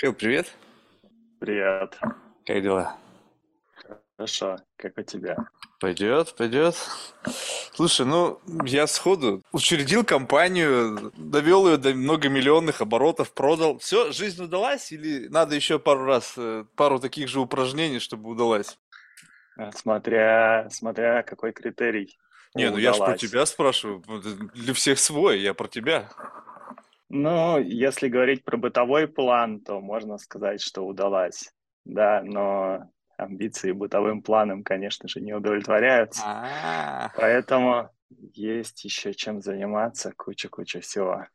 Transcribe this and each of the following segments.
Хэл, привет. Привет. Как дела? Хорошо. Как у тебя? Пойдет, пойдет. Слушай, ну, я сходу учредил компанию, довел ее до многомиллионных оборотов, продал. Все, жизнь удалась или надо еще пару раз, э, пару таких же упражнений, чтобы удалась? А, Смотря, смотря какой критерий Не, ну я ж про удалась. тебя спрашиваю. Э, Для всех свой, я про тебя. Ну, если говорить про бытовой план, то можно сказать, что удалась. Да, но амбиции бытовым планом, конечно же, не удовлетворяются. А, Поэтому есть еще чем заниматься, куча-куча всего.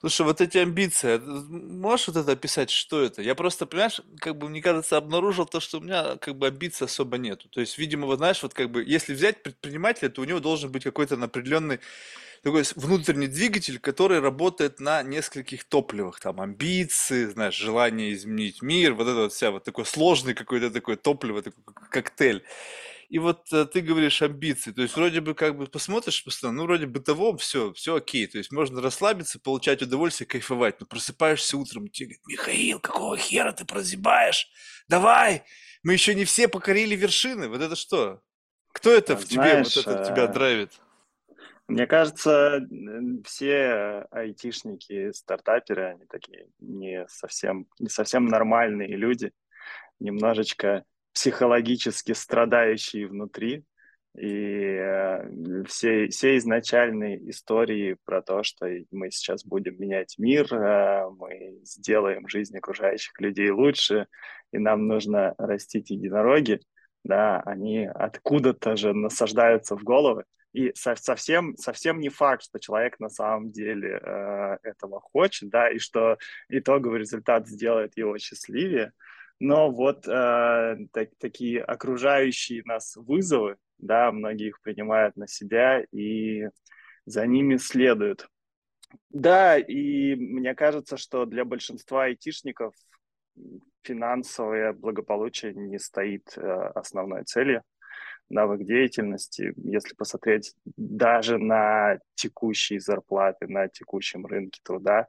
Слушай, вот эти амбиции, это- можешь вот это описать, что это? Я просто, понимаешь, как бы, мне кажется, обнаружил то, что у меня как бы амбиций особо нету. То есть, видимо, вот знаешь, вот как бы, если взять предпринимателя, то у него должен быть какой-то определенный такой внутренний двигатель, который работает на нескольких топливах. Там амбиции, знаешь, желание изменить мир, вот это вот вся вот такой сложный какой-то такой топливо, такой коктейль. И вот э, ты говоришь амбиции, то есть вроде бы как бы посмотришь постоянно, ну вроде бытовом все, все окей, то есть можно расслабиться, получать удовольствие, кайфовать, но просыпаешься утром, тебе говорят, Михаил, какого хера ты прозябаешь? Давай, мы еще не все покорили вершины, вот это что? Кто это А в тебе, вот это тебя э, драйвит? Мне кажется, все айтишники, стартаперы, они такие не совсем, не совсем нормальные люди. немножечко психологически страдающие внутри. И э, все, все изначальные истории про то, что мы сейчас будем менять мир, э, мы сделаем жизнь окружающих людей лучше, и нам нужно растить единороги, да, они откуда-то же насаждаются в головы. И со- совсем, совсем не факт, что человек на самом деле э, этого хочет, да, и что итоговый результат сделает его счастливее. Но вот э, так- такие окружающие нас вызовы, да, многие их принимают на себя и за ними следуют. Да, и мне кажется, что для большинства айтишников финансовое благополучие не стоит э, основной целью их деятельности. Если посмотреть даже на текущие зарплаты на текущем рынке труда,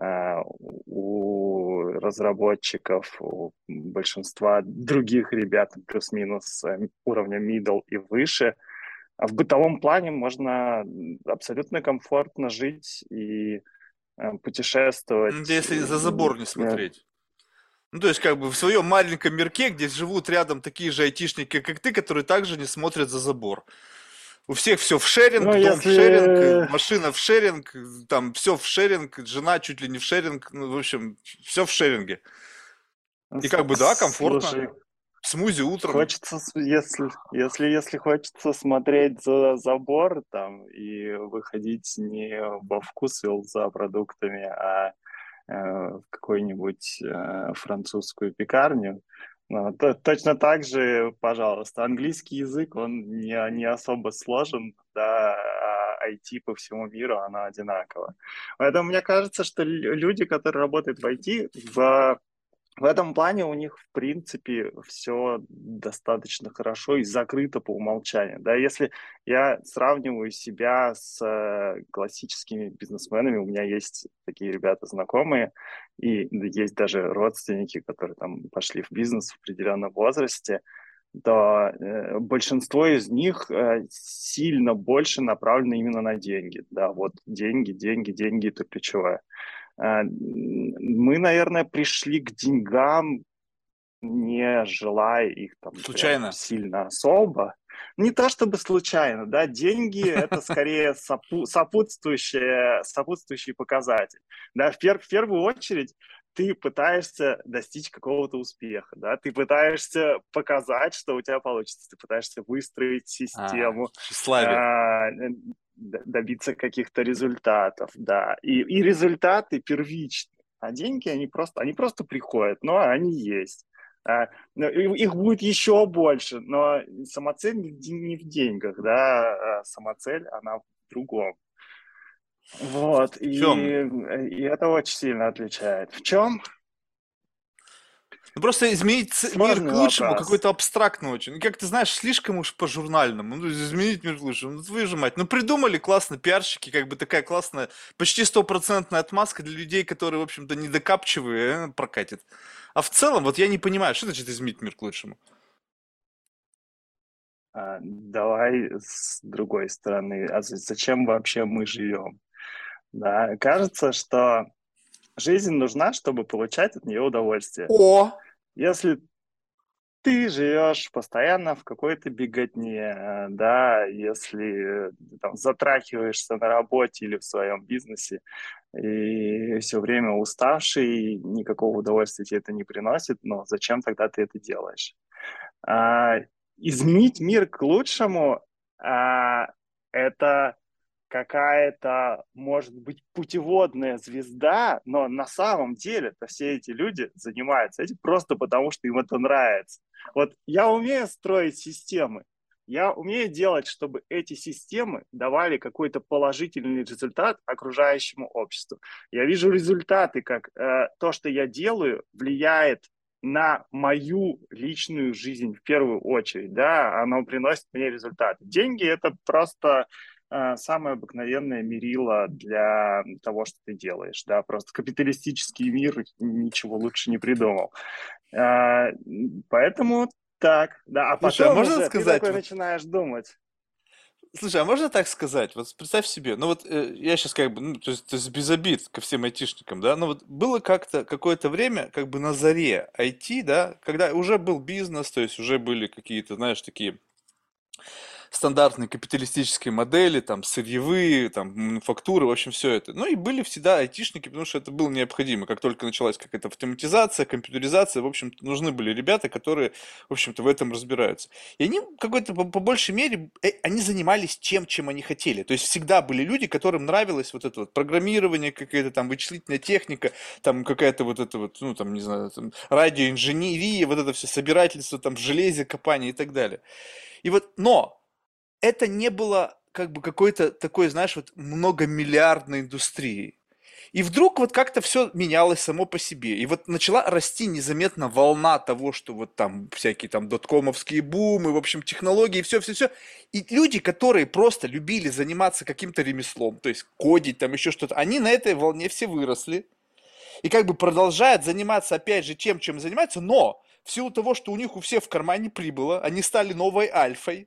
э, у разработчиков, у большинства других ребят плюс-минус э, уровня middle и выше, а в бытовом плане можно абсолютно комфортно жить и э, путешествовать. если за забор не смотреть. Ну, то есть, как бы в своем маленьком мирке, где живут рядом такие же айтишники, как ты, которые также не смотрят за забор. У всех все в шеринг, Ну, дом в шеринг, если... машина в шеринг, там все в шеринг, жена чуть ли не в шеринг, ну, в общем, все в шеринге. И как бы, да, комфортно. Слушай, Смузи утром. хочется, если, если, если хочется смотреть за забор там и выходить не во вкусвилл за продуктами, а в какую-нибудь э, французскую пекарню, то- точно так же, пожалуйста, английский язык, он не, не особо сложен, да, а IT по всему миру, оно одинаково. Поэтому мне кажется, что лю- люди, которые работают в IT, в в этом плане у них, в принципе, все достаточно хорошо и закрыто по умолчанию. Да, если я сравниваю себя с э, классическими бизнесменами, у меня есть такие ребята знакомые, и есть даже родственники, которые там пошли в бизнес в определенном возрасте, то э, большинство из них э, сильно больше направлено именно на деньги. Да, вот деньги, деньги, деньги – это ключевое. Э, Мы, наверное, пришли к деньгам, не желая их там Случайно. сильно особо. Не то чтобы случайно, да, деньги это скорее сопу- сопутствующие, сопутствующий показатель. Да, в, пер- в первую очередь ты пытаешься достичь какого-то успеха, да, ты пытаешься показать, что у тебя получится, ты пытаешься выстроить А, систему, а, д- добиться каких-то результатов, да. И, и результаты первичны. А деньги, они просто, они просто приходят, но они есть. А, их будет еще больше, но самоцель не в де- не в деньгах, да, а самоцель, она в другом. Вот, и, чем? и это очень сильно отличает. В чем? Ну, просто изменить Сложный мир к лучшему какой-то абстрактный очень. Ну, как ты знаешь, слишком уж по-журнальному. Ну, изменить мир к лучшему. Ну, твою же мать. Ну, придумали классно пиарщики, как бы такая классная, почти стопроцентная отмазка для людей, которые, в общем-то, недокапчивые, э, прокатит. А в целом, вот я не понимаю, что значит изменить мир к лучшему? А, давай с другой стороны. А зачем вообще мы живем? Да, кажется, что жизнь нужна, чтобы получать от нее удовольствие. О! Если ты живешь постоянно в какой-то беготне, да, если там, затрахиваешься на работе или в своем бизнесе, и все время уставший, никакого удовольствия тебе это не приносит, но зачем тогда ты это делаешь? А, изменить мир к лучшему а, это какая-то, может быть, путеводная звезда, но на самом деле-то все эти люди занимаются этим просто потому, что им это нравится. Вот я умею строить системы, я умею делать, чтобы эти системы давали какой-то положительный результат окружающему обществу. Я вижу результаты, как э, то, что я делаю, влияет на мою личную жизнь в первую очередь, да, оно приносит мне результаты. Деньги это просто самое обыкновенное мерило для того, что ты делаешь, да, просто капиталистический мир ничего лучше не придумал. Э, поэтому так, да, а Слушай, а можно уже сказать, ты такой начинаешь думать. Слушай, а можно так сказать? Вот представь себе, ну вот э, я сейчас как бы, ну, то есть, то есть без обид ко всем айтишникам, да, но вот было как-то какое-то время как бы на заре IT, да, когда уже был бизнес, то есть уже были какие-то, знаешь, такие стандартные капиталистические модели, там, сырьевые, там, мануфактуры, в общем, все это. Ну и были всегда айтишники, потому что это было необходимо. Как только началась какая-то автоматизация, компьютеризация, в общем, нужны были ребята, которые, в общем-то, в этом разбираются. И они какой-то, по, по большей мере, э, они занимались тем, чем они хотели. То есть всегда были люди, которым нравилось вот это вот программирование, какая-то там вычислительная техника, там какая-то вот это вот, ну, там, не знаю, там, радиоинженерия, вот это все собирательство, там, в железе, копание и так далее. И вот, но это не было как бы какой-то такой, знаешь, вот многомиллиардной индустрии. И вдруг вот как-то все менялось само по себе. И вот начала расти незаметно волна того, что вот там всякие там доткомовские бумы, в общем, технологии, все-все-все. И люди, которые просто любили заниматься каким-то ремеслом, то есть кодить там еще что-то, они на этой волне все выросли. И как бы продолжают заниматься опять же тем, чем занимаются, но в силу того, что у них у всех в кармане прибыло, они стали новой альфой,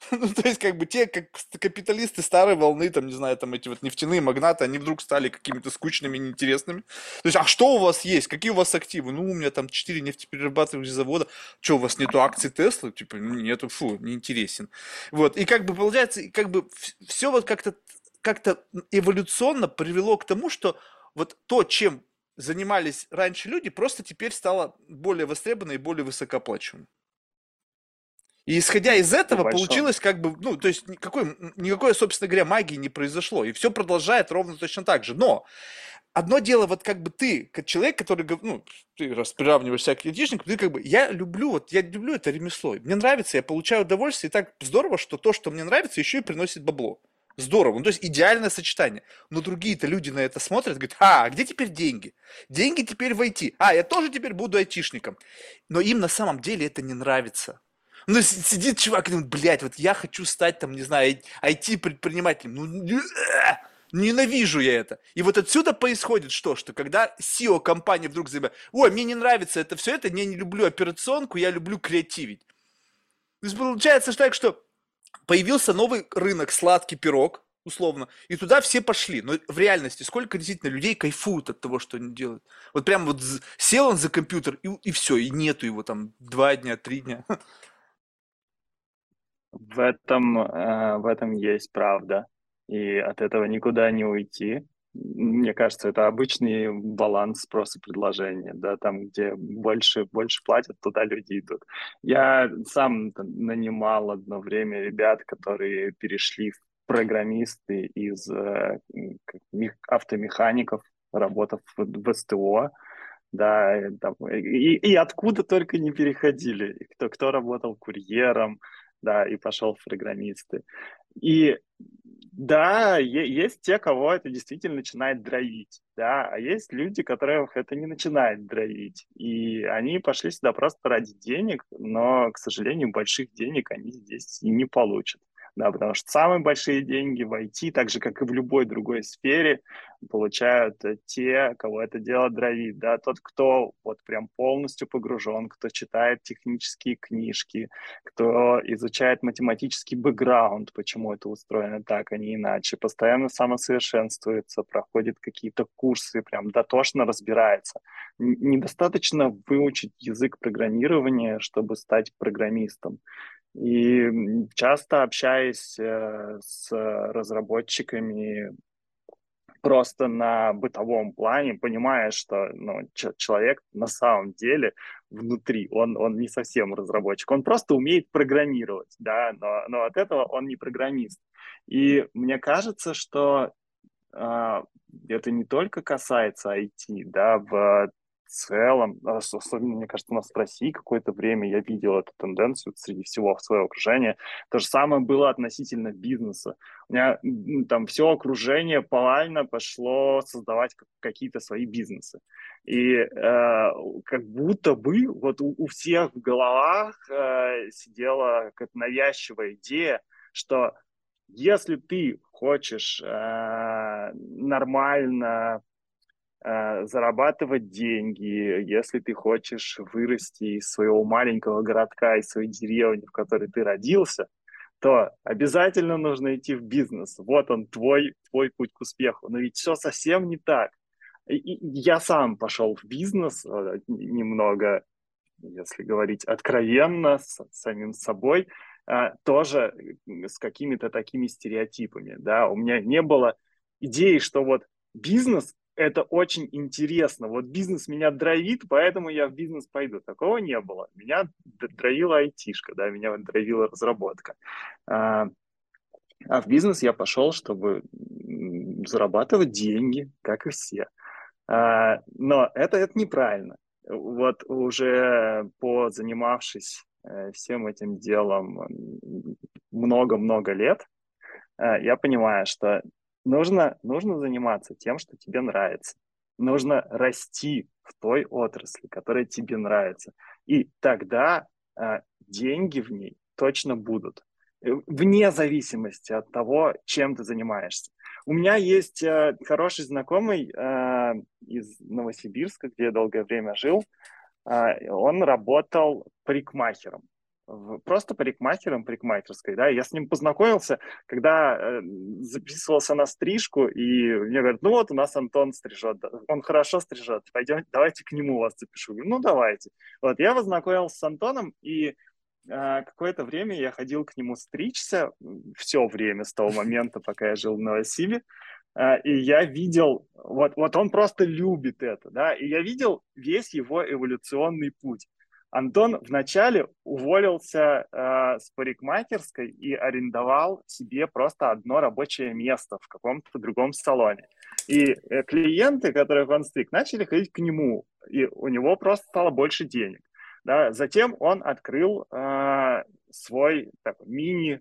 Ну, то есть, как бы те, как капиталисты старой волны, там, не знаю, там эти вот нефтяные магнаты, они вдруг стали какими-то скучными, неинтересными. То есть, а что у вас есть? Какие у вас активы? Ну, у меня там 4 нефтеперерабатывающих завода. Что, у вас нету акций Теслы? Типа, нету, фу, неинтересен. Вот, и как бы получается, как бы все вот как-то как-то эволюционно привело к тому, что вот то, чем занимались раньше люди, просто теперь стало более востребовано и более высокооплачиваемым. И исходя из этого Большом. получилось как бы, ну, то есть никакой, никакой, собственно говоря, магии не произошло. И все продолжает ровно точно так же. Но одно дело, вот как бы ты, как человек, который, ну, ты раз приравниваешь себя к айтишнику, ты как бы, я люблю, вот я люблю это ремесло. Мне нравится, я получаю удовольствие, и так здорово, что то, что мне нравится, еще и приносит бабло. Здорово. Ну, то есть идеальное сочетание. Но другие-то люди на это смотрят и говорят, а, где теперь деньги? Деньги теперь в IT. А, я тоже теперь буду айтишником. Но им на самом деле это не нравится. Ну, сидит чувак и думает, блядь, вот я хочу стать там, не знаю, IT-предпринимателем. Ну, ненавижу я это. И вот отсюда происходит что? Что когда SEO компании вдруг заявляет, ой, мне не нравится это все это, я не люблю операционку, я люблю креативить. То есть получается так, что появился новый рынок, сладкий пирог, условно, и туда все пошли. Но в реальности сколько действительно людей кайфуют от того, что они делают? Вот прям вот сел он за компьютер, и, и все, и нету его там два дня, три дня. В этом, э, в этом есть правда, и от этого никуда не уйти. Мне кажется, это обычный баланс спроса предложения, да, там, где больше, больше платят, туда люди идут. Я сам нанимал одно время ребят, которые перешли в программисты из э, автомехаников, работав в СТО, да, там, и, и откуда только не переходили, кто, кто работал курьером, да, и пошел в программисты. И Да, есть те, кого это действительно начинает драйвить, да, а есть люди, которых это не начинает драйвить, и они пошли сюда просто ради денег, но, к сожалению, больших денег они здесь и не получат да, потому что самые большие деньги в IT, так же, как и в любой другой сфере, получают э, те, кого это дело драйвит, да, тот, кто вот прям полностью погружен, кто читает технические книжки, кто изучает математический бэкграунд, почему это устроено так, а не иначе, постоянно самосовершенствуется, проходит какие-то курсы, прям дотошно разбирается. Недостаточно выучить язык программирования, чтобы стать программистом. И часто общаясь э, с разработчиками просто на бытовом плане, понимая, что ну, человек на самом деле внутри, он, он не совсем разработчик, он просто умеет программировать, да, но, но от этого он не программист. И мне кажется, что э, это не только касается IT, да, в целом, особенно, мне кажется, у нас в России какое-то время я видел эту тенденцию среди всего своего окружения. То же самое было относительно бизнеса. У меня там все окружение повально пошло создавать какие-то свои бизнесы. И э, как будто бы вот у, у всех в головах э, сидела какая-то навязчивая идея, что если ты хочешь э, нормально зарабатывать деньги, если ты хочешь вырасти из своего маленького городка, из своей деревни, в которой ты родился, то обязательно нужно идти в бизнес. Вот он, твой, твой путь к успеху. Но ведь все совсем не так. И я сам пошел в бизнес э, немного, если говорить откровенно, с самим собой, э, тоже с какими-то такими стереотипами. Да? У меня не было идеи, что вот бизнес это очень интересно. Вот бизнес меня драйвит, поэтому я в бизнес пойду. Такого не было. Меня драйвила айтишка, да, меня драйвила разработка. А, а в бизнес я пошел, чтобы зарабатывать деньги, как и все. А, но это, это неправильно. Вот уже по занимавшись э, всем этим делом много-много лет, э, я понимаю, что нужно, нужно заниматься тем, что тебе нравится. Нужно расти в той отрасли, которая тебе нравится. И тогда э, деньги в ней точно будут, э, вне зависимости от того, чем ты занимаешься. У меня есть э, хороший знакомый э, из Новосибирска, где я долгое время жил. Э, он работал парикмахером просто парикмахером парикмахерской, да, я с ним познакомился, когда э, записывался на стрижку, и мне говорят, ну вот у нас Антон стрижет, он хорошо стрижет, пойдем, давайте к нему вас запишу. Ну давайте. Вот, я познакомился с Антоном, и э, какое-то время я ходил к нему стричься, все время с того момента, пока я жил в Новосибе, э, и я видел, вот, вот он просто любит это, да, и я видел весь его эволюционный путь. Антон вначале уволился э, с парикмахерской и арендовал себе просто одно рабочее место в каком-то другом салоне. И э, клиенты, которых он стриг, начали ходить к нему, и у него просто стало больше денег. Да? Затем он открыл э, свой такой, мини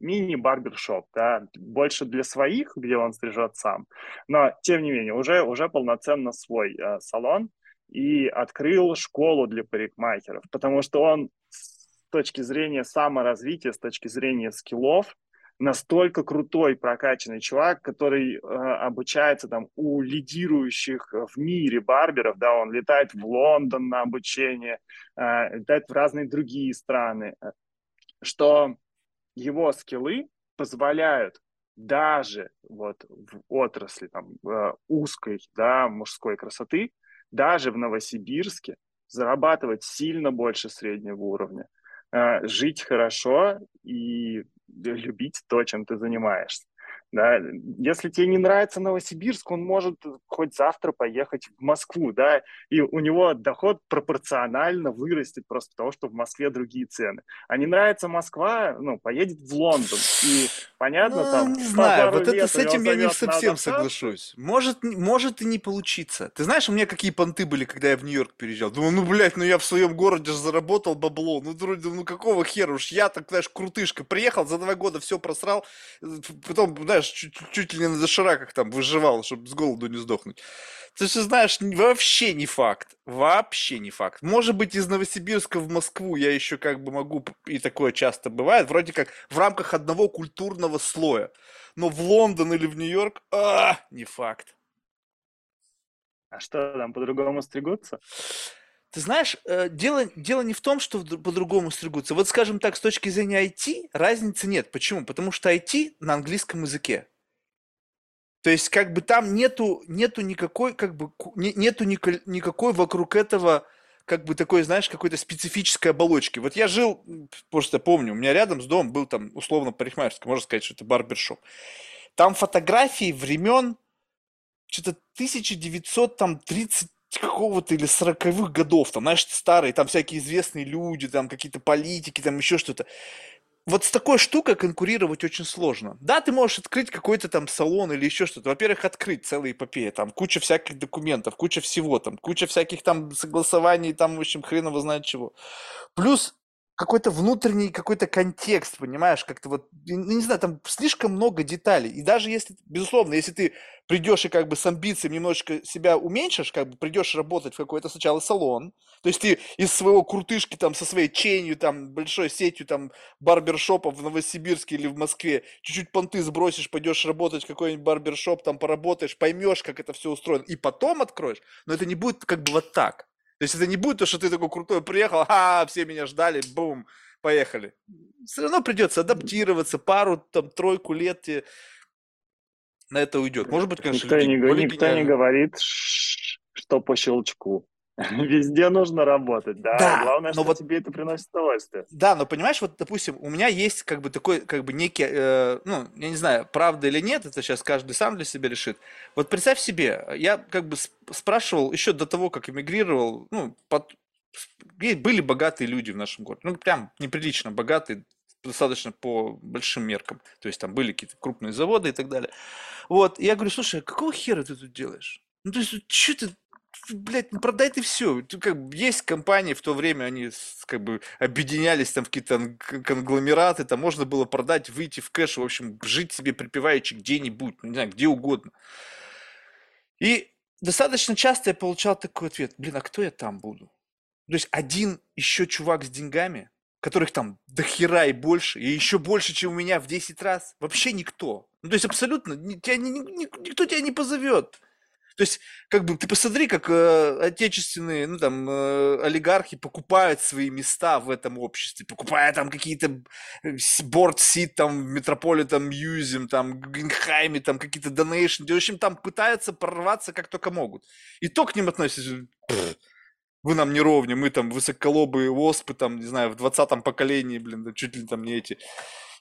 мини-барбершоп, да, больше для своих, где он стрижет сам, но, тем не менее, уже, уже полноценно свой э, салон, и открыл школу для парикмахеров, потому что он с точки зрения саморазвития, с точки зрения скиллов, настолько крутой, прокачанный чувак, который э, обучается там у лидирующих в мире барберов, да, он летает в Лондон на обучение, э, летает в разные другие страны, что его скиллы позволяют даже вот в отрасли там э, узкой, да, мужской красоты даже в Новосибирске зарабатывать сильно больше среднего уровня, э, жить хорошо и любить то, чем ты занимаешься. Да? Если тебе не нравится Новосибирск, он может хоть завтра поехать в Москву, да, и у него доход пропорционально вырастет просто потому, что в Москве другие цены. А не нравится Москва, ну, поедет в Лондон. И понятно, ну, там... Не знаю, вот это с этим я не совсем соглашусь. Может, может и не получиться. Ты знаешь, у меня какие понты были, когда я в Нью-Йорк переезжал? Думаю, ну, блядь, ну я в своем городе же заработал бабло. Ну, вроде, ну какого хера уж я так, знаешь, крутышка. Приехал, за два года все просрал. Потом, знаешь, знаешь, чуть, чуть ли не на дошираках там выживал, чтобы с голоду не сдохнуть. Ты же знаешь, вообще не факт. Вообще не факт. Может быть, из Новосибирска в Москву я еще как бы могу, и такое часто бывает, вроде как в рамках одного культурного слоя. Но в Лондон или в Нью-Йорк, а, не факт. А что, там по-другому стригутся? Ты знаешь, э, дело, дело не в том, что по-другому стригутся. Вот, скажем так, с точки зрения IT разницы нет. Почему? Потому что IT на английском языке. То есть, как бы там нету, нету никакой, как бы, нету никакой вокруг этого, как бы такой, знаешь, какой-то специфической оболочки. Вот я жил, просто помню, у меня рядом с домом был там условно парикмахерский, можно сказать, что это барбершоп. Там фотографии времен что-то 1930 какого-то или 40-х годов, там, знаешь, старые, там всякие известные люди, там какие-то политики, там еще что-то вот с такой штукой конкурировать очень сложно. Да, ты можешь открыть какой-то там салон или еще что-то. Во-первых, открыть целые эпопея, там куча всяких документов, куча всего, там куча всяких там согласований, там, в общем, хреново знает чего. Плюс какой-то внутренний какой-то контекст, понимаешь, как-то вот, ну, не знаю, там слишком много деталей. И даже если, безусловно, если ты придешь и как бы с амбициями немножечко себя уменьшишь, как бы придешь работать в какой-то сначала салон, то есть ты из своего крутышки там со своей ченью, там, большой сетью там барбершопов в Новосибирске или в Москве, чуть-чуть понты сбросишь, пойдешь работать в какой-нибудь барбершоп, там поработаешь, поймешь, как это все устроено, и потом откроешь, но это не будет как бы вот так. То есть это не будет то, что ты такой крутой приехал, а все меня ждали, бум, поехали. Все равно придется адаптироваться, пару, там, тройку лет тебе на это уйдет. Может быть, конечно, никто, люди не, никто не говорит, что по щелчку. Везде нужно работать, да. да Главное, что вот, тебе это приносит удовольствие. Да, но понимаешь, вот, допустим, у меня есть как бы такой, как бы некий, э, ну, я не знаю, правда или нет, это сейчас каждый сам для себя решит. Вот представь себе, я как бы спрашивал еще до того, как эмигрировал, ну, под, были богатые люди в нашем городе, ну, прям неприлично богатые, достаточно по большим меркам. То есть там были какие-то крупные заводы и так далее. Вот, и я говорю, слушай, а какого хера ты тут делаешь? Ну, то есть, что ты блядь, ну продай ты все. Как есть компании в то время, они как бы объединялись там в какие-то конгломераты, там можно было продать, выйти в кэш, в общем, жить себе припеваючи где-нибудь, не знаю, где угодно. И достаточно часто я получал такой ответ, блин, а кто я там буду? То есть один еще чувак с деньгами, которых там до хера и больше, и еще больше, чем у меня в 10 раз, вообще никто. Ну, то есть абсолютно, тебя, никто тебя не позовет. То есть, как бы, ты посмотри, как э, отечественные, ну, там, э, олигархи покупают свои места в этом обществе, покупая там какие-то board seat, там, в Metropolitan Museum, там, Гуггенхайме, там, какие-то donation, в общем, там пытаются прорваться как только могут. И то к ним относятся, вы нам не ровня, мы там высоколобые WASP'ы, там, не знаю, в 20-м поколении, блин, да, чуть ли там не эти.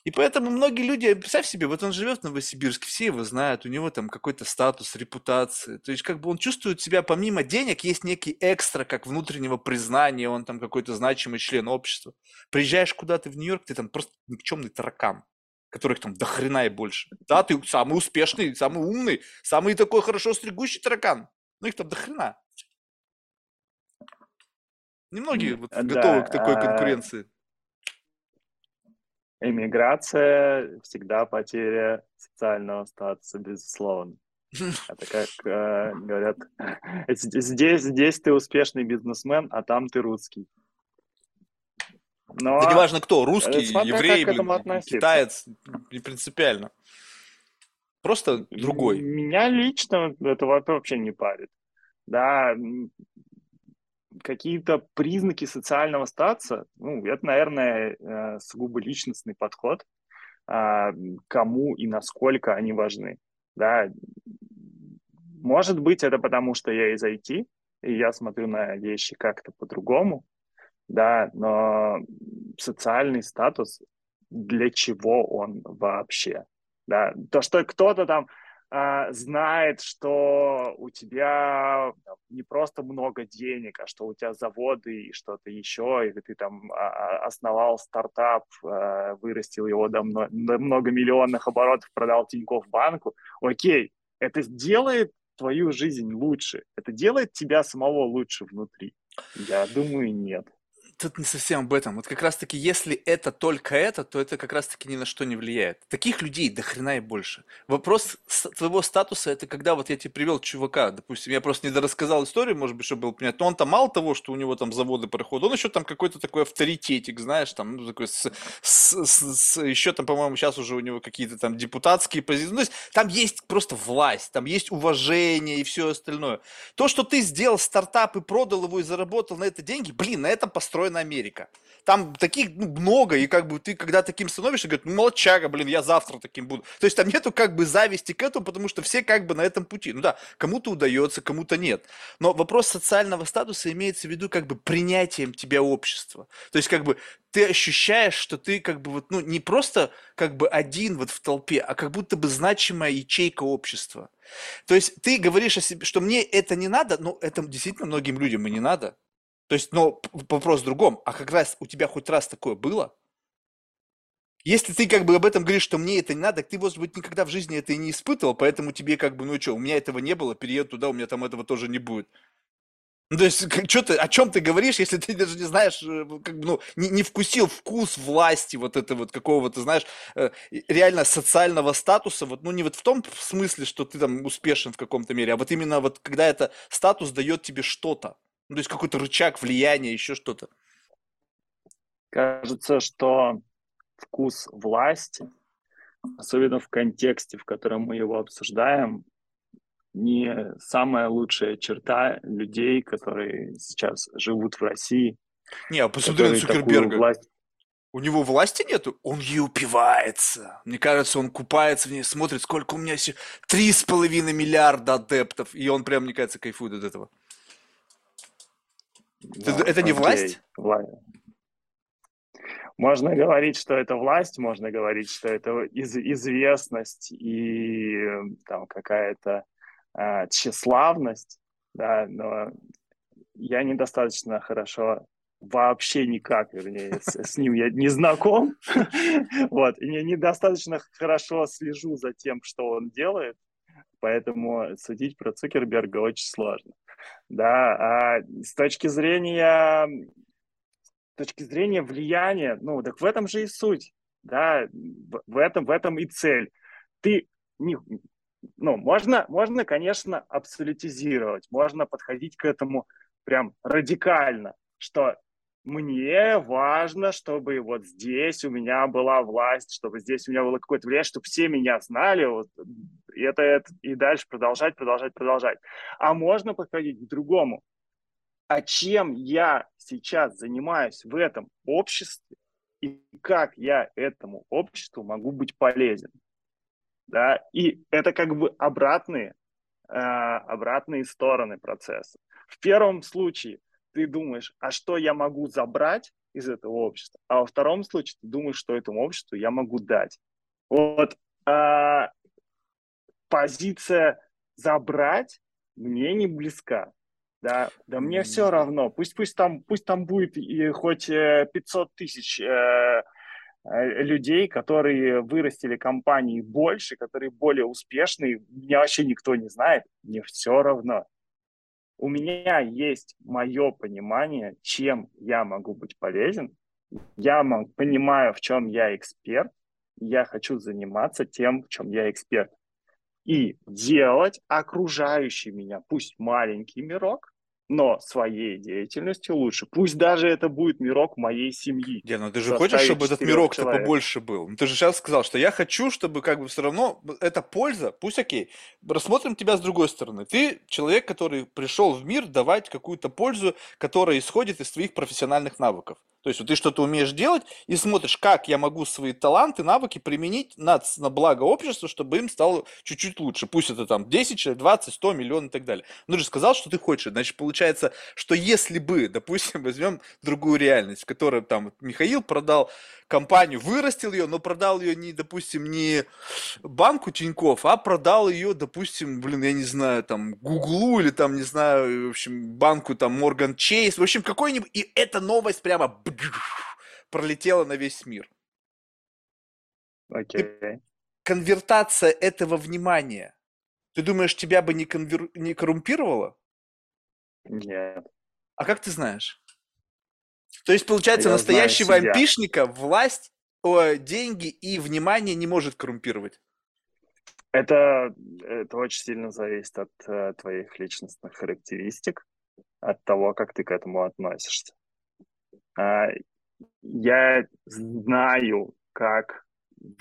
И поэтому многие люди, представь себе, вот он живет в Новосибирске, все его знают, у него там какой-то статус, репутация. То есть как бы он чувствует себя, помимо денег, есть некий экстра, как внутреннего признания, он там какой-то значимый член общества. Приезжаешь куда-то в Нью-Йорк, ты там просто никчемный таракан которых там до хрена и больше. Да, ты самый успешный, самый умный, самый такой хорошо стригущий таракан. Ну их там до хрена. Немногие вот да, готовы к такой а... конкуренции эмиграция всегда потеря социального статуса, безусловно. Это как э, говорят, здесь, здесь ты успешный бизнесмен, а там ты русский. Но... Да неважно кто, русский, еврей, блин, китаец, не принципиально. Просто другой. Меня лично это вообще не парит. Да, какие-то признаки социального статуса, ну, это, наверное, э, сугубо личностный подход, а, кому и насколько они важны. Да. Может быть, это потому, что я из IT, и я смотрю на вещи как-то по-другому, да, но социальный статус, для чего он вообще? Да, то, что кто-то там знает, что у тебя не просто много денег, а что у тебя заводы и что-то еще, или ты там а, а, основал стартап, вырастил его до, многомиллионных оборотов, продал Тинькофф банку, окей, это сделает твою жизнь лучше, это делает тебя самого лучше внутри. Я думаю, нет. Тут не совсем об этом. Вот как раз-таки, если это только это, то это как раз-таки ни на что не влияет. Таких людей до хрена и больше. Вопрос твоего статуса, это когда вот я тебе привел чувака, допустим, я просто не дорассказал историю, может быть, чтобы было понятно, но он там мало того, что у него там заводы проходят, он еще там какой-то такой авторитетик, знаешь, там, ну, такой с, с, с, с, еще там, по-моему, сейчас уже у него какие-то там депутатские позиции. Ну, то есть там есть просто власть, там есть уважение и все остальное. То, что ты сделал стартап и продал его и заработал на это деньги, блин, на этом построена Америка. Там таких ну, много, и как бы ты когда таким становишься, говорит, ну молчага, блин, я завтра таким буду. То есть там нету как бы зависти к этому, потому что все как бы на этом пути. Ну да, кому-то удается, кому-то нет. Но вопрос социального статуса имеется в виду как бы принятием тебя общества. То есть как бы ты ощущаешь, что ты как бы вот, ну, не просто как бы один вот в толпе, а как будто бы значимая ячейка общества. То есть ты говоришь о себе, что мне это не надо, но это действительно многим людям и не надо. То есть, но вопрос в другом. А как раз у тебя хоть раз такое было? Если ты как бы об этом говоришь, что мне это не надо, ты, может быть, никогда в жизни это и не испытывал, поэтому тебе как бы, ну что, у меня этого не было, перееду туда, у меня там этого тоже не будет. Ну, то есть, что ты, о чем ты говоришь, если ты даже не знаешь, э, как бы, ну, не, не вкусил вкус власти вот это вот какого-то, знаешь, э, реально социального статуса, вот, ну, не вот в том смысле, что ты там успешен в каком-то мере, а вот именно вот, когда это статус дает тебе что-то. Ну, то есть какой-то рычаг влияния, еще что-то. Кажется, что вкус власти, особенно в контексте, в котором мы его обсуждаем, не самая лучшая черта людей, которые сейчас живут в России. Не, а посмотри на Цукерберга. Власть... У него власти нету, он ей упивается. Мне кажется, он купается в ней, смотрит, сколько у меня три с половиной миллиарда адептов, и он прям, мне кажется, кайфует от этого. Ну, это не окей. власть? Можно говорить, что это власть, можно говорить, что это из известность и там какая-то э, тщеславность, да, но я недостаточно хорошо вообще никак, вернее, с, с ним я не знаком, вот, и недостаточно хорошо слежу за тем, что он делает, поэтому судить про Цукерберга очень сложно. Да, а с точки зрения с точки зрения влияния, ну, так в этом же и суть, да, в этом, в этом и цель. Ты не, ну, можно, можно, конечно, абсолютизировать, можно подходить к этому прям радикально, что мне важно, чтобы вот здесь у меня была власть, чтобы здесь у меня было какое-то влияние, чтобы все меня знали, вот, и это, это и дальше продолжать, продолжать, продолжать. А можно подходить к другому. А чем я сейчас занимаюсь в этом обществе и как я этому обществу могу быть полезен? Да? И это как бы обратные, э, обратные стороны процесса. В первом случае ты думаешь, а что я могу забрать из этого общества, а во втором случае ты думаешь, что этому обществу я могу дать. Вот а, позиция забрать мне не близка. Да, да мне все равно. Пусть, пусть, там, пусть там будет и хоть 500 э, тысяч э, э, людей, которые вырастили компании больше, которые более успешные. Меня вообще никто не знает. Мне все равно у меня есть мое понимание, чем я могу быть полезен, я понимаю, в чем я эксперт, я хочу заниматься тем, в чем я эксперт. И делать окружающий меня, пусть маленький мирок, но своей деятельностью лучше. Пусть даже это будет мирок моей семьи. Не, ну ты же хочешь, чтобы этот мирок-то побольше был? Ну ты же сейчас сказал, что я хочу, чтобы как бы все равно эта польза, пусть окей. Рассмотрим тебя с другой стороны. Ты человек, который пришел в мир давать какую-то пользу, которая исходит из твоих профессиональных навыков. То есть вот ты что-то умеешь делать и смотришь, как я могу свои таланты, навыки применить на, на благо общества, чтобы им стало чуть-чуть лучше. Пусть это там 10 человек, 20, 100, миллион и так далее. Ну, же сказал, что ты хочешь. Значит, получается, что если бы, допустим, возьмем другую реальность, в которой там Михаил продал компанию, вырастил ее, но продал ее не, допустим, не банку Тиньков, а продал ее, допустим, блин, я не знаю, там, Гуглу или там, не знаю, в общем, банку там Морган Чейз, в общем, какой-нибудь, и эта новость прямо пролетела на весь мир. Окей. Okay. Конвертация этого внимания, ты думаешь, тебя бы не, конвер... не коррумпировало? Нет. А как ты знаешь? То есть, получается, Я настоящего ампишника власть, о, деньги и внимание не может коррумпировать. Это, это очень сильно зависит от э, твоих личностных характеристик, от того, как ты к этому относишься. А, я знаю, как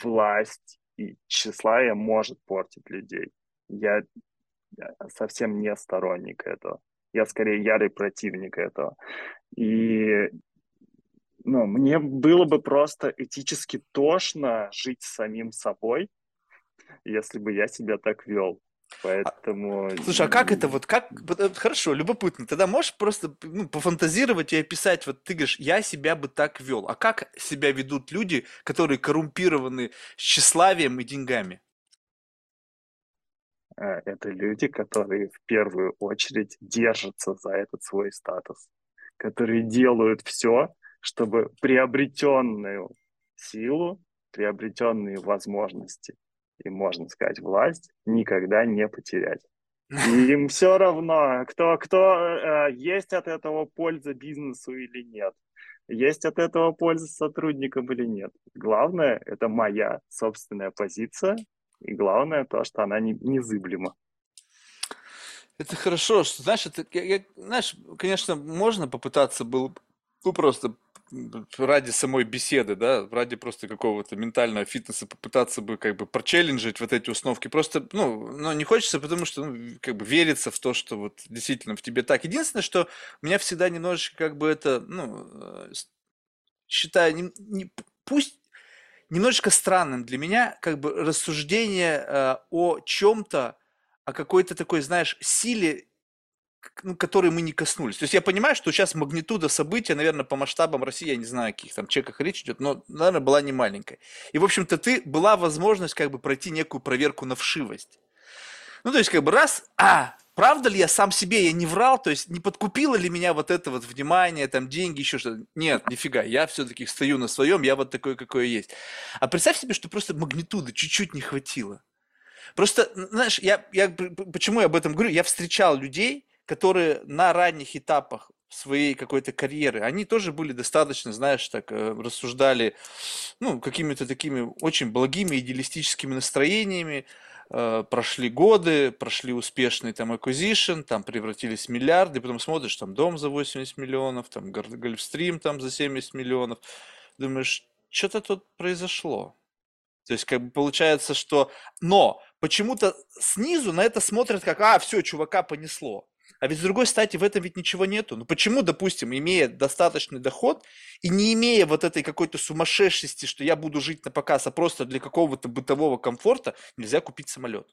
власть и тщеславие может портить людей. Я совсем не сторонник этого. Я скорее ярый противник этого. И ну, мне было бы просто этически тошно жить самим собой, если бы я себя так вел. Поэтому... Слушай, а как это вот, как, хорошо, любопытно, тогда можешь просто ну, пофантазировать и описать, вот ты говоришь, я себя бы так вел, а как себя ведут люди, которые коррумпированы тщеславием и деньгами? Э, это люди, которые в первую очередь держатся за этот свой статус, которые делают все, чтобы приобретенную силу, приобретенные возможности и, можно сказать, власть никогда не потерять. И им все равно, кто, кто э, есть от этого польза бизнесу или нет, есть от этого польза сотрудникам или нет. Главное, это моя собственная позиция, и главное то, что она не, незыблема. Это хорошо, что, знаешь, это, я, я, знаешь, конечно, можно попытаться было, ну, просто ради самой беседы, да, ради просто какого-то ментального фитнеса попытаться бы как бы прочелленджить вот эти установки. Просто, ну, но не хочется, потому что, ну, как бы верится в то, что вот действительно в тебе так. Единственное, что меня всегда немножечко как бы это, ну, э, считаю, не, не, пусть немножечко странным для меня как бы рассуждение э, о чем-то, о какой-то такой, знаешь, силе ну, которые мы не коснулись. То есть я понимаю, что сейчас магнитуда события, наверное, по масштабам России, я не знаю, о каких там чеках речь идет, но, наверное, была не маленькая. И, в общем-то, ты была возможность как бы пройти некую проверку на вшивость. Ну, то есть, как бы раз, а, правда ли я сам себе, я не врал, то есть не подкупило ли меня вот это вот внимание, там, деньги, еще что-то. Нет, нифига, я все-таки стою на своем, я вот такой, какой есть. А представь себе, что просто магнитуды чуть-чуть не хватило. Просто, знаешь, я, я, почему я об этом говорю? Я встречал людей, которые на ранних этапах своей какой-то карьеры, они тоже были достаточно, знаешь, так э, рассуждали, ну, какими-то такими очень благими идеалистическими настроениями, э, прошли годы, прошли успешный там acquisition, там превратились в миллиарды, потом смотришь, там дом за 80 миллионов, там Гольфстрим там за 70 миллионов, думаешь, что-то тут произошло. То есть, как бы получается, что... Но почему-то снизу на это смотрят как, а, все, чувака понесло. А ведь с другой стати в этом ведь ничего нету. Ну почему, допустим, имея достаточный доход и не имея вот этой какой-то сумасшедшести, что я буду жить на показ, а просто для какого-то бытового комфорта, нельзя купить самолет?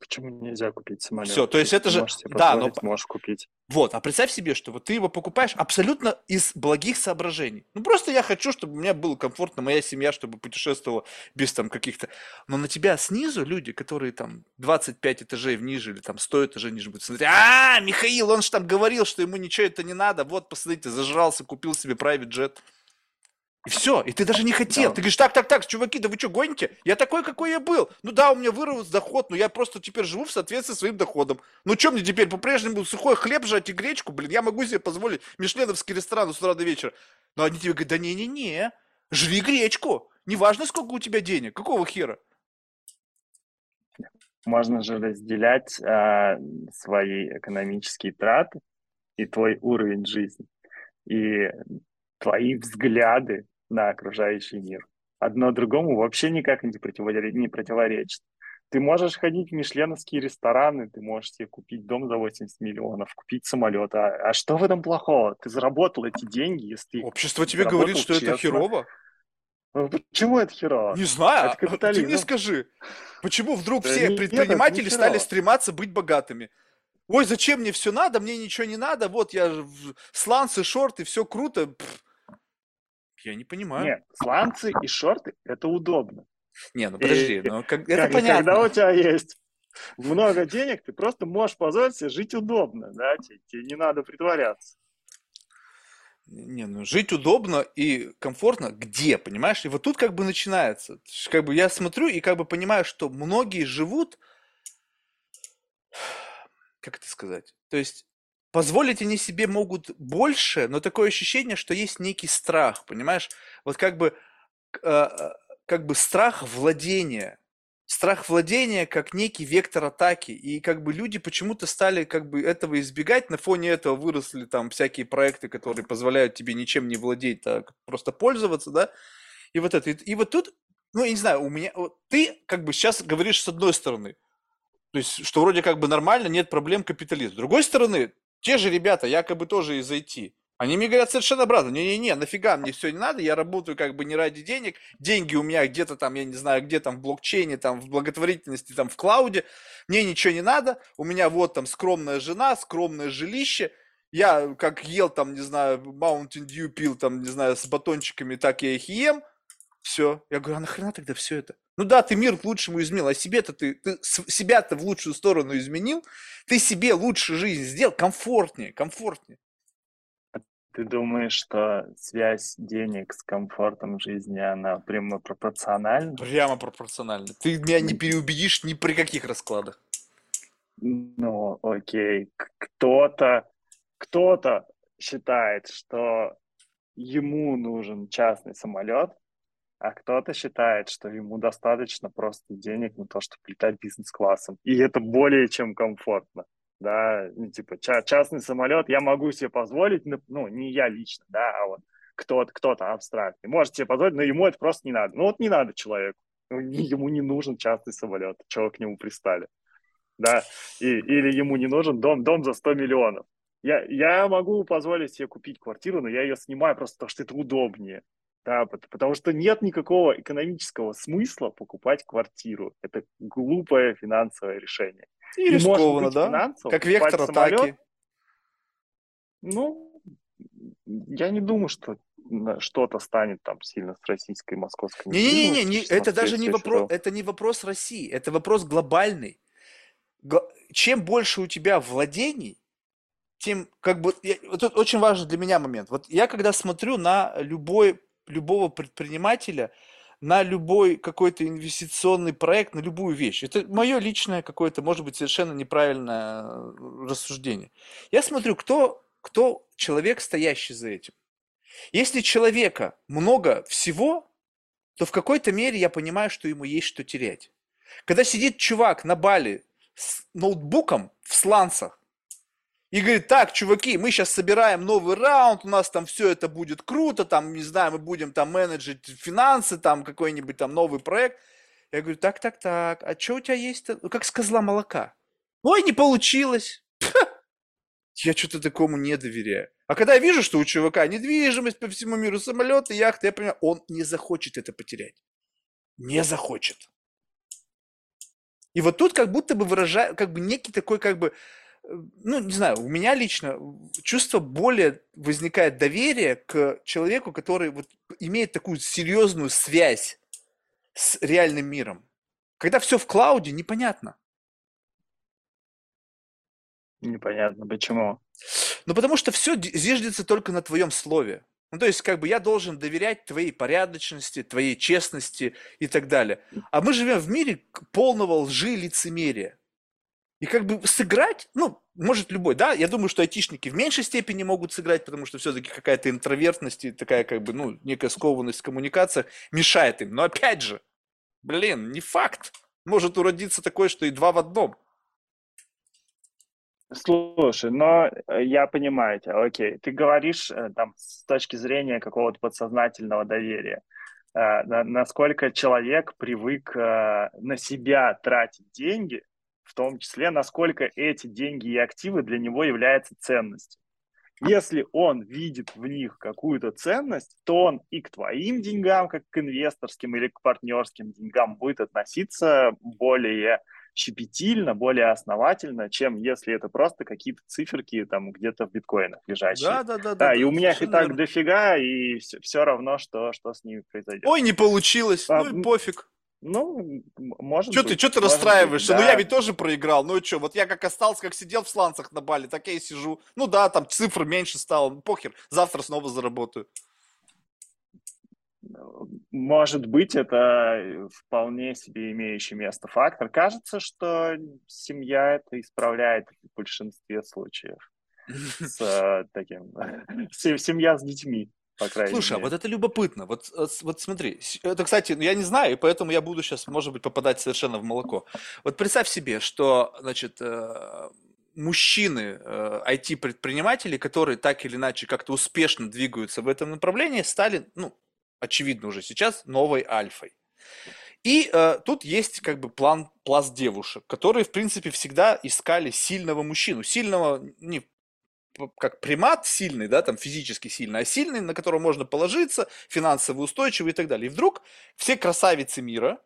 Почему нельзя купить самолет? Все, то есть это же... Да, но... можешь купить. Вот, а представь себе, что вот ты его покупаешь абсолютно из благих соображений. Ну просто я хочу, чтобы у меня было комфортно, моя семья, чтобы путешествовала без там каких-то... Но на тебя снизу люди, которые там 25 этажей ниже или там 100 этажей ниже будут смотреть, а, Михаил, он же там говорил, что ему ничего это не надо, вот, посмотрите, зажрался, купил себе private jet. И все, и ты даже не хотел. Да. Ты говоришь, так, так, так, чуваки, да вы что, гоните? Я такой, какой я был. Ну да, у меня вырос доход, но я просто теперь живу в соответствии с своим доходом. Ну что мне теперь по-прежнему сухой хлеб жать и гречку, блин, я могу себе позволить мишленовский ресторан с утра до вечера. Но они тебе говорят, да не-не-не, жри гречку. Неважно, сколько у тебя денег, какого хера. Можно же разделять а, свои экономические траты и твой уровень жизни. И твои взгляды на окружающий мир. Одно другому вообще никак не противоречит. Ты можешь ходить в мишленовские рестораны, ты можешь себе купить дом за 80 миллионов, купить самолет. А, а что в этом плохого? Ты заработал эти деньги, если Общество тебе говорит, что честно. это херово? Ну, почему это херово? Не знаю. Это Ты мне скажи, почему вдруг все предприниматели стали стрематься быть богатыми? Ой, зачем мне все надо, мне ничего не надо, вот я сланцы, шорты, все круто. Пфф. Я не понимаю. Нет, сланцы и шорты – это удобно. Не, ну подожди, и, ну как, это как, понятно. Когда у тебя есть много денег, ты просто можешь позволить себе жить удобно, да, тебе, тебе не надо притворяться. Не, ну жить удобно и комфортно где, понимаешь? И вот тут как бы начинается. Как бы я смотрю и как бы понимаю, что многие живут, как это сказать? То есть позволить они себе могут больше, но такое ощущение, что есть некий страх, понимаешь? Вот как бы, э, как бы страх владения, страх владения как некий вектор атаки. И как бы люди почему-то стали как бы этого избегать. На фоне этого выросли там всякие проекты, которые позволяют тебе ничем не владеть, а просто пользоваться, да. И вот это. И, вот тут, ну, я не знаю, у меня... Вот, ты как бы сейчас говоришь с одной стороны, то есть, что вроде как бы нормально, нет проблем капитализм. С другой стороны, те же ребята, якобы тоже из IT, они мне говорят совершенно обратно. Не-не-не, нафига мне все не надо, я работаю как бы не ради денег. Деньги у меня где-то там, я не знаю, где там в блокчейне, там в благотворительности, там в клауде. Мне ничего не надо. У меня вот там скромная жена, скромное жилище. Я как ел там, не знаю, Mountain Dew пил там, не знаю, с батончиками, так я их ем. Все. Я говорю, а нахрена тогда все это? Ну да, ты мир к лучшему изменил, а себе-то ты, ты себя-то в лучшую сторону изменил, ты себе лучше жизнь сделал, комфортнее, комфортнее. Ты думаешь, что связь денег с комфортом жизни, она прямо пропорциональна? Прямо пропорциональна. Ты меня не переубедишь ни при каких раскладах. Ну, окей. Кто-то, кто-то считает, что ему нужен частный самолет, а кто-то считает, что ему достаточно просто денег на то, чтобы летать бизнес-классом. И это более чем комфортно да, ну, типа ча- частный самолет я могу себе позволить, ну, не я лично, да, а вот кто-то, кто-то абстрактный, может себе позволить, но ему это просто не надо. Ну вот не надо человеку, ну, ему не нужен частный самолет, чего к нему пристали, да, и, или ему не нужен дом, дом за 100 миллионов. Я, я могу позволить себе купить квартиру, но я ее снимаю просто потому, что это удобнее. Да, потому что нет никакого экономического смысла покупать квартиру. Это глупое финансовое решение. И, и рискованно, да? Как вектор атаки. Самолет, ну, я не думаю, что что-то станет там сильно с российской, московской. Не-не-не, не, это даже не вопрос, это не вопрос России, это вопрос глобальный. Чем больше у тебя владений, тем как бы я, вот это очень важный для меня момент. Вот я когда смотрю на любой любого предпринимателя, на любой какой-то инвестиционный проект, на любую вещь. Это мое личное какое-то, может быть, совершенно неправильное рассуждение. Я смотрю, кто, кто человек, стоящий за этим. Если человека много всего, то в какой-то мере я понимаю, что ему есть что терять. Когда сидит чувак на Бали с ноутбуком в сланцах, и говорит, так, чуваки, мы сейчас собираем новый раунд, у нас там все это будет круто, там, не знаю, мы будем там менеджить финансы, там какой-нибудь там новый проект. Я говорю, так, так, так, а что у тебя есть? Ну, как с козла молока. Ой, не получилось. Я что-то такому не доверяю. А когда я вижу, что у чувака недвижимость по всему миру, самолеты, яхты, я понимаю, он не захочет это потерять. Не захочет. И вот тут как будто бы выражаю, как бы некий такой как бы ну, не знаю, у меня лично чувство более возникает доверие к человеку, который вот имеет такую серьезную связь с реальным миром. Когда все в клауде, непонятно. Непонятно, почему? Ну, потому что все зиждется только на твоем слове. Ну, то есть, как бы я должен доверять твоей порядочности, твоей честности и так далее. А мы живем в мире полного лжи и лицемерия. И как бы сыграть, ну, может любой, да, я думаю, что айтишники в меньшей степени могут сыграть, потому что все-таки какая-то интровертность и такая как бы, ну, некая скованность в коммуникациях мешает им. Но опять же, блин, не факт. Может уродиться такое, что и два в одном. Слушай, но э, я понимаю тебя, окей. Ты говоришь э, там с точки зрения какого-то подсознательного доверия. Э, насколько человек привык на себя тратить деньги, в том числе, насколько эти деньги и активы для него являются ценностью. Если он видит в них какую-то ценность, то он и к твоим деньгам, как к инвесторским или к партнерским деньгам будет относиться более щепетильно, более основательно, чем если это просто какие-то циферки там где-то в биткоинах лежащие. Да, да, да. Да, да и да, у меня их и так верно. дофига, и все, все равно, что, что с ними произойдет. Ой, не получилось, а, ну и пофиг. Ну, может что Ты, что ты расстраиваешься? Быть, да. Ну, я ведь тоже проиграл. Ну, и что, вот я как остался, как сидел в сланцах на Бали, так я и сижу. Ну, да, там цифр меньше стало. Ну, похер, завтра снова заработаю. Может быть, это вполне себе имеющий место фактор. Кажется, что семья это исправляет в большинстве случаев. с э, таким, семья с детьми по крайней Слушай, а мере. вот это любопытно. Вот, э, вот смотри, это, кстати, я не знаю, и поэтому я буду сейчас, может быть, попадать совершенно в молоко. Вот представь себе, что, значит, э, мужчины, IT-предприниматели, которые так или иначе как-то успешно двигаются в этом направлении, стали, ну, очевидно уже сейчас, новой альфой. И э, тут есть как бы план, пласт девушек, которые, в принципе, всегда искали сильного мужчину. Сильного не как примат сильный, да, там физически сильный, а сильный, на которого можно положиться, финансово устойчивый и так далее. И вдруг все красавицы мира,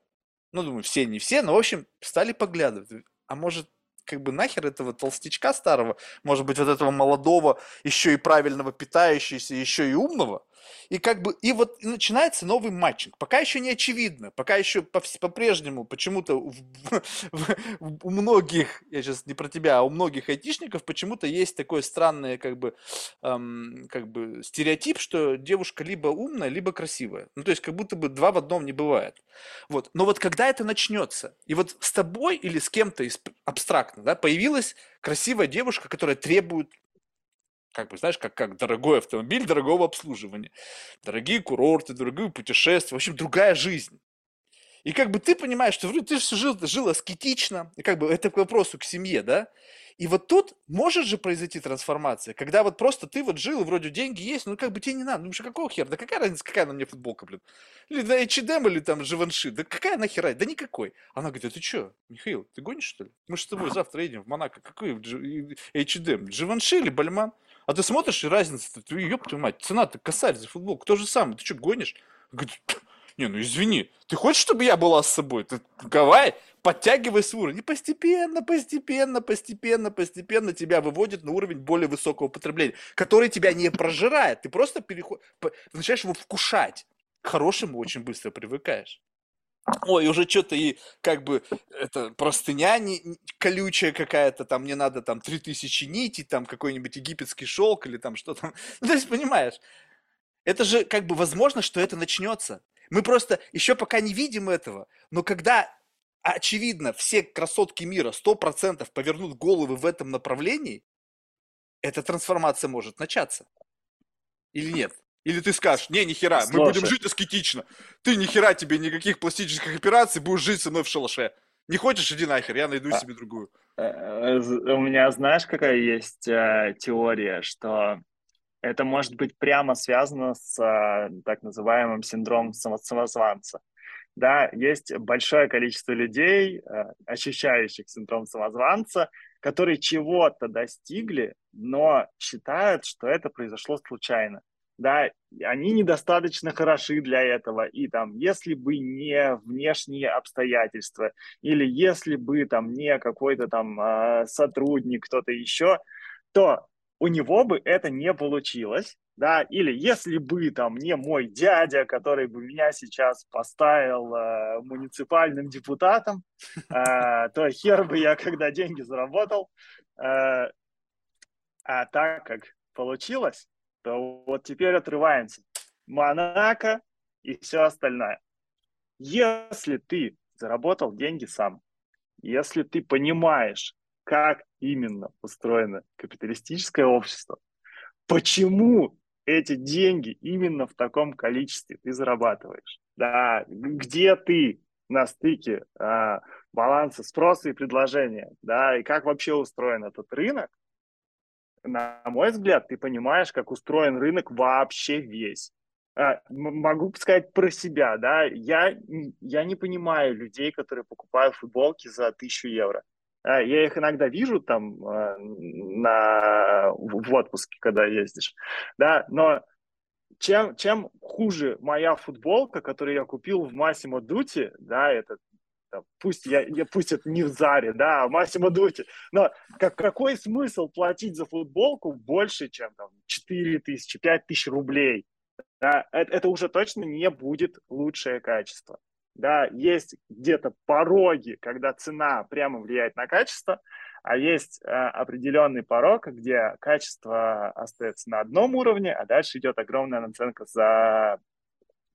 ну, думаю, все, не все, но, в общем, стали поглядывать. А может, как бы нахер этого толстячка старого, может быть, вот этого молодого, еще и правильного питающегося, еще и умного, и как бы, и вот начинается новый матчинг. Пока еще не очевидно, пока еще по-прежнему почему-то у многих, я сейчас не про тебя, а у многих айтишников почему-то есть такой странный как бы, эм, как бы стереотип, что девушка либо умная, либо красивая. Ну, то есть как будто бы два в одном не бывает. Вот. Но вот когда это начнется, и вот с тобой или с кем-то из абстрактно, да, появилась красивая девушка, которая требует как бы, знаешь, как, как дорогой автомобиль дорогого обслуживания. Дорогие курорты, дорогие путешествия, в общем, другая жизнь. И как бы ты понимаешь, что вроде ты же жил, жил аскетично, и как бы это к вопросу к семье, да? И вот тут может же произойти трансформация, когда вот просто ты вот жил, вроде деньги есть, ну как бы тебе не надо, ну что какого хера, да какая разница, какая на мне футболка, блин? Или на H&M, или там Живанши, да какая нахера, да никакой. Она говорит, а ты что, Михаил, ты гонишь что ли? Мы же с тобой завтра едем в Монако, какой H&M, Живанши или Бальман? А ты смотришь, и разница, ты, ёб твою мать, цена-то косарь за футболку, то же самое, ты что, гонишь? Не, ну извини, ты хочешь, чтобы я была с собой? Ты давай, подтягивай свой уровень. И постепенно, постепенно, постепенно, постепенно тебя выводит на уровень более высокого потребления, который тебя не прожирает. Ты просто переход... начинаешь его вкушать. К хорошему очень быстро привыкаешь. Ой, уже что-то и как бы это простыня не, колючая какая-то, там мне надо там 3000 нитей, там какой-нибудь египетский шелк или там что там. Ну, то есть, понимаешь, это же как бы возможно, что это начнется. Мы просто еще пока не видим этого, но когда очевидно все красотки мира 100% повернут головы в этом направлении, эта трансформация может начаться. Или нет? Или ты скажешь, не, нихера, Слушай. мы будем жить аскетично. Ты нихера тебе никаких пластических операций, будешь жить со мной в шалаше. Не хочешь, иди нахер, я найду а, себе другую. Э, э, у меня, знаешь, какая есть э, теория, что это может быть прямо связано с э, так называемым синдромом самозванца. Да, есть большое количество людей, э, ощущающих синдром самозванца, которые чего-то достигли, но считают, что это произошло случайно. Да, они недостаточно хороши для этого. И там, если бы не внешние обстоятельства, или если бы там не какой-то там э, сотрудник, кто-то еще, то у него бы это не получилось, да, или если бы там не мой дядя, который бы меня сейчас поставил э, муниципальным депутатом, э, то хер бы я когда деньги заработал. Э, а так как получилось, то вот теперь отрываемся. Монако и все остальное. Если ты заработал деньги сам, если ты понимаешь, как именно устроено капиталистическое общество, почему эти деньги именно в таком количестве ты зарабатываешь, да, где ты на стыке а, баланса спроса и предложения, да, и как вообще устроен этот рынок, на мой взгляд, ты понимаешь, как устроен рынок вообще весь. А, могу сказать про себя, да, я, я не понимаю людей, которые покупают футболки за тысячу евро. А, я их иногда вижу там а, на, в отпуске, когда ездишь, да, но чем, чем хуже моя футболка, которую я купил в Массимо Дути, да, это пусть я, я пусть это не в Заре, да, а Массимо Дути, но как, какой смысл платить за футболку больше, чем там 4 тысячи, 5 тысяч рублей? Да, это, это уже точно не будет лучшее качество да, есть где-то пороги, когда цена прямо влияет на качество, а есть э, определенный порог, где качество остается на одном уровне, а дальше идет огромная наценка за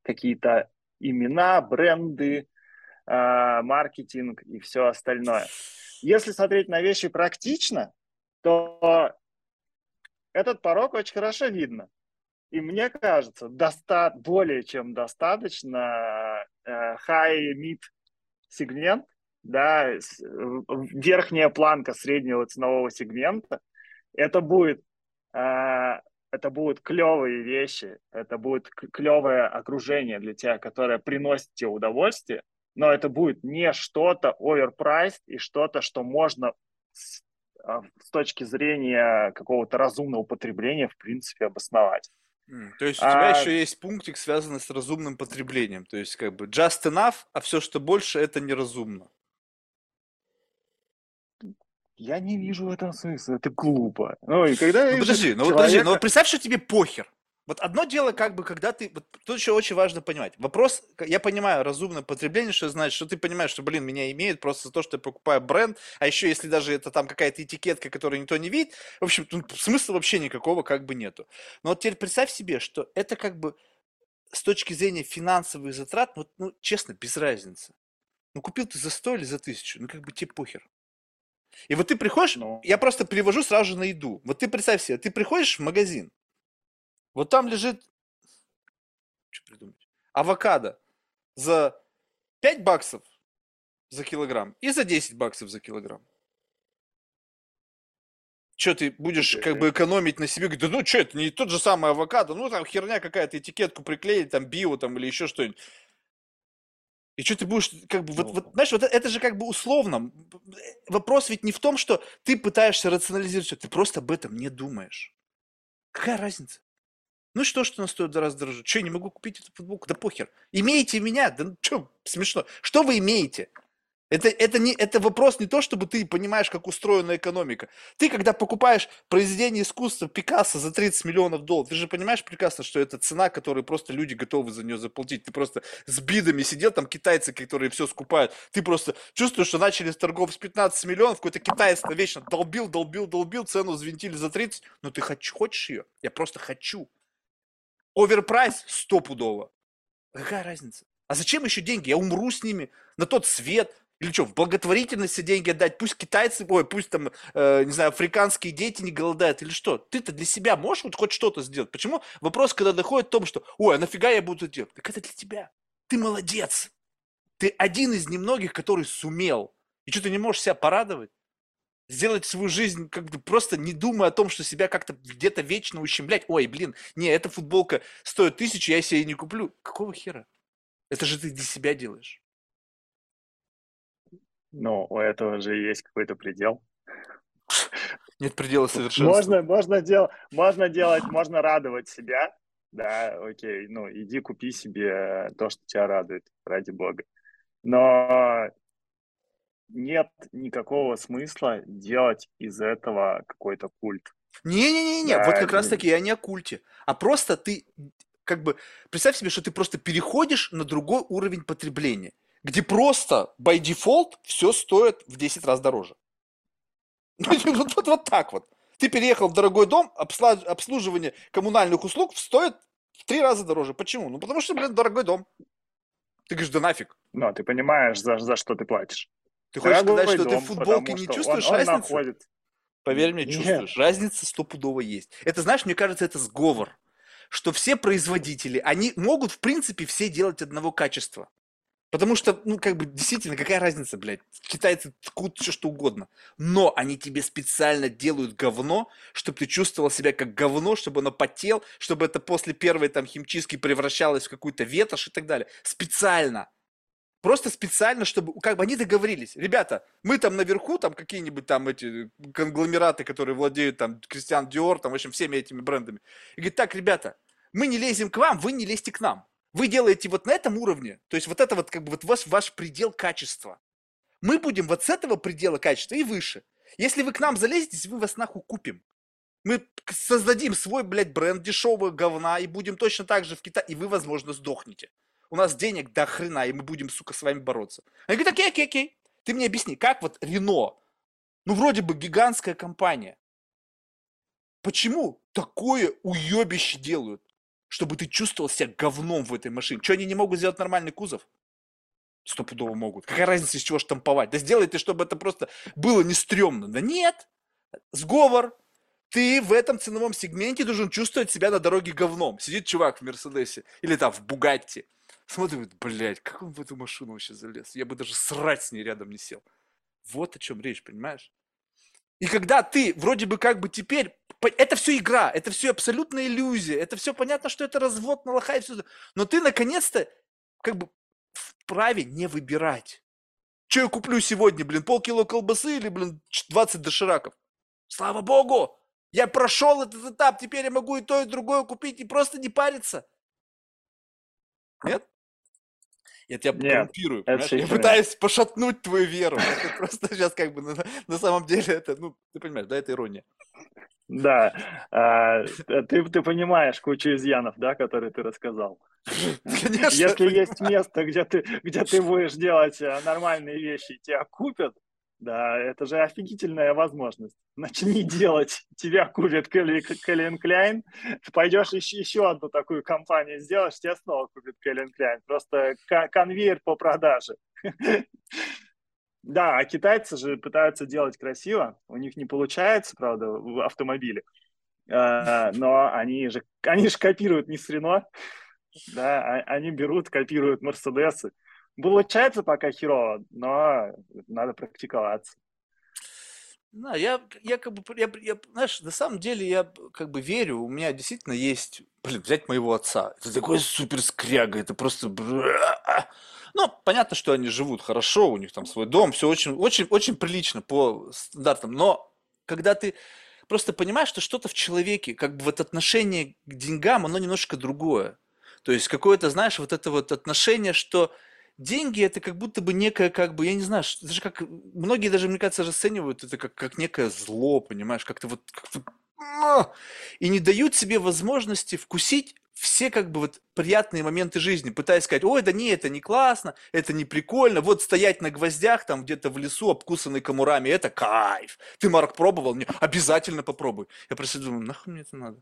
какие-то имена, бренды, маркетинг и все остальное. Если смотреть на вещи практично, то этот порог очень хорошо видно. И мне кажется, доста более чем достаточно э, high-mid сегмент, да, верхняя планка среднего ценового сегмента, это будет э, это будут клевые вещи, это будет клевое окружение для тебя, которое приносит тебе удовольствие, но это будет не что-то overpriced и что-то, что можно с, а, с точки зрения какого-то разумного потребления в принципе обосновать. Mm, то есть у тебя а... еще есть пунктик, связанный с разумным потреблением. То есть как бы just enough, а все, что больше, это неразумно. Я не вижу в этом смысла, это глупо. Ну, и когда ну, подожди, ну, человека... подожди, ну вот представь, что тебе похер. Вот одно дело, как бы, когда ты... Вот тут еще очень важно понимать. Вопрос, я понимаю, разумное потребление, что значит, что ты понимаешь, что, блин, меня имеют просто за то, что я покупаю бренд, а еще если даже это там какая-то этикетка, которую никто не видит, в общем, ну, смысла вообще никакого как бы нету. Но вот теперь представь себе, что это как бы с точки зрения финансовых затрат, ну, ну честно, без разницы. Ну, купил ты за 100 или за 1000, ну, как бы тебе похер. И вот ты приходишь, ну. я просто перевожу сразу же на еду. Вот ты представь себе, ты приходишь в магазин, вот там лежит, что придумать, авокадо за 5 баксов за килограмм и за 10 баксов за килограмм. Что ты будешь как бы экономить на себе? Да ну что, это не тот же самый авокадо, ну там херня какая-то, этикетку приклеить, там био там или еще что-нибудь. И что ты будешь, как бы, вот, вот, знаешь, вот это же как бы условно. Вопрос ведь не в том, что ты пытаешься рационализировать все, ты просто об этом не думаешь. Какая разница? Ну что, что она стоит в два раза дороже? Я не могу купить эту футболку? Да похер. Имеете меня? Да ну что, смешно. Что вы имеете? Это, это, не, это вопрос не то, чтобы ты понимаешь, как устроена экономика. Ты, когда покупаешь произведение искусства Пикассо за 30 миллионов долларов, ты же понимаешь прекрасно, что это цена, которую просто люди готовы за нее заплатить. Ты просто с бидами сидел, там китайцы, которые все скупают. Ты просто чувствуешь, что начали с торгов с 15 миллионов, какой-то китаец вечно долбил, долбил, долбил, цену взвинтили за 30. Но ты хочу, хочешь ее? Я просто хочу. Оверпрайс стопудово. Какая разница? А зачем еще деньги? Я умру с ними на тот свет. Или что, в благотворительности деньги отдать? Пусть китайцы, ой, пусть там, э, не знаю, африканские дети не голодают или что? Ты-то для себя можешь вот хоть что-то сделать? Почему вопрос, когда доходит в том, что, ой, а нафига я буду это делать? Так это для тебя. Ты молодец. Ты один из немногих, который сумел. И что, ты не можешь себя порадовать? Сделать свою жизнь, как бы просто не думая о том, что себя как-то где-то вечно ущемлять. Ой, блин, не, эта футболка стоит тысячу, я себе не куплю. Какого хера? Это же ты для себя делаешь. Ну, у этого же есть какой-то предел. Нет предела совершенства. Можно, можно, дел, можно делать, можно радовать себя. Да, окей, ну иди купи себе то, что тебя радует, ради бога. Но нет никакого смысла делать из этого какой-то культ. Не-не-не, да, вот как раз таки я не о культе, а просто ты как бы представь себе, что ты просто переходишь на другой уровень потребления, где просто by default все стоит в 10 раз дороже. Вот, вот, вот так вот. Ты переехал в дорогой дом, обслуживание коммунальных услуг стоит в три раза дороже. Почему? Ну, потому что, блин, дорогой дом. Ты говоришь, да нафиг. Ну, ты понимаешь, за, за что ты платишь. Ты хочешь сказать, что ты в футболке не чувствуешь он, он разницы? Находит... Поверь мне, чувствуешь. Нет. Разница стопудово есть. Это, знаешь, мне кажется, это сговор. Что все производители, они могут, в принципе, все делать одного качества. Потому что, ну, как бы, действительно, какая разница, блядь? Китайцы ткут все что угодно. Но они тебе специально делают говно, чтобы ты чувствовал себя как говно, чтобы оно потел, чтобы это после первой там химчистки превращалось в какую-то ветошь и так далее. Специально. Просто специально, чтобы, как бы они договорились. Ребята, мы там наверху, там какие-нибудь там эти конгломераты, которые владеют там Кристиан Диор, там, в общем, всеми этими брендами. И говорит, так, ребята, мы не лезем к вам, вы не лезьте к нам. Вы делаете вот на этом уровне, то есть вот это вот как бы вот ваш, ваш предел качества. Мы будем вот с этого предела качества и выше. Если вы к нам залезете, мы вас нахуй купим. Мы создадим свой, блядь, бренд дешевого говна и будем точно так же в Китае, и вы, возможно, сдохнете у нас денег до хрена, и мы будем, сука, с вами бороться. Они говорят, окей, окей, окей. Ты мне объясни, как вот Рено, ну вроде бы гигантская компания, почему такое уебище делают, чтобы ты чувствовал себя говном в этой машине? Что они не могут сделать нормальный кузов? Стопудово могут. Какая разница, из чего штамповать? Да сделай ты, чтобы это просто было не стрёмно. Да нет. Сговор. ты в этом ценовом сегменте должен чувствовать себя на дороге говном. Сидит чувак в Мерседесе или там в Бугатти. Смотрит, блядь, как он в эту машину вообще залез? Я бы даже срать с ней рядом не сел. Вот о чем речь, понимаешь? И когда ты вроде бы как бы теперь... Это все игра, это все абсолютная иллюзия, это все понятно, что это развод на лоха и все. Но ты наконец-то как бы вправе не выбирать. Что я куплю сегодня, блин, полкило колбасы или, блин, 20 дошираков? Слава богу! Я прошел этот этап, теперь я могу и то, и другое купить и просто не париться. Нет? Я тебя Нет, коррумпирую, понимаешь? Я пытаюсь пошатнуть твою веру. Это просто сейчас как бы на, на самом деле это, ну, ты понимаешь, да, это ирония. Да, а, ты, ты понимаешь кучу изъянов, да, которые ты рассказал. Конечно. Если есть место, где ты, где ты будешь делать э, нормальные вещи, тебя купят, да, это же офигительная возможность. Начни делать, тебя купит Кэлен Кляйн, ты пойдешь еще, еще одну такую компанию сделаешь, тебя снова купит Кэлен Кляйн. Просто конвейер по продаже. Да, а китайцы же пытаются делать красиво, у них не получается, правда, в автомобиле, а, но они же, они же копируют не с Рено, да, а, они берут, копируют Мерседесы, Получается пока херово, но надо практиковаться. Да, я, я как бы, я, я, знаешь, на самом деле я как бы верю, у меня действительно есть, блин, взять моего отца, это такой супер скряга, это просто... Ну, понятно, что они живут хорошо, у них там свой дом, все очень, очень, очень прилично по стандартам, но когда ты просто понимаешь, что что-то в человеке, как бы вот отношение к деньгам, оно немножко другое. То есть какое-то, знаешь, вот это вот отношение, что деньги это как будто бы некое, как бы, я не знаю, даже как, многие даже, мне кажется, расценивают это как, как некое зло, понимаешь, как-то вот, как-то, и не дают себе возможности вкусить все как бы вот приятные моменты жизни, пытаясь сказать, ой, да не, это не классно, это не прикольно, вот стоять на гвоздях там где-то в лесу, обкусанный комурами, это кайф. Ты, Марк, пробовал? Не, обязательно попробуй. Я просто думаю, нахуй мне это надо?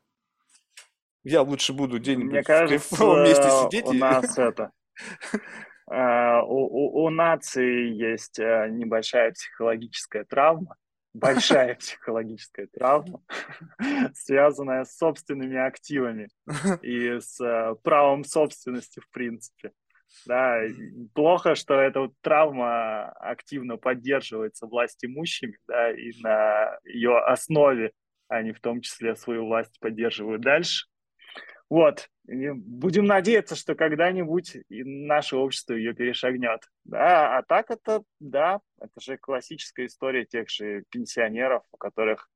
Я лучше буду день-нибудь Мне кажется, вместе сидеть. у и... нас это у, у, у нации есть э, небольшая психологическая травма, большая психологическая травма, связанная с собственными активами и с э, правом собственности в принципе. Да, плохо, что эта вот травма активно поддерживается власть имущими, да, и на ее основе они в том числе свою власть поддерживают дальше. Вот. Будем надеяться, что когда-нибудь наше общество ее перешагнет. Да, а так это, да, это же классическая история тех же пенсионеров, у которых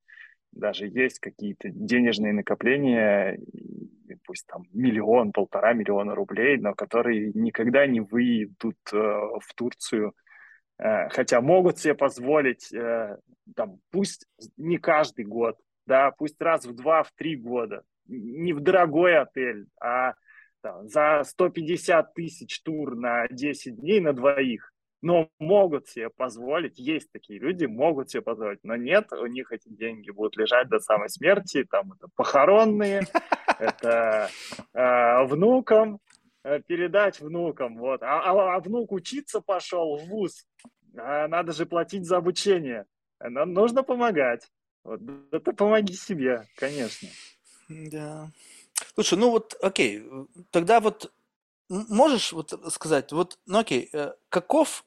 даже есть какие-то денежные накопления, пусть там миллион, полтора миллиона рублей, но которые никогда не выйдут э, в Турцию, э, хотя могут себе позволить, э, там, пусть не каждый год, да, пусть раз в два, в три года, не в дорогой отель, а там, за 150 тысяч тур на 10 дней на двоих, но могут себе позволить, есть такие люди, могут себе позволить, но нет, у них эти деньги будут лежать до самой смерти, там это похоронные, это э, внукам, передать внукам, вот, а, а, а внук учиться пошел в ВУЗ, а надо же платить за обучение, нам нужно помогать, вот, это помоги себе, конечно. Да. Слушай, ну вот, окей, тогда вот можешь вот сказать, вот, ну окей, э, каков,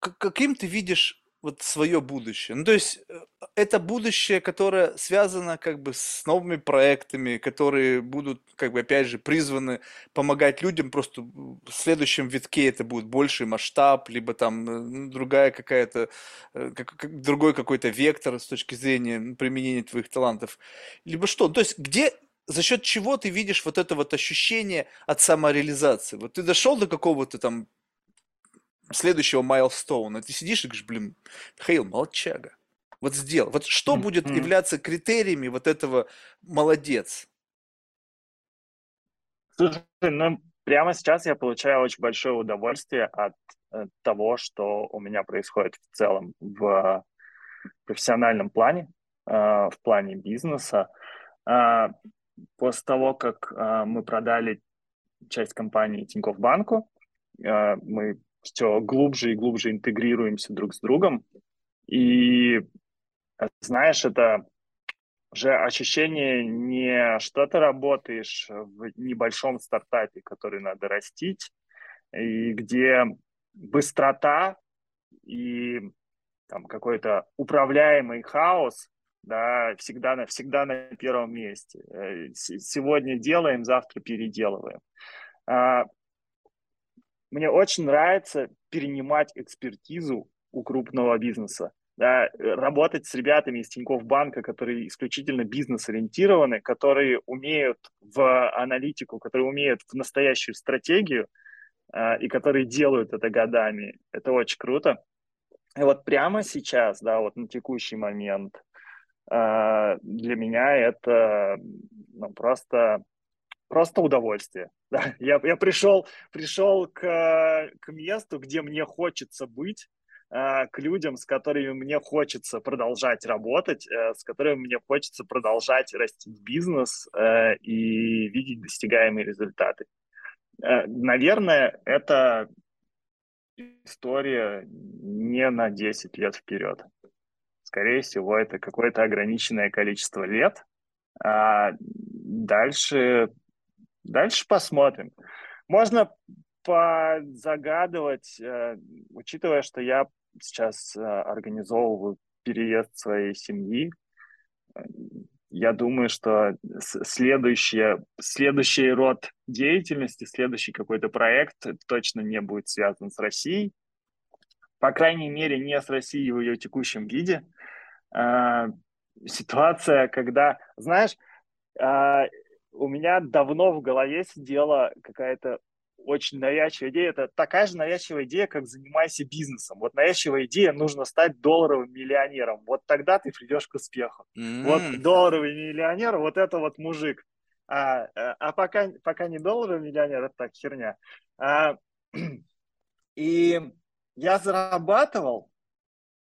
каким ты видишь вот свое будущее. Ну, то есть э, это будущее, которое связано как бы с новыми проектами, которые будут, как бы, опять же, призваны помогать людям. Просто в следующем витке это будет больший масштаб, либо там э, ну, другая какая-то, э, как, другой какой-то вектор с точки зрения применения твоих талантов. Либо что? То есть где за счет чего ты видишь вот это вот ощущение от самореализации? Вот ты дошел до какого-то там следующего майлстоуна. Ты сидишь и говоришь, блин, Хейл, молчага. Вот сделал. Вот что mm-hmm. будет являться критериями вот этого молодец? Слушай, ну прямо сейчас я получаю очень большое удовольствие от, от э, того, что у меня происходит в целом в профессиональном плане, э, в плане бизнеса. Э, после того, как мы продали часть компании Тинькофф Банку, мы все глубже и глубже интегрируемся друг с другом. И знаешь, это уже ощущение не что ты работаешь в небольшом стартапе, который надо растить, и где быстрота и там какой-то управляемый хаос да, всегда на, всегда на первом месте. Э, сегодня делаем, завтра переделываем. Мне очень нравится перенимать экспертизу у крупного бизнеса. Да, работать с ребятами из Тинькофф банка, которые исключительно бизнес-ориентированы, которые умеют в аналитику, которые умеют в настоящую стратегию э, и которые делают это годами. Это очень круто. И вот прямо сейчас, да, вот на текущий момент, э, для меня это ну, просто, просто удовольствие. Да? Я, я пришел, пришел к, к месту, где мне хочется быть, э, к людям, с которыми мне хочется продолжать работать, э, с которыми мне хочется продолжать растить бизнес э, и видеть достигаемые результаты. Наверное, это история не на 10 лет вперед. Скорее всего, это какое-то ограниченное количество лет. А дальше, дальше посмотрим. Можно позагадывать, э, учитывая, что я сейчас э, организовываю переезд своей семьи, я думаю, что следующий, следующий род деятельности, следующий какой-то проект точно не будет связан с Россией. По крайней мере, не с Россией в ее текущем виде. А, ситуация, когда, знаешь, у меня давно в голове сидела какая-то очень навязчивая идея. Это такая же навязчивая идея, как занимайся бизнесом. Вот навязчивая идея, нужно стать долларовым миллионером. Вот тогда ты придешь к успеху. Mm-hmm. Вот долларовый миллионер, вот это вот мужик. А, а, а пока, пока не долларовый миллионер, это так, херня. А, и я зарабатывал,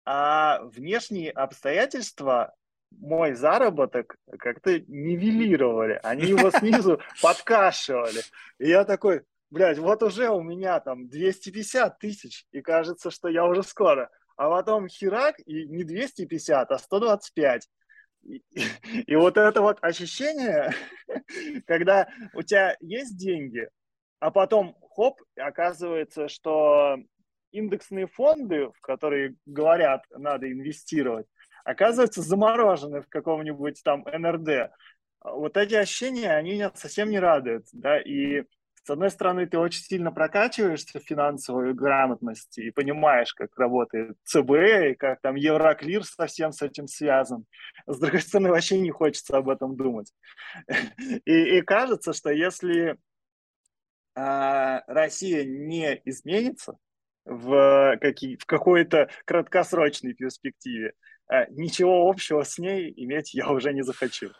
а внешние обстоятельства мой заработок как-то нивелировали. Они его снизу подкашивали. И я такой, блядь, вот уже у меня там 250 тысяч, и кажется, что я уже скоро. А потом херак, и не 250, а 125. И, и вот это вот ощущение, когда у тебя есть деньги, а потом хоп, оказывается, что индексные фонды, в которые говорят, надо инвестировать, оказываются заморожены в каком-нибудь там НРД. Вот эти ощущения, они совсем не радуют, да, и с одной стороны, ты очень сильно прокачиваешься в финансовой грамотности и понимаешь, как работает ЦБ, и как там Евроклир совсем с этим связан. С другой стороны, вообще не хочется об этом думать. И, и кажется, что если а, Россия не изменится в, какие, в какой-то краткосрочной перспективе, а, ничего общего с ней иметь я уже не захочу.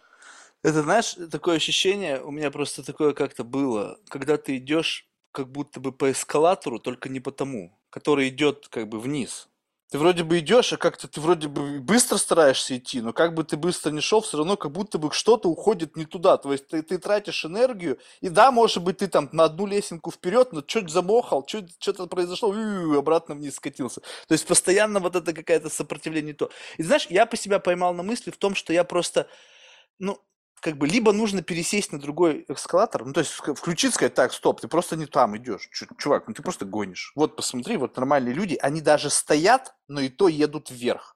Это, знаешь, такое ощущение, у меня просто такое как-то было, когда ты идешь как будто бы по эскалатору, только не по тому, который идет как бы вниз. Ты вроде бы идешь, а как-то ты вроде бы быстро стараешься идти, но как бы ты быстро не шел, все равно как будто бы что-то уходит не туда. То есть ты, ты тратишь энергию, и да, может быть, ты там на одну лесенку вперед, но чуть замохал, чуть что-то произошло, и обратно вниз скатился. То есть постоянно вот это какое-то сопротивление то. И знаешь, я по себя поймал на мысли в том, что я просто, ну, как бы либо нужно пересесть на другой эскалатор, ну, то есть включить, сказать, так, стоп, ты просто не там идешь, чувак, ну ты просто гонишь. Вот посмотри, вот нормальные люди, они даже стоят, но и то едут вверх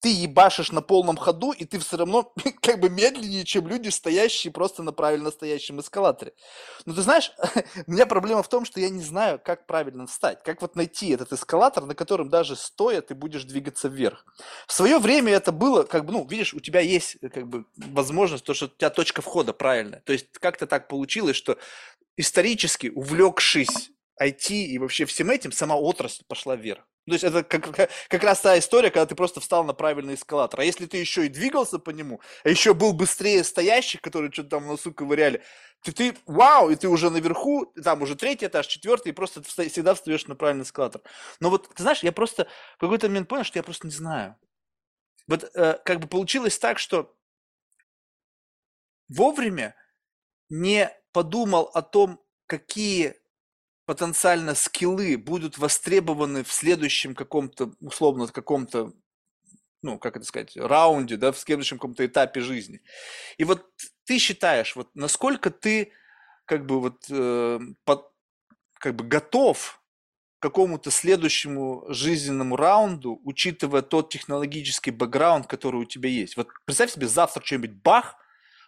ты ебашишь на полном ходу, и ты все равно как бы медленнее, чем люди, стоящие просто на правильно стоящем эскалаторе. Но ты знаешь, у меня проблема в том, что я не знаю, как правильно встать, как вот найти этот эскалатор, на котором даже стоя ты будешь двигаться вверх. В свое время это было, как бы, ну, видишь, у тебя есть как бы возможность, то, что у тебя точка входа правильная. То есть как-то так получилось, что исторически увлекшись IT и вообще всем этим, сама отрасль пошла вверх. То есть это как, как, раз та история, когда ты просто встал на правильный эскалатор. А если ты еще и двигался по нему, а еще был быстрее стоящих, которые что-то там в носу ковыряли, ты, ты вау, и ты уже наверху, там уже третий этаж, четвертый, и просто всегда встаешь на правильный эскалатор. Но вот, ты знаешь, я просто в какой-то момент понял, что я просто не знаю. Вот э, как бы получилось так, что вовремя не подумал о том, какие потенциально скиллы будут востребованы в следующем каком-то, условно, каком-то ну, как это сказать, раунде, да, в следующем каком-то этапе жизни. И вот ты считаешь, вот насколько ты как бы вот э, под, как бы готов к какому-то следующему жизненному раунду, учитывая тот технологический бэкграунд, который у тебя есть. Вот представь себе завтра что-нибудь бах,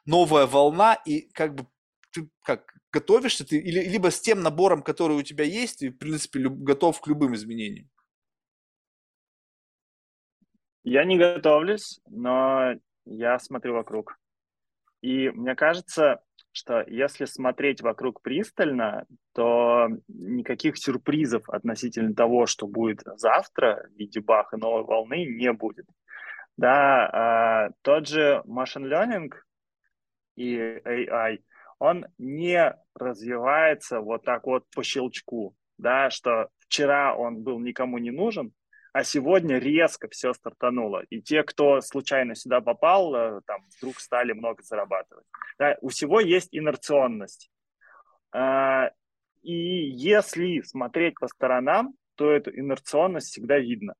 новая волна, и как бы ты как готовишься ты или либо с тем набором, который у тебя есть, и в принципе люб, готов к любым изменениям. Я не готовлюсь, но я смотрю вокруг. И мне кажется, что если смотреть вокруг пристально, то никаких сюрпризов относительно того, что будет завтра в виде баха новой волны, не будет. Да, э, тот же machine learning и AI, он не развивается вот так вот по щелчку, да, что вчера он был никому не нужен, а сегодня резко все стартануло. И те, кто случайно сюда попал, э, там вдруг стали много зарабатывать. Да, у всего есть инерционность. А, и если смотреть по сторонам, то эту инерционность всегда видно.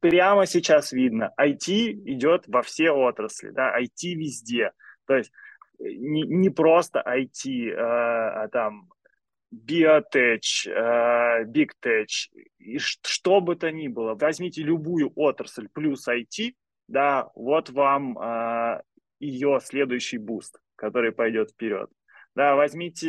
Прямо сейчас видно. IT идет во все отрасли, да, IT везде. То есть не, не просто IT, а, а там biotech, э, big tech, и что бы то ни было, возьмите любую отрасль плюс IT, да, вот вам э, ее следующий boost, который пойдет вперед. Да, возьмите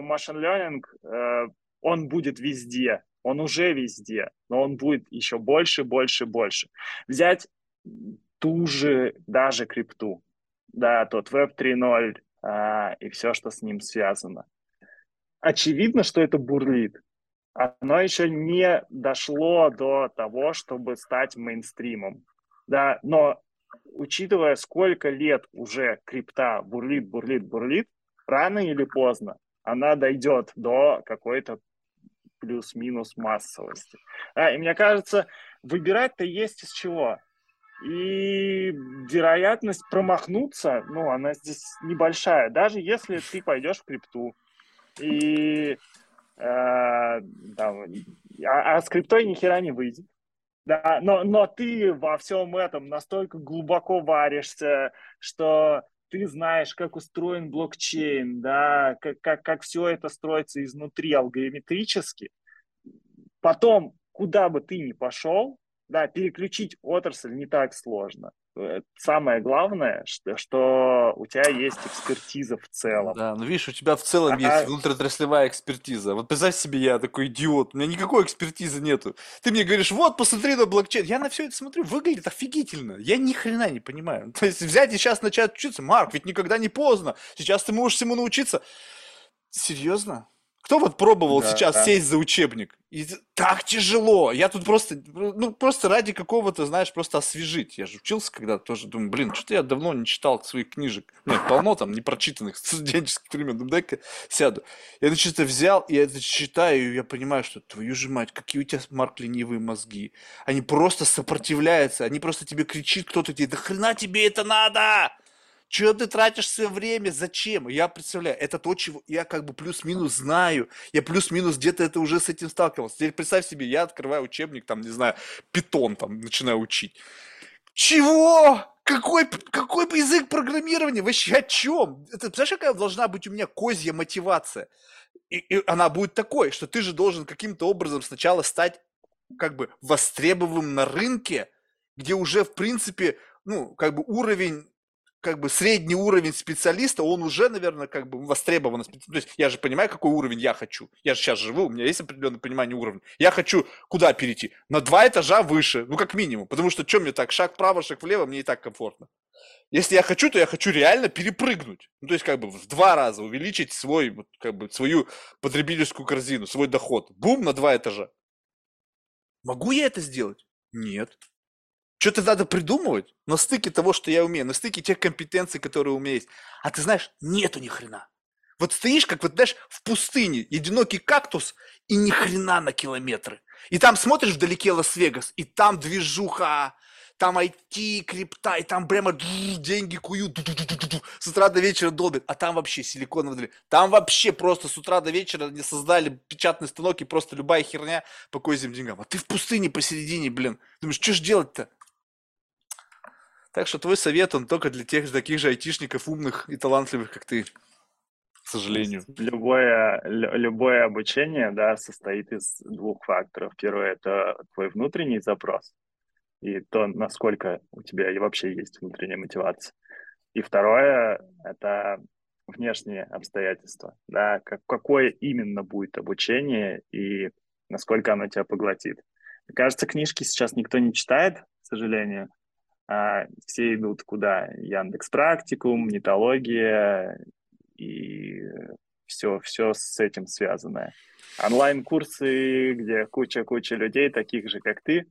machine learning, э, он будет везде, он уже везде, но он будет еще больше, больше, больше. Взять ту же даже крипту, да, тот Web 3.0 э, и все, что с ним связано очевидно, что это бурлит. Оно еще не дошло до того, чтобы стать мейнстримом. Да, но учитывая, сколько лет уже крипта бурлит, бурлит, бурлит, рано или поздно она дойдет до какой-то плюс-минус массовости. А, и мне кажется, выбирать-то есть из чего. И вероятность промахнуться, ну, она здесь небольшая. Даже если ты пойдешь в крипту, и э, да, а, а с криптой ни хера не выйдет. Да, но, но ты во всем этом настолько глубоко варишься, что ты знаешь, как устроен блокчейн, да, как, как, как все это строится изнутри алгоритмически. Потом, куда бы ты ни пошел, да, переключить отрасль не так сложно. Э, самое главное, что, что у тебя есть экспертиза в целом. Да, ну видишь, у тебя в целом а... есть внутриотраслевая экспертиза. Вот представь себе, я такой идиот, у меня никакой экспертизы нету. Ты мне говоришь, вот, посмотри на блокчейн. Я на все это смотрю, выглядит офигительно. Я ни хрена не понимаю. То есть взять и сейчас начать учиться, Марк, ведь никогда не поздно. Сейчас ты можешь всему научиться. Серьезно? Кто вот пробовал да, сейчас да. сесть за учебник? И так тяжело. Я тут просто, ну, просто ради какого-то, знаешь, просто освежить. Я же учился когда-то тоже, думаю, блин, что-то я давно не читал своих книжек. Нет, полно там непрочитанных студенческих времен. Думаю, дай-ка сяду. Я это что-то взял, и я это читаю, и я понимаю, что твою же мать, какие у тебя, Марк, ленивые мозги. Они просто сопротивляются, они просто тебе кричит кто-то тебе, да хрена тебе это надо! Чего ты тратишь свое время? Зачем? Я представляю, это то, чего я как бы плюс-минус знаю. Я плюс-минус где-то это уже с этим сталкивался. Теперь представь себе, я открываю учебник, там, не знаю, питон там начинаю учить. Чего? Какой, какой язык программирования? Вообще о чем? Это, представляешь, какая должна быть у меня козья мотивация? И, и она будет такой, что ты же должен каким-то образом сначала стать как бы востребованным на рынке, где уже, в принципе, ну, как бы уровень как бы средний уровень специалиста, он уже, наверное, как бы востребован. То есть я же понимаю, какой уровень я хочу. Я же сейчас живу, у меня есть определенное понимание уровня. Я хочу куда перейти? На два этажа выше, ну как минимум. Потому что что мне так, шаг вправо, шаг влево, мне и так комфортно. Если я хочу, то я хочу реально перепрыгнуть. Ну, то есть как бы в два раза увеличить свой, как бы, свою потребительскую корзину, свой доход. Бум, на два этажа. Могу я это сделать? Нет. Что-то надо придумывать на стыке того, что я умею, на стыке тех компетенций, которые у меня есть. А ты знаешь, нету ни хрена. Вот стоишь, как вот, знаешь, в пустыне, одинокий кактус, и ни хрена на километры. И там смотришь вдалеке Лас-Вегас, и там движуха, там IT, крипта, и там прямо деньги куют, с утра до вечера долбят, а там вообще силиконовые доли. Там вообще просто с утра до вечера не создали печатный станок, и просто любая херня по козьим деньгам. А ты в пустыне посередине, блин. Думаешь, что ж делать-то? Так что твой совет, он только для тех таких же айтишников умных и талантливых, как ты, к сожалению. Любое, любое обучение, да, состоит из двух факторов. Первое – это твой внутренний запрос и то, насколько у тебя вообще есть внутренняя мотивация. И второе – это внешние обстоятельства, да, как, какое именно будет обучение и насколько оно тебя поглотит. Кажется, книжки сейчас никто не читает, к сожалению, все идут куда? Яндекс Практикум, Нетология и все, все с этим связанное. Онлайн-курсы, где куча-куча людей, таких же, как ты,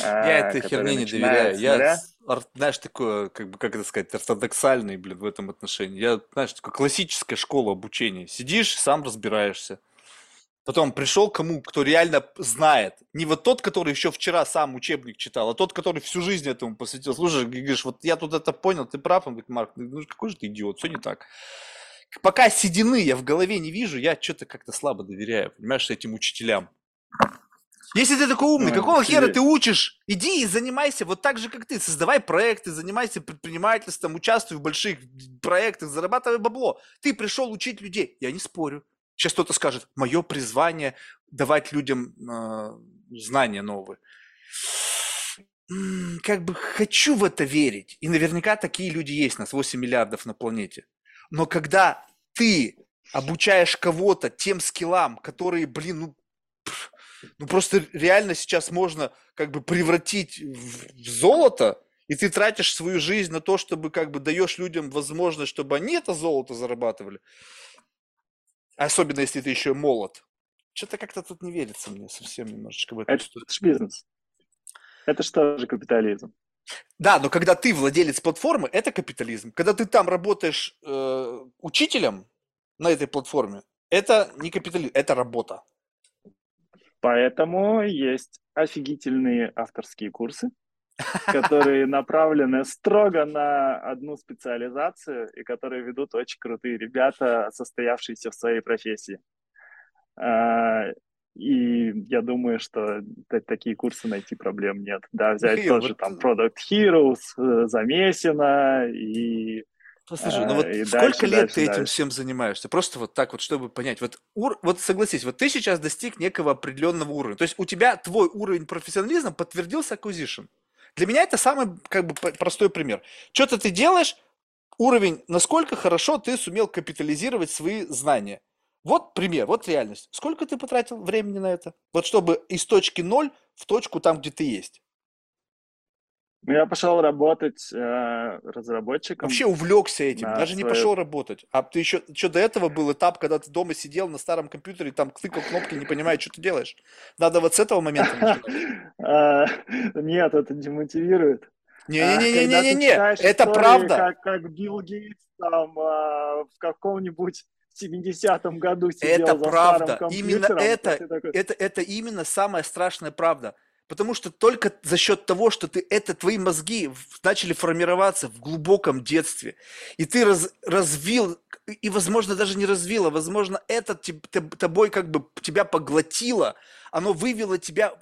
я а, этой херне не доверяю. Я, знаешь, такое, как бы, как это сказать, ортодоксальный, блин, в этом отношении. Я, знаешь, такая классическая школа обучения. Сидишь, сам разбираешься. Потом пришел кому, кто реально знает. Не вот тот, который еще вчера сам учебник читал, а тот, который всю жизнь этому посвятил. Слушай, говоришь, вот я тут это понял, ты прав. Он говорит, Марк, ну какой же ты идиот, все не так. Пока седины я в голове не вижу, я что-то как-то слабо доверяю, понимаешь, этим учителям. Если ты такой умный, ну, какого хера ты учишь? Иди и занимайся вот так же, как ты. Создавай проекты, занимайся предпринимательством, участвуй в больших проектах, зарабатывай бабло. Ты пришел учить людей. Я не спорю. Сейчас кто-то скажет, мое призвание давать людям э, знания новые. Как бы хочу в это верить. И наверняка такие люди есть, нас 8 миллиардов на планете. Но когда ты обучаешь кого-то тем скиллам, которые, блин, ну, ну просто реально сейчас можно как бы превратить в, в золото, и ты тратишь свою жизнь на то, чтобы как бы даешь людям возможность, чтобы они это золото зарабатывали. Особенно если ты еще молод. Что-то как-то тут не верится мне совсем немножечко в это. Это же бизнес. Это что же капитализм? Да, но когда ты владелец платформы, это капитализм. Когда ты там работаешь э, учителем на этой платформе, это не капитализм, это работа. Поэтому есть офигительные авторские курсы, которые направлены строго на одну специализацию и которые ведут очень крутые ребята, состоявшиеся в своей профессии. А, и я думаю, что такие курсы найти проблем нет. Да, взять Михаил, тоже вот... там Product Heroes, э, Замесина и Послушай, ну вот а, сколько дальше, лет дальше, ты этим дальше. всем занимаешься? Просто вот так вот, чтобы понять. Вот, ур... вот согласись, вот ты сейчас достиг некого определенного уровня. То есть у тебя твой уровень профессионализма подтвердился acquisition. Для меня это самый как бы простой пример. Что-то ты делаешь, уровень, насколько хорошо ты сумел капитализировать свои знания. Вот пример, вот реальность. Сколько ты потратил времени на это? Вот чтобы из точки ноль в точку там, где ты есть. Ну, я пошел работать э, разработчиком. Вообще увлекся этим, даже свое... не пошел работать. А ты еще, что до этого был этап, когда ты дома сидел на старом компьютере, там тыкал кнопки, не понимаешь, что ты делаешь. Надо вот с этого момента а, Нет, это демотивирует. Не-не-не-не-не-не, это правда. Как Билл Гейтс там а, в каком-нибудь 70-м году сидел это правда. Именно это, это, это именно самая страшная правда. Потому что только за счет того, что ты это твои мозги начали формироваться в глубоком детстве, и ты раз, развил, и, возможно, даже не развил, а, возможно, это тобой как бы тебя поглотило, оно вывело тебя,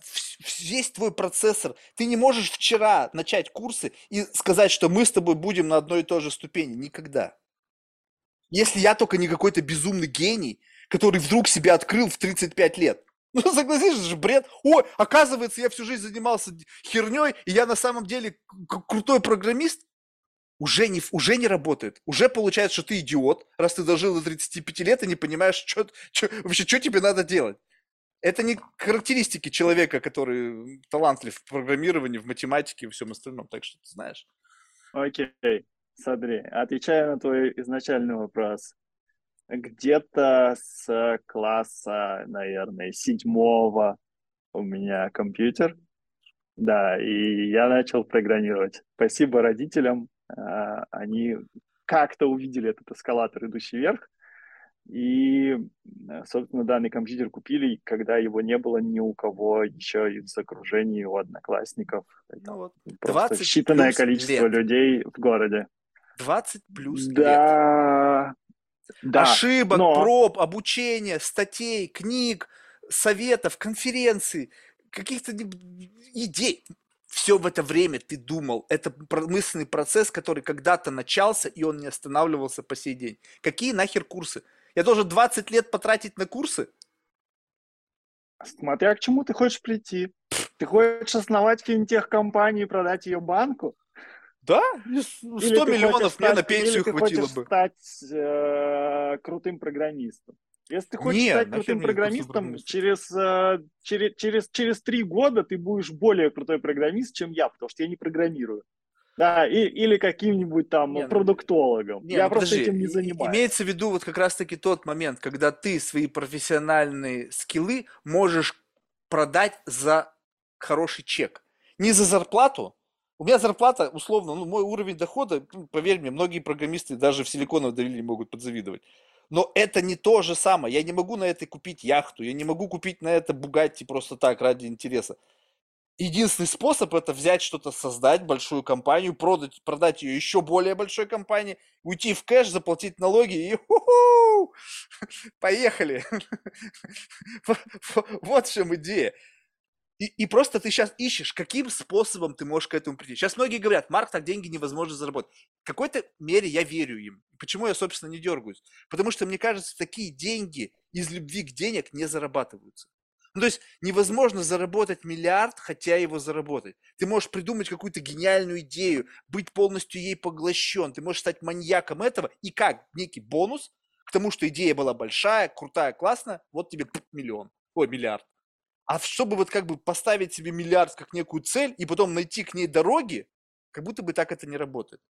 весь твой процессор. Ты не можешь вчера начать курсы и сказать, что мы с тобой будем на одной и той же ступени. Никогда. Если я только не какой-то безумный гений, который вдруг себя открыл в 35 лет – ну, согласись, это же бред. Ой, оказывается, я всю жизнь занимался херней, и я на самом деле крутой программист. Уже не, уже не работает. Уже получается, что ты идиот, раз ты дожил до 35 лет и не понимаешь, что, что, вообще, что тебе надо делать. Это не характеристики человека, который талантлив в программировании, в математике и всем остальном. Так что ты знаешь. Окей, okay. смотри, отвечая на твой изначальный вопрос где-то с класса, наверное, седьмого у меня компьютер. Да, и я начал программировать. Спасибо родителям. А, они как-то увидели этот эскалатор, идущий вверх. И, собственно, данный компьютер купили, когда его не было ни у кого еще из окружения, у одноклассников. Ну, вот. Просто считанное количество лет. людей в городе. 20 плюс да, лет да, ошибок, но... проб, обучения, статей, книг, советов, конференций, каких-то идей. все в это время ты думал. Это мысленный процесс, который когда-то начался, и он не останавливался по сей день. Какие нахер курсы? Я должен 20 лет потратить на курсы? Смотря к чему ты хочешь прийти. Ты хочешь основать финтех-компанию и продать ее банку? Да, 100 или миллионов мне на пенсию или хватило ты бы. стать э, крутым программистом. Если ты хочешь Нет, стать крутым программистом, программист? через, э, через, через, через три года ты будешь более крутой программист, чем я, потому что я не программирую. Да, и, или каким-нибудь там Не, ну, продуктологом. Не, я ну просто подожди, этим не занимаюсь. Имеется в виду вот как раз-таки тот момент, когда ты свои профессиональные скиллы можешь продать за хороший чек. Не за зарплату. У меня зарплата, условно, ну, мой уровень дохода, ну, поверь мне, многие программисты даже в Силиконовой долине могут подзавидовать. Но это не то же самое. Я не могу на это купить яхту, я не могу купить на это Бугатти просто так, ради интереса. Единственный способ это взять что-то, создать большую компанию, продать, продать ее еще более большой компании, уйти в кэш, заплатить налоги и поехали. Вот в чем идея. И, и просто ты сейчас ищешь, каким способом ты можешь к этому прийти. Сейчас многие говорят, Марк, так деньги невозможно заработать. В какой-то мере я верю им. Почему я, собственно, не дергаюсь? Потому что, мне кажется, такие деньги из любви к денег не зарабатываются. Ну, то есть невозможно заработать миллиард, хотя его заработать. Ты можешь придумать какую-то гениальную идею, быть полностью ей поглощен. Ты можешь стать маньяком этого. И как некий бонус к тому, что идея была большая, крутая, классная, вот тебе миллион, ой, миллиард. А чтобы вот как бы поставить себе миллиард как некую цель и потом найти к ней дороги, как будто бы так это не работает.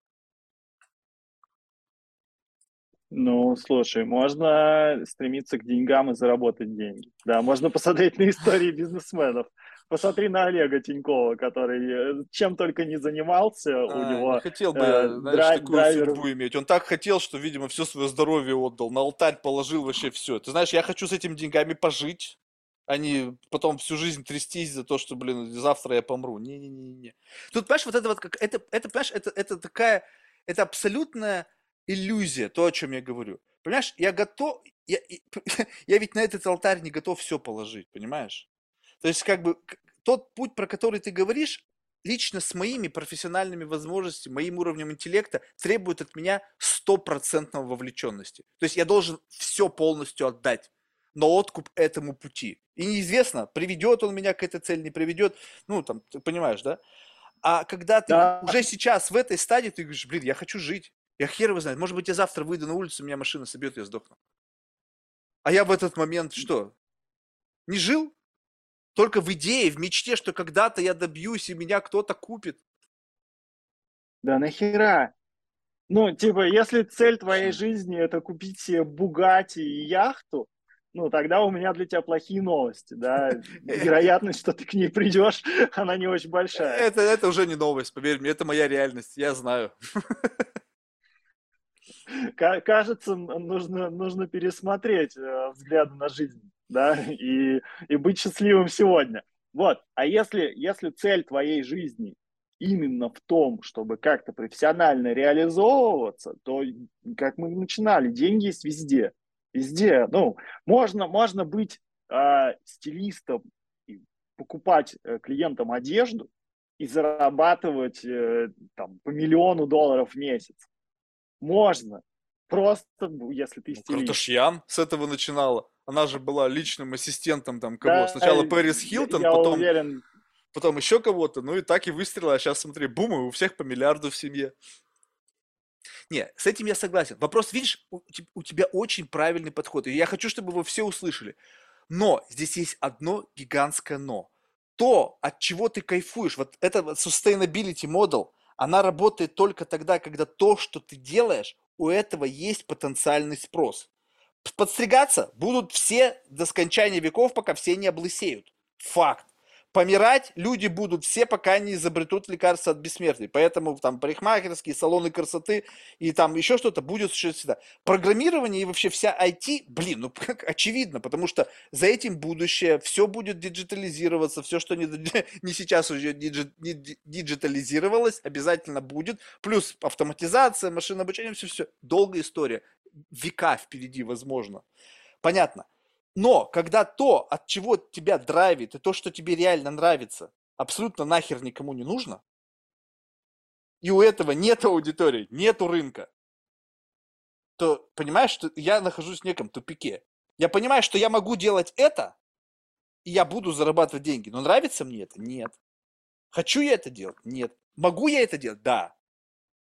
Ну, слушай, можно стремиться к деньгам и заработать деньги. Да, можно посмотреть на истории бизнесменов. Посмотри на Олега Тинькова, который э, чем только не занимался, у А, него не хотел бы, э, знаешь, драй- такую драйвер- судьбу иметь. Он так хотел, что, видимо, все свое здоровье отдал, на алтарь положил вообще все. Ты знаешь, я хочу с этими деньгами пожить, а не потом всю жизнь трястись за то, что, блин, завтра я помру. Не-не-не-не. Тут, понимаешь, вот это вот, как, это, это, понимаешь, это, это такая, это абсолютная иллюзия, то, о чем я говорю. Понимаешь, я готов, я, я ведь на этот алтарь не готов все положить, понимаешь? То есть, как бы, тот путь, про который ты говоришь, лично с моими профессиональными возможностями, моим уровнем интеллекта, требует от меня стопроцентного вовлеченности. То есть я должен все полностью отдать на откуп этому пути. И неизвестно, приведет он меня к этой цели, не приведет. Ну, там, ты понимаешь, да? А когда ты Да. уже сейчас в этой стадии, ты говоришь, блин, я хочу жить. Я хер его знает. Может быть, я завтра выйду на улицу, меня машина собьет, я сдохну. А я в этот момент что? Не жил? Только в идее, в мечте, что когда-то я добьюсь, и меня кто-то купит. Да нахера? Ну, типа, если цель твоей жизни это купить себе Бугати и яхту, ну, тогда у меня для тебя плохие новости, да. Вероятность, что ты к ней придешь, она не очень большая. Это, это уже не новость, поверь мне, это моя реальность, я знаю. Ка- Кажется, нужно, нужно пересмотреть э, взгляды на жизнь, да, и, и быть счастливым сегодня. Вот, а если, если цель твоей жизни именно в том, чтобы как-то профессионально реализовываться, то, как мы начинали, деньги есть везде. Везде. Ну, можно, можно быть э, стилистом покупать э, клиентам одежду и зарабатывать э, там, по миллиону долларов в месяц. Можно. Просто, ну, если ты Ну, стилист. Карташьян с этого начинала. Она же была личным ассистентом там кого? Да, Сначала я- Пэрис Хилтон, я потом, уверен, потом еще кого-то, ну и так и выстрелила. А сейчас смотри, бум, и у всех по миллиарду в семье. Не, с этим я согласен. Вопрос, видишь, у, те- у тебя очень правильный подход. И я хочу, чтобы вы все услышали. Но здесь есть одно гигантское но. То, от чего ты кайфуешь, вот это sustainability model, она работает только тогда, когда то, что ты делаешь, у этого есть потенциальный спрос. Подстригаться будут все до скончания веков, пока все не облысеют. Факт. Помирать люди будут все, пока не изобретут лекарства от бессмертия. Поэтому там парикмахерские, салоны красоты и там еще что-то будет существовать всегда. Программирование и вообще вся IT, блин, ну как очевидно, потому что за этим будущее, все будет диджитализироваться, все, что не, не сейчас уже диджи- не ди- диджитализировалось, обязательно будет. Плюс автоматизация, машинное обучение, все-все. Долгая история. Века впереди, возможно. Понятно. Но когда то, от чего тебя драйвит, и то, что тебе реально нравится, абсолютно нахер никому не нужно, и у этого нет аудитории, нету рынка, то понимаешь, что я нахожусь в неком тупике. Я понимаю, что я могу делать это, и я буду зарабатывать деньги. Но нравится мне это? Нет. Хочу я это делать? Нет. Могу я это делать? Да.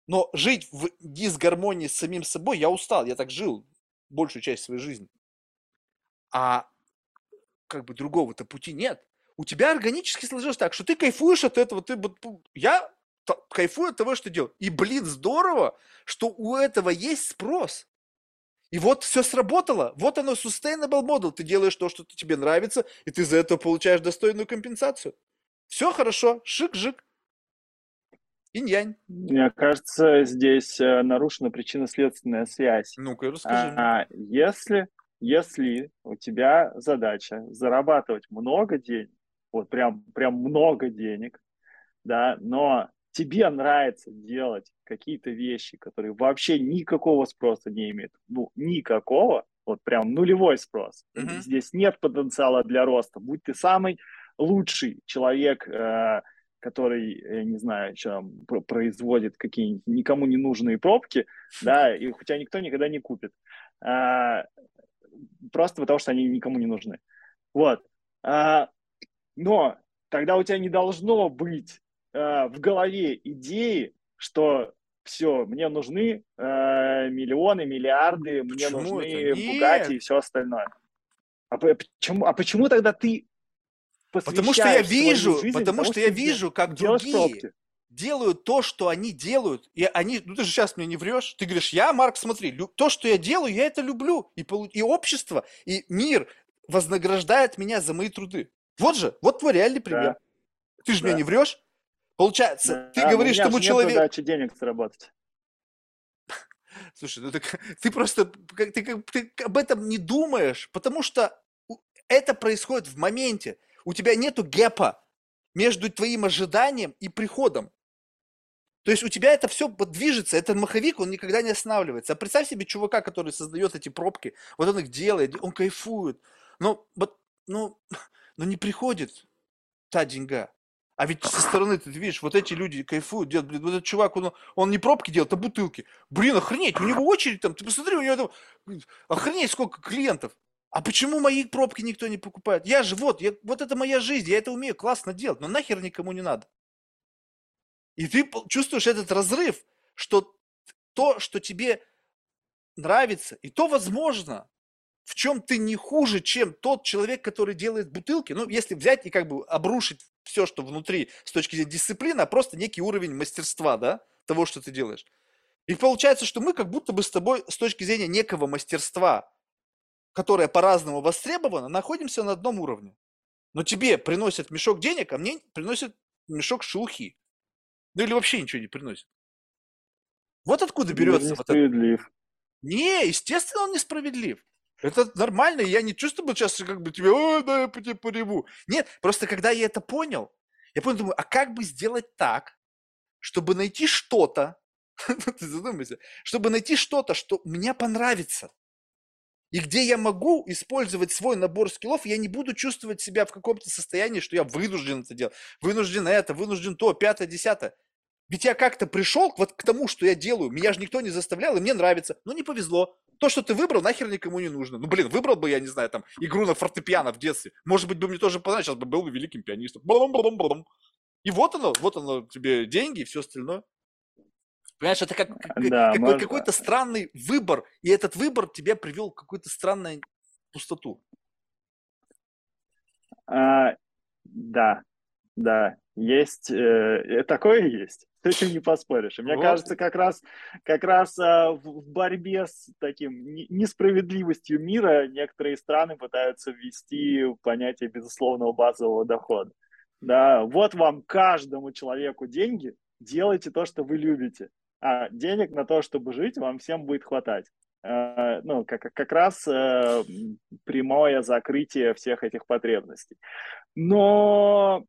Но жить в дисгармонии с самим собой, я устал, я так жил большую часть своей жизни. А как бы другого-то пути нет. У тебя органически сложилось так, что ты кайфуешь от этого, ты я кайфую от того, что делаю. И, блин, здорово, что у этого есть спрос. И вот все сработало. Вот оно, sustainable model. Ты делаешь то, что тебе нравится, и ты за это получаешь достойную компенсацию. Все хорошо, шик-жик. Инь-янь. Мне кажется, здесь э, нарушена причинно-следственная связь. Ну-ка, расскажи. А, если, если у тебя задача зарабатывать много денег, вот прям, прям много денег, да, но тебе нравится делать какие-то вещи, которые вообще никакого спроса не имеют, ну, никакого, вот прям нулевой спрос. Mm-hmm. Здесь нет потенциала для роста. Будь ты самый лучший человек, э, который, я не знаю, что производит какие-нибудь никому не нужные пробки, да, и хотя никто никогда не купит. А, просто потому, что они никому не нужны. Вот. А, но тогда у тебя не должно быть а, в голове идеи, что все, мне нужны э, миллионы, миллиарды, мне почему нужны Бугати и все остальное. А почему, а почему тогда ты Потому что я вижу, жизнь, потому что я вижу, как другие пробки. Делают то, что они делают, и они, ну ты же сейчас мне не врешь, ты говоришь, я, Марк, смотри, то, что я делаю, я это люблю, и, и общество, и мир вознаграждает меня за мои труды. Вот же, вот твой реальный пример. Да. Ты же да. мне не врешь? Получается, да, ты да, говоришь, чтобы человек... Нет денег заработать. Слушай, ну так ты просто ты, ты об этом не думаешь, потому что это происходит в моменте. У тебя нету гэпа между твоим ожиданием и приходом. То есть у тебя это все движется, этот маховик, он никогда не останавливается. А представь себе чувака, который создает эти пробки, вот он их делает, он кайфует, но, вот, ну, но не приходит та деньга. А ведь со стороны ты видишь, вот эти люди кайфуют, делают, блин, вот этот чувак, он, он не пробки делает, а бутылки. Блин, охренеть, у него очередь там, ты посмотри, у него там, охренеть, сколько клиентов. А почему мои пробки никто не покупает? Я же вот, я, вот это моя жизнь, я это умею классно делать, но нахер никому не надо. И ты чувствуешь этот разрыв, что то, что тебе нравится, и то возможно, в чем ты не хуже, чем тот человек, который делает бутылки. Ну, если взять и как бы обрушить все, что внутри с точки зрения дисциплины, а просто некий уровень мастерства, да, того, что ты делаешь. И получается, что мы как будто бы с тобой с точки зрения некого мастерства которая по-разному востребована, находимся на одном уровне. Но тебе приносят мешок денег, а мне приносят мешок шелухи. Ну или вообще ничего не приносит. Вот откуда берется вот это. Не, естественно, он несправедлив. Это нормально, я не чувствую сейчас как бы тебе, ой, да, я по тебе пореву. Нет, просто когда я это понял, я понял, думаю, а как бы сделать так, чтобы найти что-то, ты задумайся, чтобы найти что-то, что мне понравится и где я могу использовать свой набор скиллов, я не буду чувствовать себя в каком-то состоянии, что я вынужден это делать, вынужден это, вынужден то, пятое, десятое. Ведь я как-то пришел вот к тому, что я делаю, меня же никто не заставлял, и мне нравится. Но не повезло. То, что ты выбрал, нахер никому не нужно. Ну, блин, выбрал бы я, не знаю, там, игру на фортепиано в детстве. Может быть, бы мне тоже понравилось, сейчас бы был великим пианистом. И вот оно, вот оно, тебе деньги и все остальное. Понимаешь, это как, да, как какой-то странный выбор, и этот выбор тебя привел в какую-то странную пустоту. А, да, да, есть, э, такое есть. С этим не поспоришь. И мне вот. кажется, как раз, как раз э, в, в борьбе с таким несправедливостью мира некоторые страны пытаются ввести понятие безусловного базового дохода. Да, вот вам каждому человеку деньги, делайте то, что вы любите а денег на то, чтобы жить, вам всем будет хватать. Э, ну, как, как раз э, прямое закрытие всех этих потребностей. Но,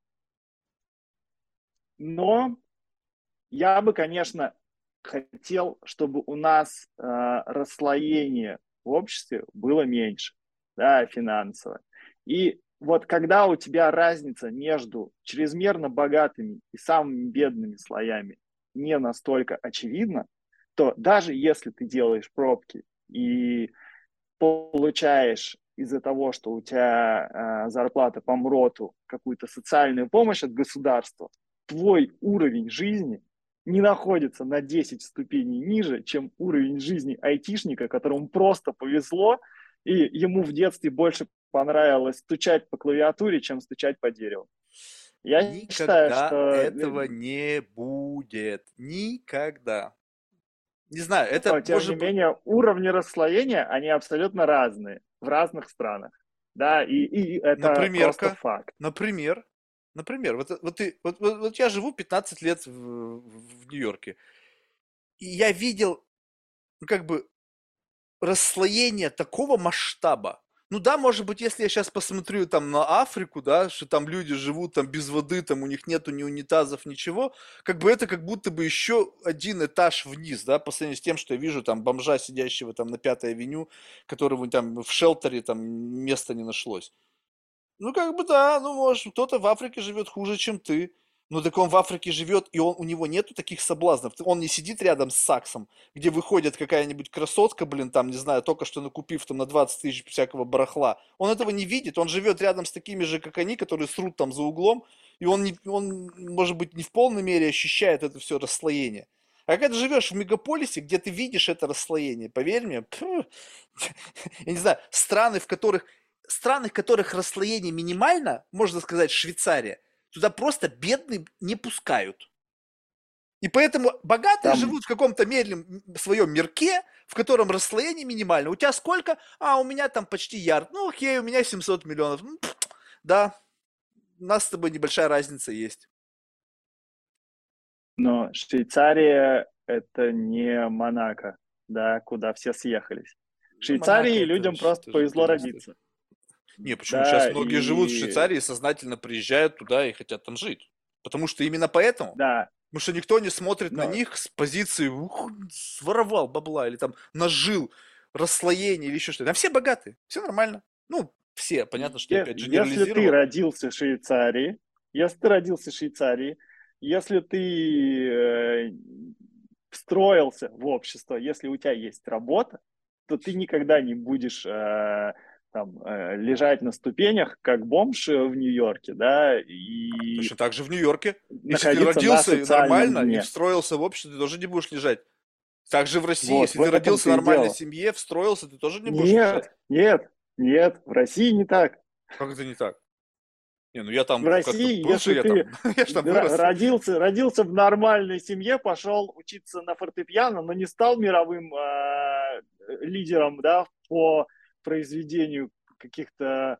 но я бы, конечно, хотел, чтобы у нас э, расслоение в обществе было меньше, да, финансово. И вот когда у тебя разница между чрезмерно богатыми и самыми бедными слоями не настолько очевидна, то даже если ты делаешь пробки и получаешь из-за того, что у тебя э, зарплата по МРОТу, какую-то социальную помощь от государства, твой уровень жизни не находится на 10 ступеней ниже, чем уровень жизни айтишника, которому просто повезло, и ему в детстве больше понравилось стучать по клавиатуре, чем стучать по дереву. Я Никогда считаю, что... этого не будет. Никогда. Не знаю, это Но, тем может... не менее, уровни расслоения, они абсолютно разные в разных странах. Да, и, и это например, просто факт. Например, например, вот, вот, ты, вот, вот, вот я живу 15 лет в, в Нью-Йорке, и я видел, ну, как бы, расслоение такого масштаба, ну да, может быть, если я сейчас посмотрю там на Африку, да, что там люди живут там без воды, там у них нету ни унитазов, ничего, как бы это как будто бы еще один этаж вниз, да, по сравнению с тем, что я вижу там бомжа, сидящего там на Пятой авеню, которого там в шелтере там места не нашлось. Ну, как бы да, ну, может, кто-то в Африке живет хуже, чем ты. Ну так он в Африке живет, и он, у него нету таких соблазнов. Он не сидит рядом с Саксом, где выходит какая-нибудь красотка, блин, там, не знаю, только что накупив там на 20 тысяч всякого барахла. Он этого не видит, он живет рядом с такими же, как они, которые срут там за углом, и он, не, он может быть, не в полной мере ощущает это все расслоение. А когда ты живешь в мегаполисе, где ты видишь это расслоение, поверь мне, я не знаю, страны, в которых, страны, в которых расслоение минимально, можно сказать, Швейцария, туда просто бедные не пускают. И поэтому богатые Там... живут в каком-то медленном своем мирке, в котором расслоение минимально. У тебя сколько? А, у меня там почти ярд. Ну, окей, у меня 700 миллионов. Ну, да, у нас с тобой небольшая разница есть. Но Швейцария – это не Монако, да, куда все съехались. В Швейцарии Монако людям просто повезло родиться. Не, почему? Да, Сейчас многие и... живут в Швейцарии, сознательно приезжают туда и хотят там жить. Потому что именно поэтому. Да. Потому что никто не смотрит Но... на них с позиции своровал бабла или там нажил расслоение или еще что-то. А все богатые, все нормально. Ну, все, понятно, что опять же Если ты родился в Швейцарии, если ты родился в Швейцарии, если ты э, встроился в общество, если у тебя есть работа, то ты никогда не будешь э, там, э, лежать на ступенях, как бомж э, в Нью-Йорке, да, и... Точно так же в Нью-Йорке. Если ты родился нормально дне. и встроился в общество, ты тоже не будешь лежать. Так же в России, вот, если ты родился в нормальной дело. семье, встроился, ты тоже не будешь нет, лежать. Нет, нет, в России не так. Как это не так? Не, ну я там в России, бывший, если я ты я там родился, родился в нормальной семье, пошел учиться на фортепиано, но не стал мировым э, лидером, да, по произведению каких-то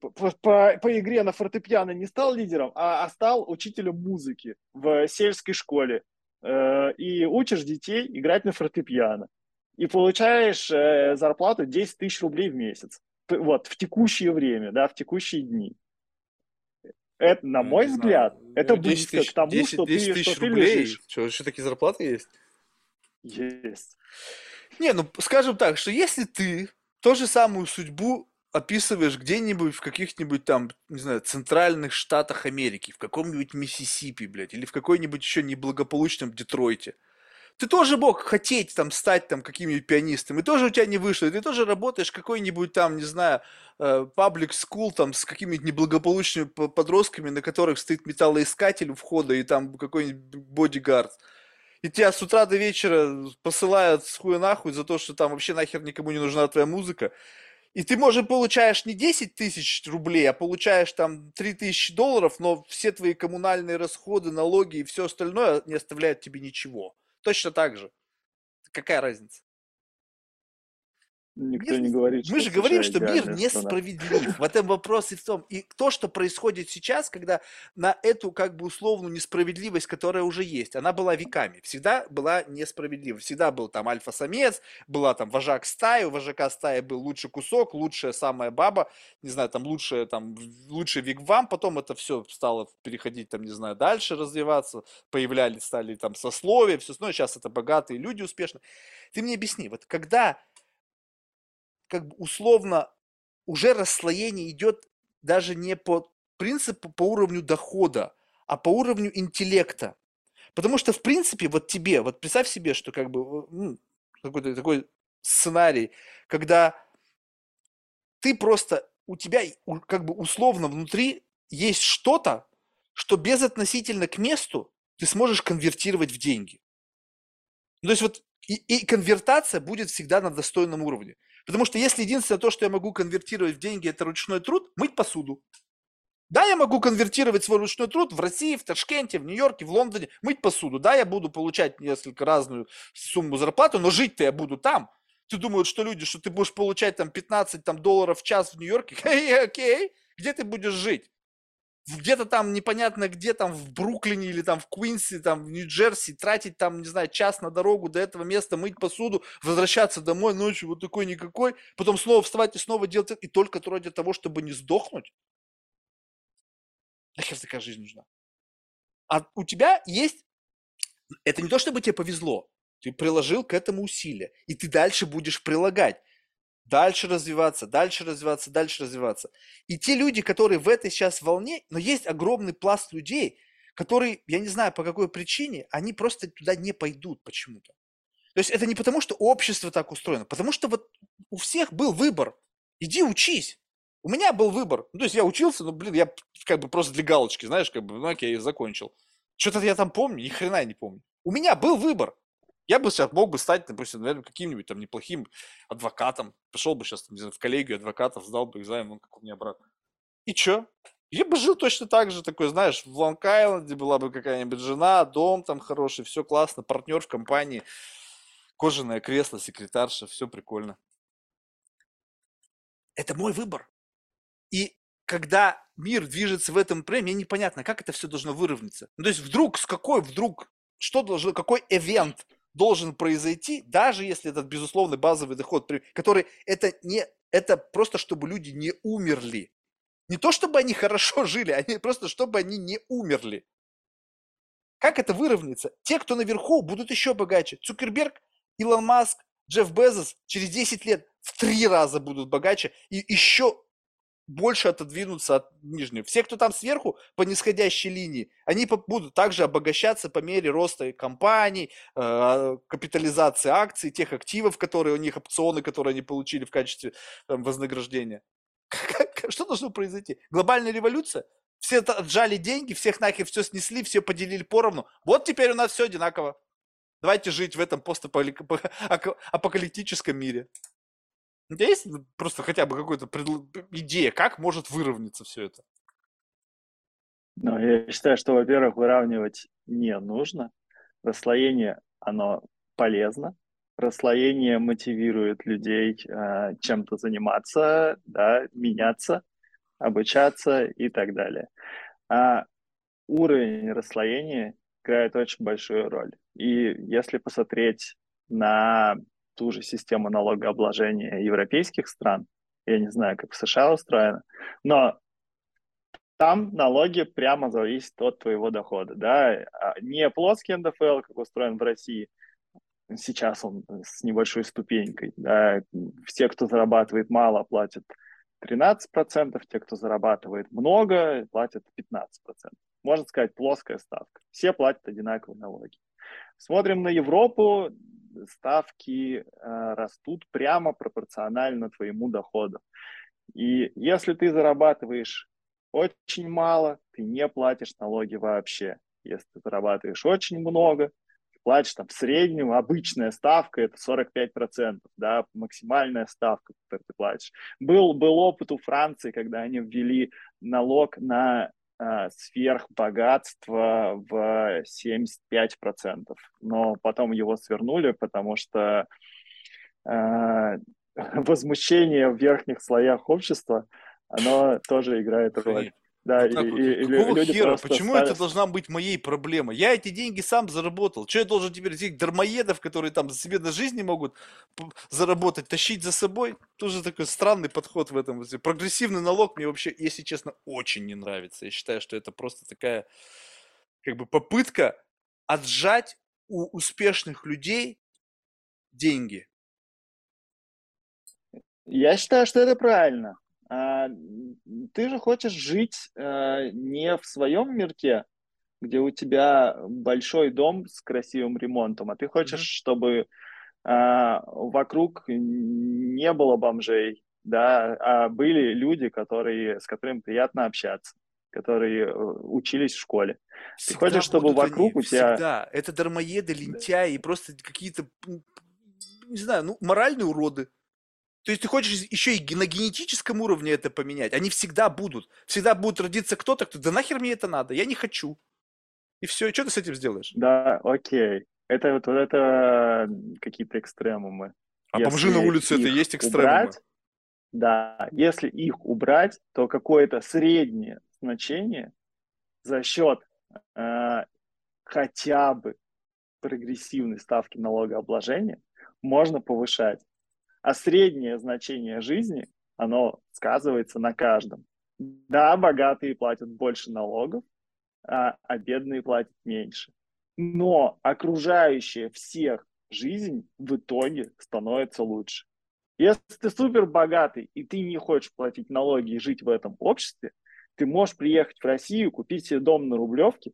по, по, по игре на фортепиано не стал лидером, а, а стал учителем музыки в сельской школе. Э, и учишь детей играть на фортепиано. И получаешь э, зарплату 10 тысяч рублей в месяц. Вот, в текущее время, да, в текущие дни. Это, на ну, мой взгляд, знаю. это ну, близко тысяч, к тому, 10, что 10 ты, что рублей. ты лежишь. Что, еще такие зарплаты есть? Есть. Не, ну, скажем так, что если ты ту же самую судьбу описываешь где-нибудь в каких-нибудь там, не знаю, центральных штатах Америки, в каком-нибудь Миссисипи, блядь, или в какой-нибудь еще неблагополучном Детройте. Ты тоже мог хотеть там стать там каким-нибудь пианистом, и тоже у тебя не вышло, и ты тоже работаешь какой-нибудь там, не знаю, паблик э, скул там с какими-нибудь неблагополучными подростками, на которых стоит металлоискатель у входа и там какой-нибудь бодигард и тебя с утра до вечера посылают с хуя нахуй за то, что там вообще нахер никому не нужна твоя музыка. И ты, может, получаешь не 10 тысяч рублей, а получаешь там 3 тысячи долларов, но все твои коммунальные расходы, налоги и все остальное не оставляют тебе ничего. Точно так же. Какая разница? Никто мир, не говорит, Мы же говорим, что мир несправедлив. В этом вопрос и в том. И то, что происходит сейчас, когда на эту как бы условную несправедливость, которая уже есть, она была веками. Всегда была несправедлива. Всегда был там альфа-самец, была там вожак стаи, у вожака стаи был лучший кусок, лучшая самая баба, не знаю, там лучшая, там, лучший вигвам, потом это все стало переходить, там, не знаю, дальше развиваться, появлялись, стали там сословия, все остальное, сейчас это богатые люди успешно. Ты мне объясни, вот когда как бы условно уже расслоение идет даже не по принципу, по уровню дохода, а по уровню интеллекта. Потому что, в принципе, вот тебе, вот представь себе, что как бы ну, какой-то такой сценарий, когда ты просто, у тебя как бы условно внутри есть что-то, что безотносительно к месту ты сможешь конвертировать в деньги. Ну, то есть вот и, и конвертация будет всегда на достойном уровне. Потому что если единственное то, что я могу конвертировать в деньги, это ручной труд, мыть посуду. Да, я могу конвертировать свой ручной труд в России, в Ташкенте, в Нью-Йорке, в Лондоне, мыть посуду. Да, я буду получать несколько разную сумму зарплаты, но жить-то я буду там. Ты думают, что люди, что ты будешь получать там 15 там, долларов в час в Нью-Йорке? Окей, окей. Где ты будешь жить? Где-то там непонятно где, там в Бруклине или там в Куинси, там в Нью-Джерси, тратить там, не знаю, час на дорогу до этого места, мыть посуду, возвращаться домой ночью вот такой никакой, потом снова вставать и снова делать это, и только ради того, чтобы не сдохнуть. Нахер такая жизнь нужна? А у тебя есть, это не то, чтобы тебе повезло, ты приложил к этому усилия, и ты дальше будешь прилагать дальше развиваться, дальше развиваться, дальше развиваться. И те люди, которые в этой сейчас волне, но есть огромный пласт людей, которые, я не знаю по какой причине, они просто туда не пойдут почему-то. То есть это не потому, что общество так устроено, потому что вот у всех был выбор. Иди учись. У меня был выбор. Ну, то есть я учился, но, блин, я как бы просто для галочки, знаешь, как бы, ну окей, закончил. Что-то я там помню, ни хрена не помню. У меня был выбор. Я бы сейчас мог бы стать, допустим, наверное, каким-нибудь там неплохим адвокатом. Пришел бы сейчас, не знаю, в коллегию адвокатов, сдал бы экзамен, он как у меня брат. И чё? Я бы жил точно так же, такой, знаешь, в Лонг-Айленде была бы какая-нибудь жена, дом там хороший, все классно, партнер в компании, кожаное кресло, секретарша, все прикольно. Это мой выбор. И когда мир движется в этом мне непонятно, как это все должно выровняться. Ну, то есть вдруг, с какой вдруг, что должно, какой эвент должен произойти, даже если этот безусловный базовый доход, который это не, это просто чтобы люди не умерли. Не то, чтобы они хорошо жили, а просто, чтобы они не умерли. Как это выровняется? Те, кто наверху, будут еще богаче. Цукерберг, Илон Маск, Джефф Безос через 10 лет в три раза будут богаче и еще больше отодвинуться от нижнего. Все, кто там сверху по нисходящей линии, они будут также обогащаться по мере роста компаний, э, капитализации акций, тех активов, которые у них, опционы, которые они получили в качестве там, вознаграждения. Что должно произойти? Глобальная революция? Все отжали деньги, всех нахер все снесли, все поделили поровну. Вот теперь у нас все одинаково. Давайте жить в этом постапокалиптическом мире. У тебя есть просто хотя бы какая-то предл... идея, как может выровняться все это? Ну, я считаю, что, во-первых, выравнивать не нужно. Расслоение, оно полезно. Расслоение мотивирует людей э, чем-то заниматься, да, меняться, обучаться и так далее. А уровень расслоения играет очень большую роль. И если посмотреть на ту же систему налогообложения европейских стран. Я не знаю, как в США устроено, но там налоги прямо зависят от твоего дохода, да, а не плоский НДФЛ, как устроен в России, сейчас он с небольшой ступенькой, да, все, кто зарабатывает мало, платят 13%, те, кто зарабатывает много, платят 15%. Можно сказать, плоская ставка. Все платят одинаковые налоги. Смотрим на Европу, ставки э, растут прямо пропорционально твоему доходу. И если ты зарабатываешь очень мало, ты не платишь налоги вообще. Если ты зарабатываешь очень много, ты платишь там среднюю, обычная ставка это 45%, да, максимальная ставка, которую ты платишь. Был, был опыт у Франции, когда они ввели налог на сверхбогатство в 75%. Но потом его свернули, потому что э, возмущение в верхних слоях общества, оно тоже играет роль. Да, вот и, вот. и, Какого люди хера? Почему ставят... это должна быть моей проблемой? Я эти деньги сам заработал. Что я должен теперь этих дармоедов, которые там себе на жизни могут заработать, тащить за собой? Тоже такой странный подход в этом. Прогрессивный налог мне вообще, если честно, очень не нравится. Я считаю, что это просто такая как бы попытка отжать у успешных людей деньги. Я считаю, что это правильно. А, ты же хочешь жить а, не в своем мирке, где у тебя большой дом с красивым ремонтом, а ты хочешь, mm-hmm. чтобы а, вокруг не было бомжей, да, а были люди, которые, с которыми приятно общаться, которые э, учились в школе. Всегда ты хочешь, чтобы вокруг они, у тебя... Всегда. Это дармоеды, лентяи, просто какие-то, не знаю, ну, моральные уроды. То есть ты хочешь еще и на генетическом уровне это поменять. Они всегда будут. Всегда будет родиться кто-то, кто, да нахер мне это надо, я не хочу. И все, и что ты с этим сделаешь? Да, окей. Это вот, вот это какие-то экстремумы. А если бомжи на улице это и есть экстремумы? Убрать, да, если их убрать, то какое-то среднее значение за счет э, хотя бы прогрессивной ставки налогообложения можно повышать. А среднее значение жизни, оно сказывается на каждом. Да, богатые платят больше налогов, а, а бедные платят меньше. Но окружающая всех жизнь в итоге становится лучше. Если ты супер богатый и ты не хочешь платить налоги и жить в этом обществе, ты можешь приехать в Россию, купить себе дом на Рублевке,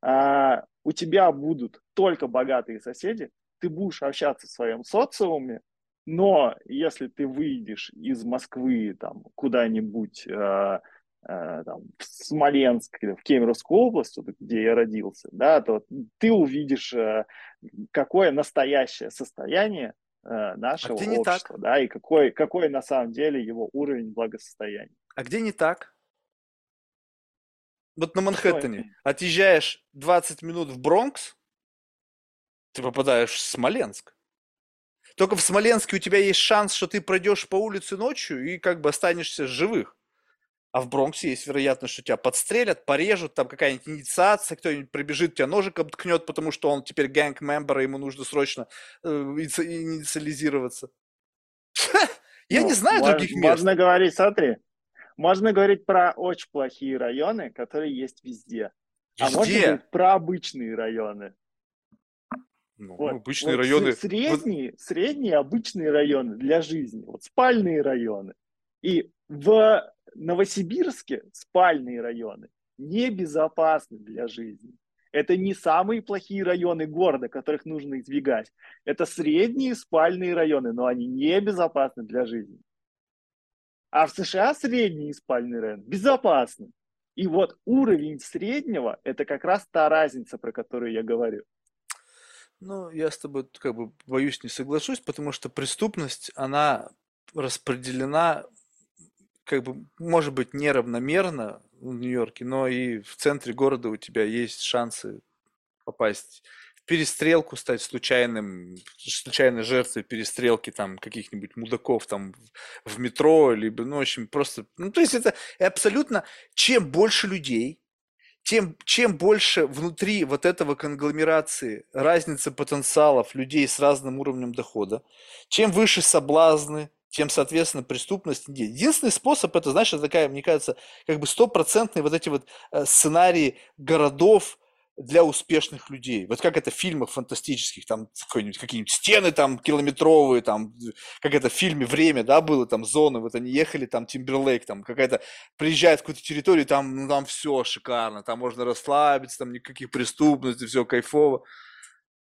а, у тебя будут только богатые соседи, ты будешь общаться в своем социуме, но если ты выйдешь из Москвы там куда-нибудь э, э, там, в Смоленск, в Кемеровскую область, где я родился, да, то ты увидишь, э, какое настоящее состояние э, нашего а общества, да, и какой, какой на самом деле его уровень благосостояния. А где не так? Вот на Манхэттене отъезжаешь 20 минут в Бронкс, ты попадаешь в Смоленск. Только в Смоленске у тебя есть шанс, что ты пройдешь по улице ночью и как бы останешься живых. А в Бронксе есть вероятность, что тебя подстрелят, порежут, там какая-нибудь инициация, кто-нибудь прибежит, тебя ножиком ткнет, потому что он теперь гэнг-мембер, ему нужно срочно э, инициализироваться. Я не ну, знаю других мест. Можно говорить, смотри, можно говорить про очень плохие районы, которые есть везде. А можно говорить про обычные районы. Ну, вот, обычные вот районы. Средние, средние обычные районы для жизни. Вот спальные районы. И в Новосибирске спальные районы небезопасны для жизни. Это не самые плохие районы города, которых нужно избегать. Это средние спальные районы, но они небезопасны для жизни. А в США средние спальные районы безопасны. И вот уровень среднего – это как раз та разница, про которую я говорю. Ну, я с тобой как бы боюсь не соглашусь, потому что преступность, она распределена как бы, может быть, неравномерно в Нью-Йорке, но и в центре города у тебя есть шансы попасть в перестрелку, стать случайным, случайной жертвой перестрелки там каких-нибудь мудаков там в метро, либо, ну, в общем, просто, ну, то есть это абсолютно, чем больше людей, тем, чем больше внутри вот этого конгломерации разница потенциалов людей с разным уровнем дохода, чем выше соблазны, тем, соответственно, преступность. Единственный способ, это, знаешь, такая, мне кажется, как бы стопроцентные вот эти вот э, сценарии городов, для успешных людей. Вот как это в фильмах фантастических, там какие-нибудь стены там километровые, там, как это в фильме «Время», да, было, там зоны, вот они ехали, там Тимберлейк, там какая-то, приезжает в какую-то территорию, там, ну, там все шикарно, там можно расслабиться, там никаких преступностей, все кайфово.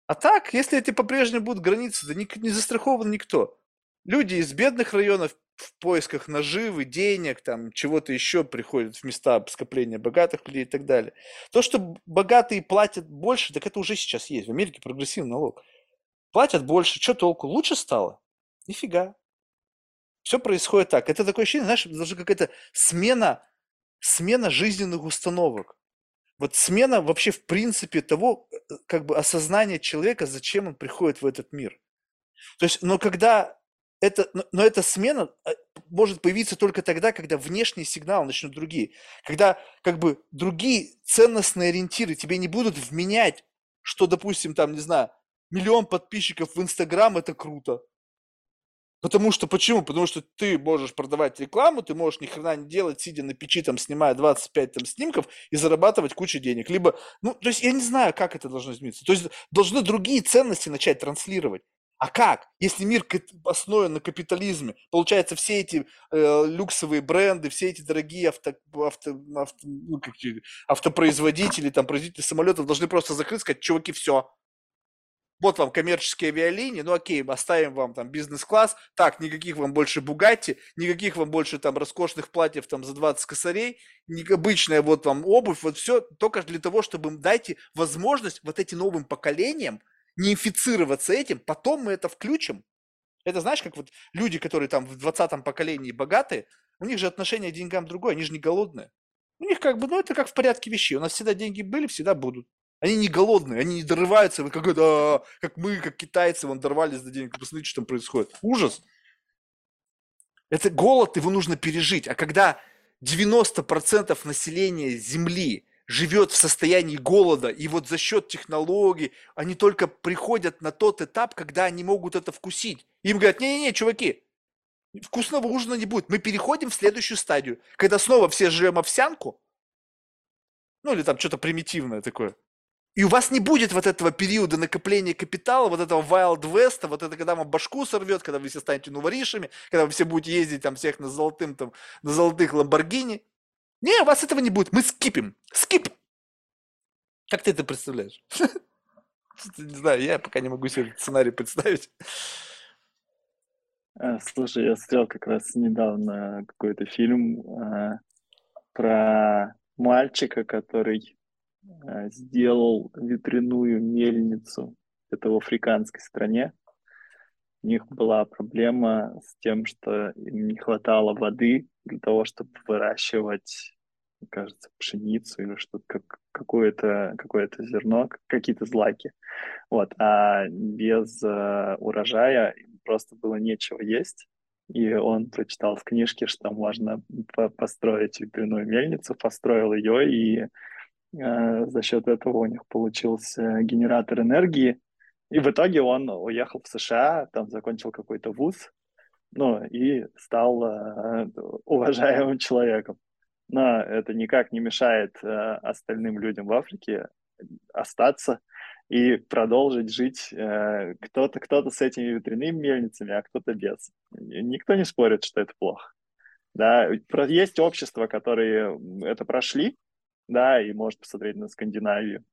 А так, если эти по-прежнему будут границы, да не, не застрахован никто. Люди из бедных районов в поисках наживы, денег, там, чего-то еще приходят в места скопления богатых людей и так далее. То, что богатые платят больше, так это уже сейчас есть. В Америке прогрессивный налог. Платят больше, что толку? Лучше стало? Нифига. Все происходит так. Это такое ощущение, знаешь, даже какая-то смена, смена жизненных установок. Вот смена вообще в принципе того, э, как бы осознания человека, зачем он приходит в этот мир. То есть, но когда это, но эта смена э, может появиться только тогда, когда внешний сигнал начнут другие. Когда как бы другие ценностные ориентиры тебе не будут вменять, что, допустим, там, не знаю, миллион подписчиков в Инстаграм – это круто. Потому что, почему? Потому что ты можешь продавать рекламу, ты можешь ни хрена не делать, сидя на печи, там, снимая 25 там, снимков и зарабатывать кучу денег. Либо, ну, то есть я не знаю, как это должно измениться. То есть должны другие ценности начать транслировать. А как? Если мир основан на капитализме, получается, все эти э, люксовые бренды, все эти дорогие авто, авто, авто, ну, как, автопроизводители, там, производители самолетов должны просто закрыть, сказать, чуваки, все, вот вам коммерческие авиалинии, ну окей, оставим вам там бизнес-класс, так, никаких вам больше Бугатти, никаких вам больше там роскошных платьев там за 20 косарей, обычная вот вам обувь, вот все только для того, чтобы дайте возможность вот этим новым поколениям не инфицироваться этим, потом мы это включим. Это знаешь, как вот люди, которые там в 20-м поколении богатые, у них же отношение к деньгам другое, они же не голодные. У них как бы, ну это как в порядке вещей. У нас всегда деньги были, всегда будут. Они не голодные, они не дорываются, вы как, это, как мы, как китайцы, вон дорвались до денег. Посмотрите, что там происходит. Ужас. Это голод, его нужно пережить. А когда 90% населения Земли живет в состоянии голода, и вот за счет технологий они только приходят на тот этап, когда они могут это вкусить. Им говорят, не-не-не, чуваки, вкусного ужина не будет. Мы переходим в следующую стадию, когда снова все жрем овсянку, ну или там что-то примитивное такое. И у вас не будет вот этого периода накопления капитала, вот этого Wild West, вот это когда вам башку сорвет, когда вы все станете новоришами, когда вы все будете ездить там всех на золотым, там, на золотых Ламборгини. Не, у вас этого не будет. Мы скипим. Скип. Как ты это представляешь? Не знаю, я пока не могу себе сценарий представить. А, слушай, я смотрел как раз недавно какой-то фильм а, про мальчика, который Э, сделал ветряную мельницу. Это в африканской стране. У них была проблема с тем, что им не хватало воды для того, чтобы выращивать, кажется, пшеницу или что-то, как, какое-то какое зерно, какие-то злаки. Вот. А без э, урожая им просто было нечего есть. И он прочитал в книжке, что можно построить ветряную мельницу, построил ее и Э, за счет этого у них получился генератор энергии. И в итоге он уехал в США, там закончил какой-то вуз, ну, и стал э, уважаемым человеком. Но это никак не мешает э, остальным людям в Африке остаться и продолжить жить. Э, кто-то кто с этими ветряными мельницами, а кто-то без. Никто не спорит, что это плохо. Да, есть общества, которые это прошли, да, и может посмотреть на Скандинавию,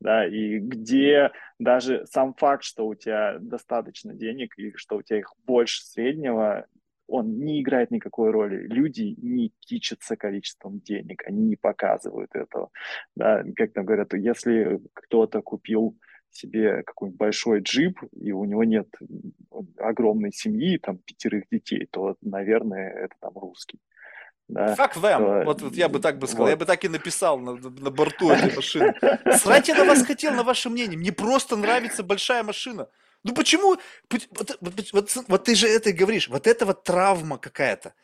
да, и где даже сам факт, что у тебя достаточно денег и что у тебя их больше среднего, он не играет никакой роли. Люди не кичатся количеством денег, они не показывают этого. Да, как там говорят, если кто-то купил себе какой-нибудь большой джип, и у него нет огромной семьи, там, пятерых детей, то, наверное, это там русский. Да, Fuck them. То... Вот, вот я бы так бы сказал. Вот. Я бы так и написал на, на борту этой машины. Срать я на вас хотел, на ваше мнение. Мне просто нравится большая машина. Ну почему? Вот, вот, вот, вот ты же это говоришь. Вот это вот травма какая-то.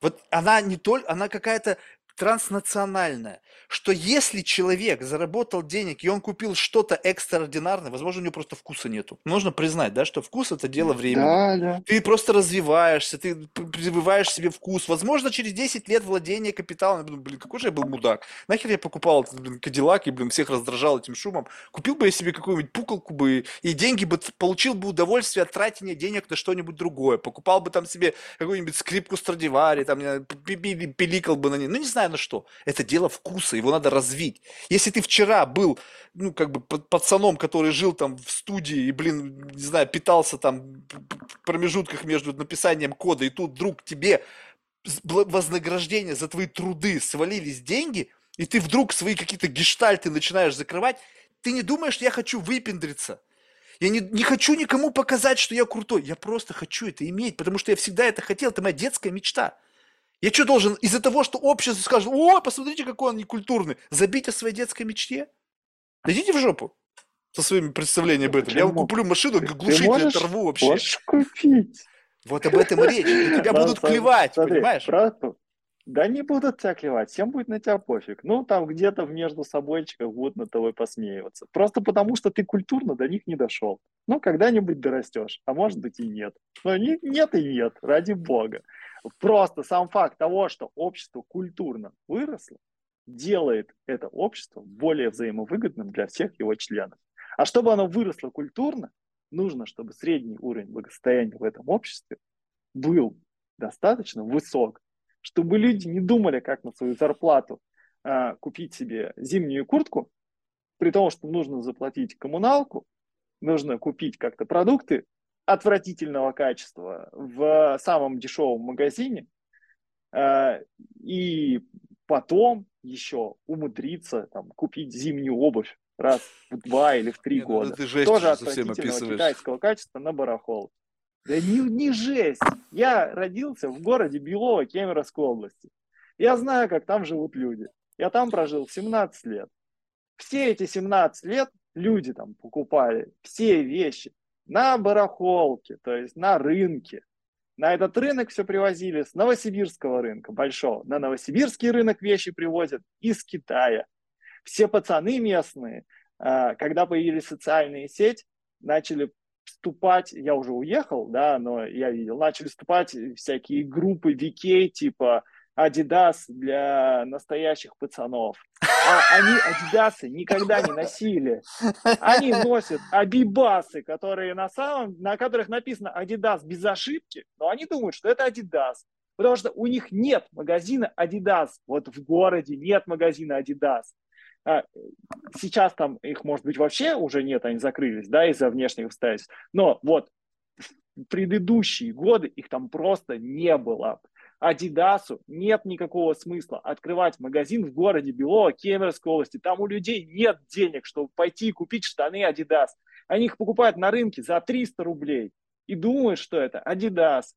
Вот она не только, она какая-то транснациональное, что если человек заработал денег и он купил что-то экстраординарное, возможно, у него просто вкуса нету. Нужно признать, да, что вкус это дело времени. Да, да. Ты просто развиваешься, ты прививаешь себе вкус. Возможно, через 10 лет владения капиталом, блин, какой же я был мудак. Нахер я покупал этот, блин, Кадиллак и, блин, всех раздражал этим шумом. Купил бы я себе какую-нибудь пуколку бы и деньги бы, получил бы удовольствие от тратения денег на что-нибудь другое. Покупал бы там себе какую-нибудь скрипку Страдивари, там, пиликал бы на ней. Ну, не знаю, на что. Это дело вкуса, его надо развить. Если ты вчера был, ну, как бы пацаном, который жил там в студии и, блин, не знаю, питался там в промежутках между написанием кода, и тут вдруг тебе вознаграждение за твои труды свалились деньги, и ты вдруг свои какие-то гештальты начинаешь закрывать, ты не думаешь, что я хочу выпендриться. Я не, не хочу никому показать, что я крутой. Я просто хочу это иметь, потому что я всегда это хотел. Это моя детская мечта. Я что должен из-за того, что общество скажет, о, посмотрите, какой он некультурный, забить о своей детской мечте? Дойдите в жопу со своими представлениями об этом. Я вам куплю машину, глушитель можешь, оторву вообще. Можешь купить. Вот об этом и речь. На тебя будут клевать, понимаешь? Да не будут тебя клевать, всем будет на тебя пофиг. Ну, там где-то между собойчиках будут над тобой посмеиваться. Просто потому, что ты культурно до них не дошел. Ну, когда-нибудь дорастешь, а может быть и нет. Но нет и нет, ради бога. Просто сам факт того, что общество культурно выросло, делает это общество более взаимовыгодным для всех его членов. А чтобы оно выросло культурно, нужно, чтобы средний уровень благосостояния в этом обществе был достаточно высок, чтобы люди не думали, как на свою зарплату а, купить себе зимнюю куртку, при том, что нужно заплатить коммуналку, нужно купить как-то продукты отвратительного качества в самом дешевом магазине, а, и потом еще умудриться там, купить зимнюю обувь раз в два или в три Не, ну года. ты жесть Тоже отвратительного китайского качества на барахол. Да не, не жесть. Я родился в городе Белово Кемеровской области. Я знаю, как там живут люди. Я там прожил 17 лет. Все эти 17 лет люди там покупали все вещи на барахолке, то есть на рынке. На этот рынок все привозили с новосибирского рынка большого. На новосибирский рынок вещи привозят из Китая. Все пацаны местные, а, когда появились социальные сети, начали вступать, я уже уехал, да, но я видел, начали вступать всякие группы VK, типа Adidas для настоящих пацанов. А они Адидасы никогда не носили. Они носят Абибасы, которые на самом, на которых написано Adidas без ошибки, но они думают, что это Adidas. Потому что у них нет магазина Adidas. Вот в городе нет магазина Adidas. А, сейчас там их, может быть, вообще уже нет, они закрылись, да, из-за внешних обстоятельств. Но вот в предыдущие годы их там просто не было. Адидасу нет никакого смысла открывать магазин в городе Белово, Кемеровской области. Там у людей нет денег, чтобы пойти и купить штаны Адидас. Они их покупают на рынке за 300 рублей и думают, что это Адидас.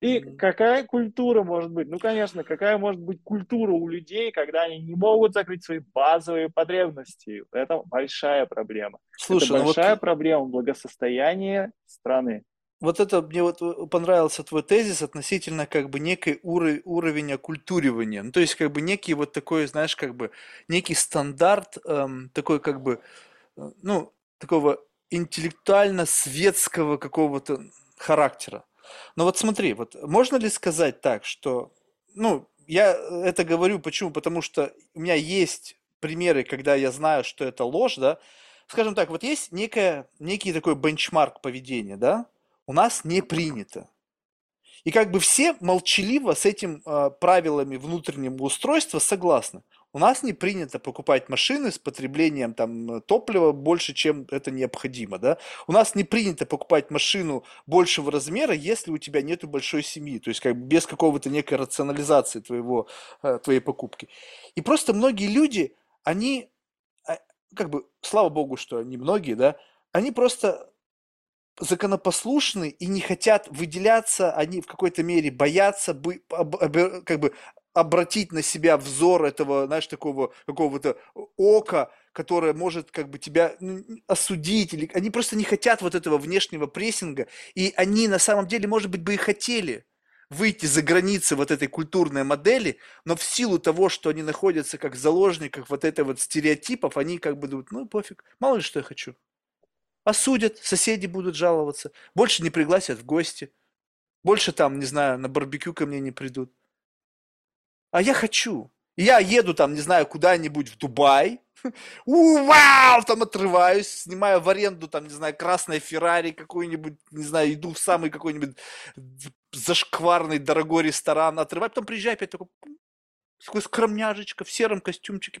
И Мгм. какая культура может быть? Ну, конечно, какая может быть культура у людей, когда они не могут закрыть свои базовые потребности? Это большая проблема. Слушай, это ну вот большая проблема благосостояния страны. Вот это мне вот э, понравился твой тезис относительно как бы некой уро- уровень оккультуривания. Ну, то есть как бы некий вот такой, знаешь, как бы некий стандарт эм, такой как бы, э, ну, такого интеллектуально-светского какого-то характера. Но вот смотри, вот можно ли сказать так, что, ну, я это говорю почему? Потому что у меня есть примеры, когда я знаю, что это ложь, да. Скажем так, вот есть некая, некий такой бенчмарк поведения, да, у нас не принято. И как бы все молчаливо с этим э, правилами внутреннего устройства согласны. У нас не принято покупать машины с потреблением там топлива больше, чем это необходимо, да. У нас не принято покупать машину большего размера, если у тебя нету большой семьи, то есть как бы без какого-то некой рационализации твоего, э, твоей покупки. И просто многие люди, они, а, как бы, слава богу, что они многие, да, они просто законопослушны и не хотят выделяться, они в какой-то мере боятся бы, как бы обратить на себя взор этого, знаешь, такого какого-то ока, которое может как бы тебя ну, осудить, или они просто не хотят вот этого внешнего прессинга, и они на самом деле, может быть, бы и хотели выйти за границы вот этой культурной модели, но в силу того, что они находятся как в заложниках вот этой вот стереотипов, они как бы думают, ну пофиг, мало ли что я хочу. Осудят, соседи будут жаловаться, больше не пригласят в гости, больше там, не знаю, на барбекю ко мне не придут. А я хочу. Я еду там, не знаю, куда-нибудь в Дубай, у, вау, там отрываюсь, снимаю в аренду, там, не знаю, красное Феррари какой-нибудь, не знаю, иду в самый какой-нибудь зашкварный дорогой ресторан, отрываю, потом приезжаю опять такой, такой скромняжечка в сером костюмчике.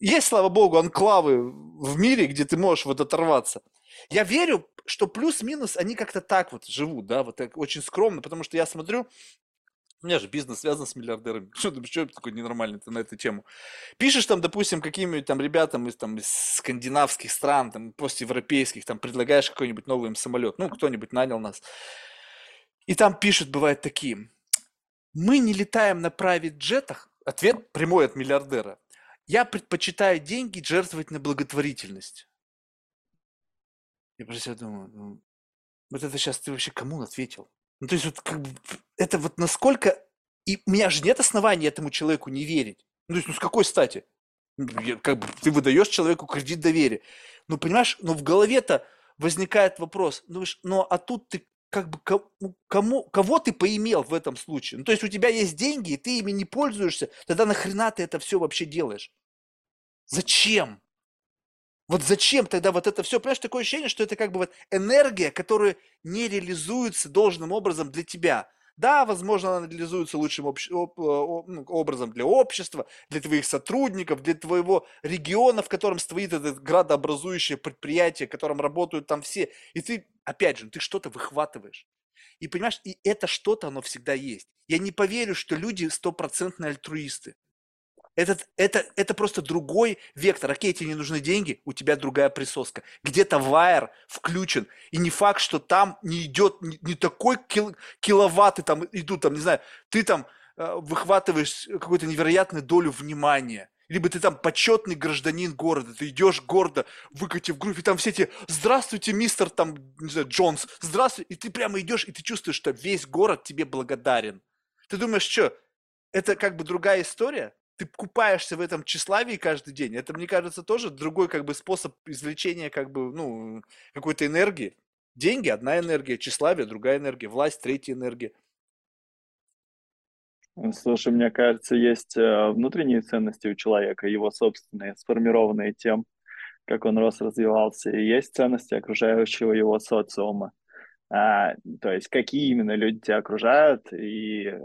Есть, слава богу, анклавы в мире, где ты можешь вот оторваться. Я верю, что плюс-минус они как-то так вот живут, да, вот так очень скромно, потому что я смотрю, у меня же бизнес связан с миллиардерами. Что ты, что такой ненормальный ты на эту тему? Пишешь там, допустим, каким-нибудь там ребятам из, там, из скандинавских стран, там, постевропейских, там, предлагаешь какой-нибудь новый им самолет. Ну, кто-нибудь нанял нас. И там пишут, бывает такие. Мы не летаем на private джетах. Ответ прямой от миллиардера. Я предпочитаю деньги жертвовать на благотворительность. Я про себя думаю, ну, вот это сейчас ты вообще кому ответил? Ну, то есть вот как бы это вот насколько... И у меня же нет оснований этому человеку не верить. Ну, то есть, ну, с какой стати? Ну, я- Как бы ты выдаешь человеку кредит доверия. Ну, понимаешь, но в голове-то возникает вопрос, ну, ну, а тут ты как бы ну, кому, кого ты поимел в этом случае? Ну, то есть у тебя есть деньги, и ты ими не пользуешься, тогда нахрена ты это все вообще делаешь? Зачем? Вот зачем тогда вот это все? Понимаешь, такое ощущение, что это как бы вот энергия, которая не реализуется должным образом для тебя. Да, возможно, она реализуется лучшим общ... об... ну, образом для общества, для твоих сотрудников, для твоего региона, в котором стоит это градообразующее предприятие, в котором работают там все. И ты, опять же, ты что-то выхватываешь. И понимаешь, и это что-то, оно всегда есть. Я не поверю, что люди стопроцентные альтруисты. Это, это, это просто другой вектор. Окей, тебе не нужны деньги, у тебя другая присоска. Где-то вайер включен. И не факт, что там не идет не, не такой кил, киловатты там идут, там, не знаю, ты там э, выхватываешь какую-то невероятную долю внимания. Либо ты там почетный гражданин города, ты идешь гордо, выкатив грудь, и там все эти «Здравствуйте, мистер там, не знаю, Джонс, здравствуй!» И ты прямо идешь, и ты чувствуешь, что весь город тебе благодарен. Ты думаешь, что, это как бы другая история? Ты купаешься в этом тщеславии каждый день. Это, мне кажется, тоже другой как бы способ извлечения как бы, ну, какой-то энергии. Деньги – одна энергия, тщеславие – другая энергия, власть – третья энергия. Слушай, мне кажется, есть э, внутренние ценности у человека, его собственные, сформированные тем, как он рос, развивался, и есть ценности окружающего его социума а, то есть какие именно люди тебя окружают и э,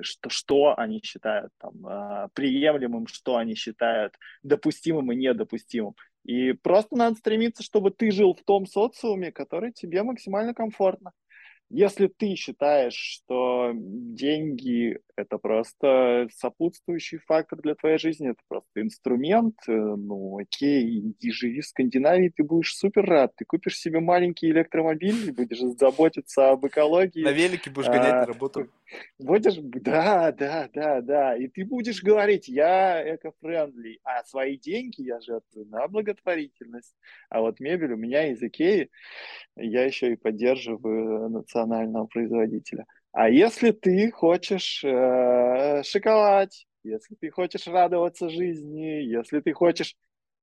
что, что они считают там, а, приемлемым, что они считают допустимым и недопустимым. И просто надо стремиться, чтобы ты жил в том социуме, который тебе максимально комфортно. Если ты считаешь, что деньги – это просто сопутствующий фактор для твоей жизни, это просто инструмент, э, ну окей, иди живи в Скандинавии, ты будешь супер рад. Ты купишь себе маленький электромобиль будешь заботиться об экологии. На велике будешь гонять а, на работу. Будешь, да, да, да, да. И ты будешь говорить, я эко-френдли, а свои деньги я жертвую на благотворительность. А вот мебель у меня из Икеи, я еще и поддерживаю национального производителя. А если ты хочешь э, шоколад, если ты хочешь радоваться жизни, если ты хочешь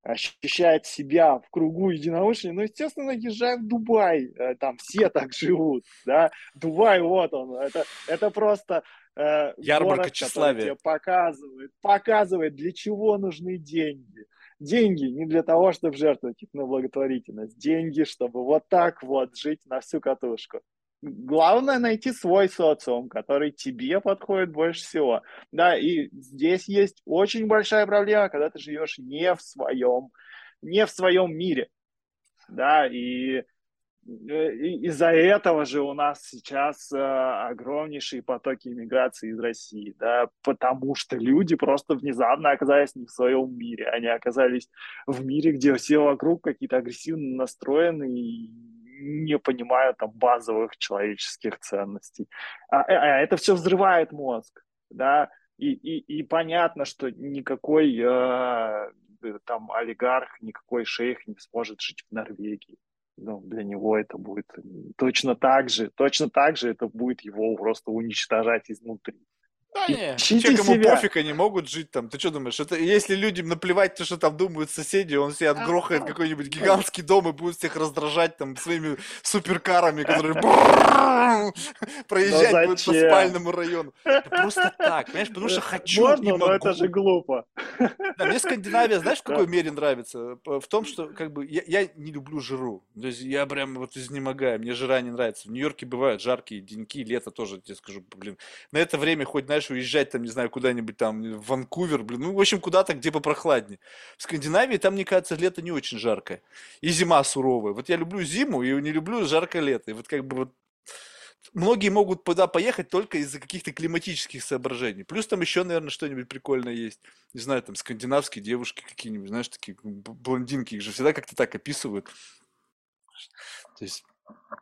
ощущать себя в кругу единомышленников, ну, естественно, езжай в Дубай, э, там все так живут, да, Дубай, вот он, это, это просто э, Ярмарка город, тщеславия. тебе показывает, показывает, для чего нужны деньги. Деньги не для того, чтобы жертвовать их на благотворительность, деньги, чтобы вот так вот жить на всю катушку. Главное найти свой социум, который тебе подходит больше всего. Да, и здесь есть очень большая проблема, когда ты живешь не в своем, не в своем мире. Да, и из-за этого же у нас сейчас э, огромнейшие потоки иммиграции из России, да, потому что люди просто внезапно оказались не в своем мире, они оказались в мире, где все вокруг какие-то агрессивно настроены и не понимают там базовых человеческих ценностей. А, а, а это все взрывает мозг, да, и, и, и понятно, что никакой э, там олигарх, никакой шейх не сможет жить в Норвегии. Ну, для него это будет точно так же, точно так же это будет его просто уничтожать изнутри. Да не, те, кому себя. пофиг, они могут жить там. Ты что думаешь, это если людям наплевать то, что там думают соседи, он себе отгрохает а, какой-нибудь гигантский дом и будет всех раздражать там своими суперкарами, которые проезжать будут по спальному району. Просто так, понимаешь, потому что хочу Можно, могу. но это же глупо. Да, мне Скандинавия, знаешь, в какой мере нравится? В том, что как бы я, я не люблю жиру. То есть я прям вот изнемогаю, мне жира не нравится. В Нью-Йорке бывают жаркие деньки, лето тоже, тебе скажу, блин. На это время хоть, знаешь, уезжать там, не знаю, куда-нибудь там, в Ванкувер, блин, ну, в общем, куда-то, где попрохладнее. В Скандинавии там, мне кажется, лето не очень жаркое. И зима суровая. Вот я люблю зиму и не люблю жаркое лето. И вот как бы вот многие могут туда поехать только из-за каких-то климатических соображений. Плюс там еще, наверное, что-нибудь прикольное есть. Не знаю, там скандинавские девушки какие-нибудь, знаешь, такие блондинки, их же всегда как-то так описывают. То есть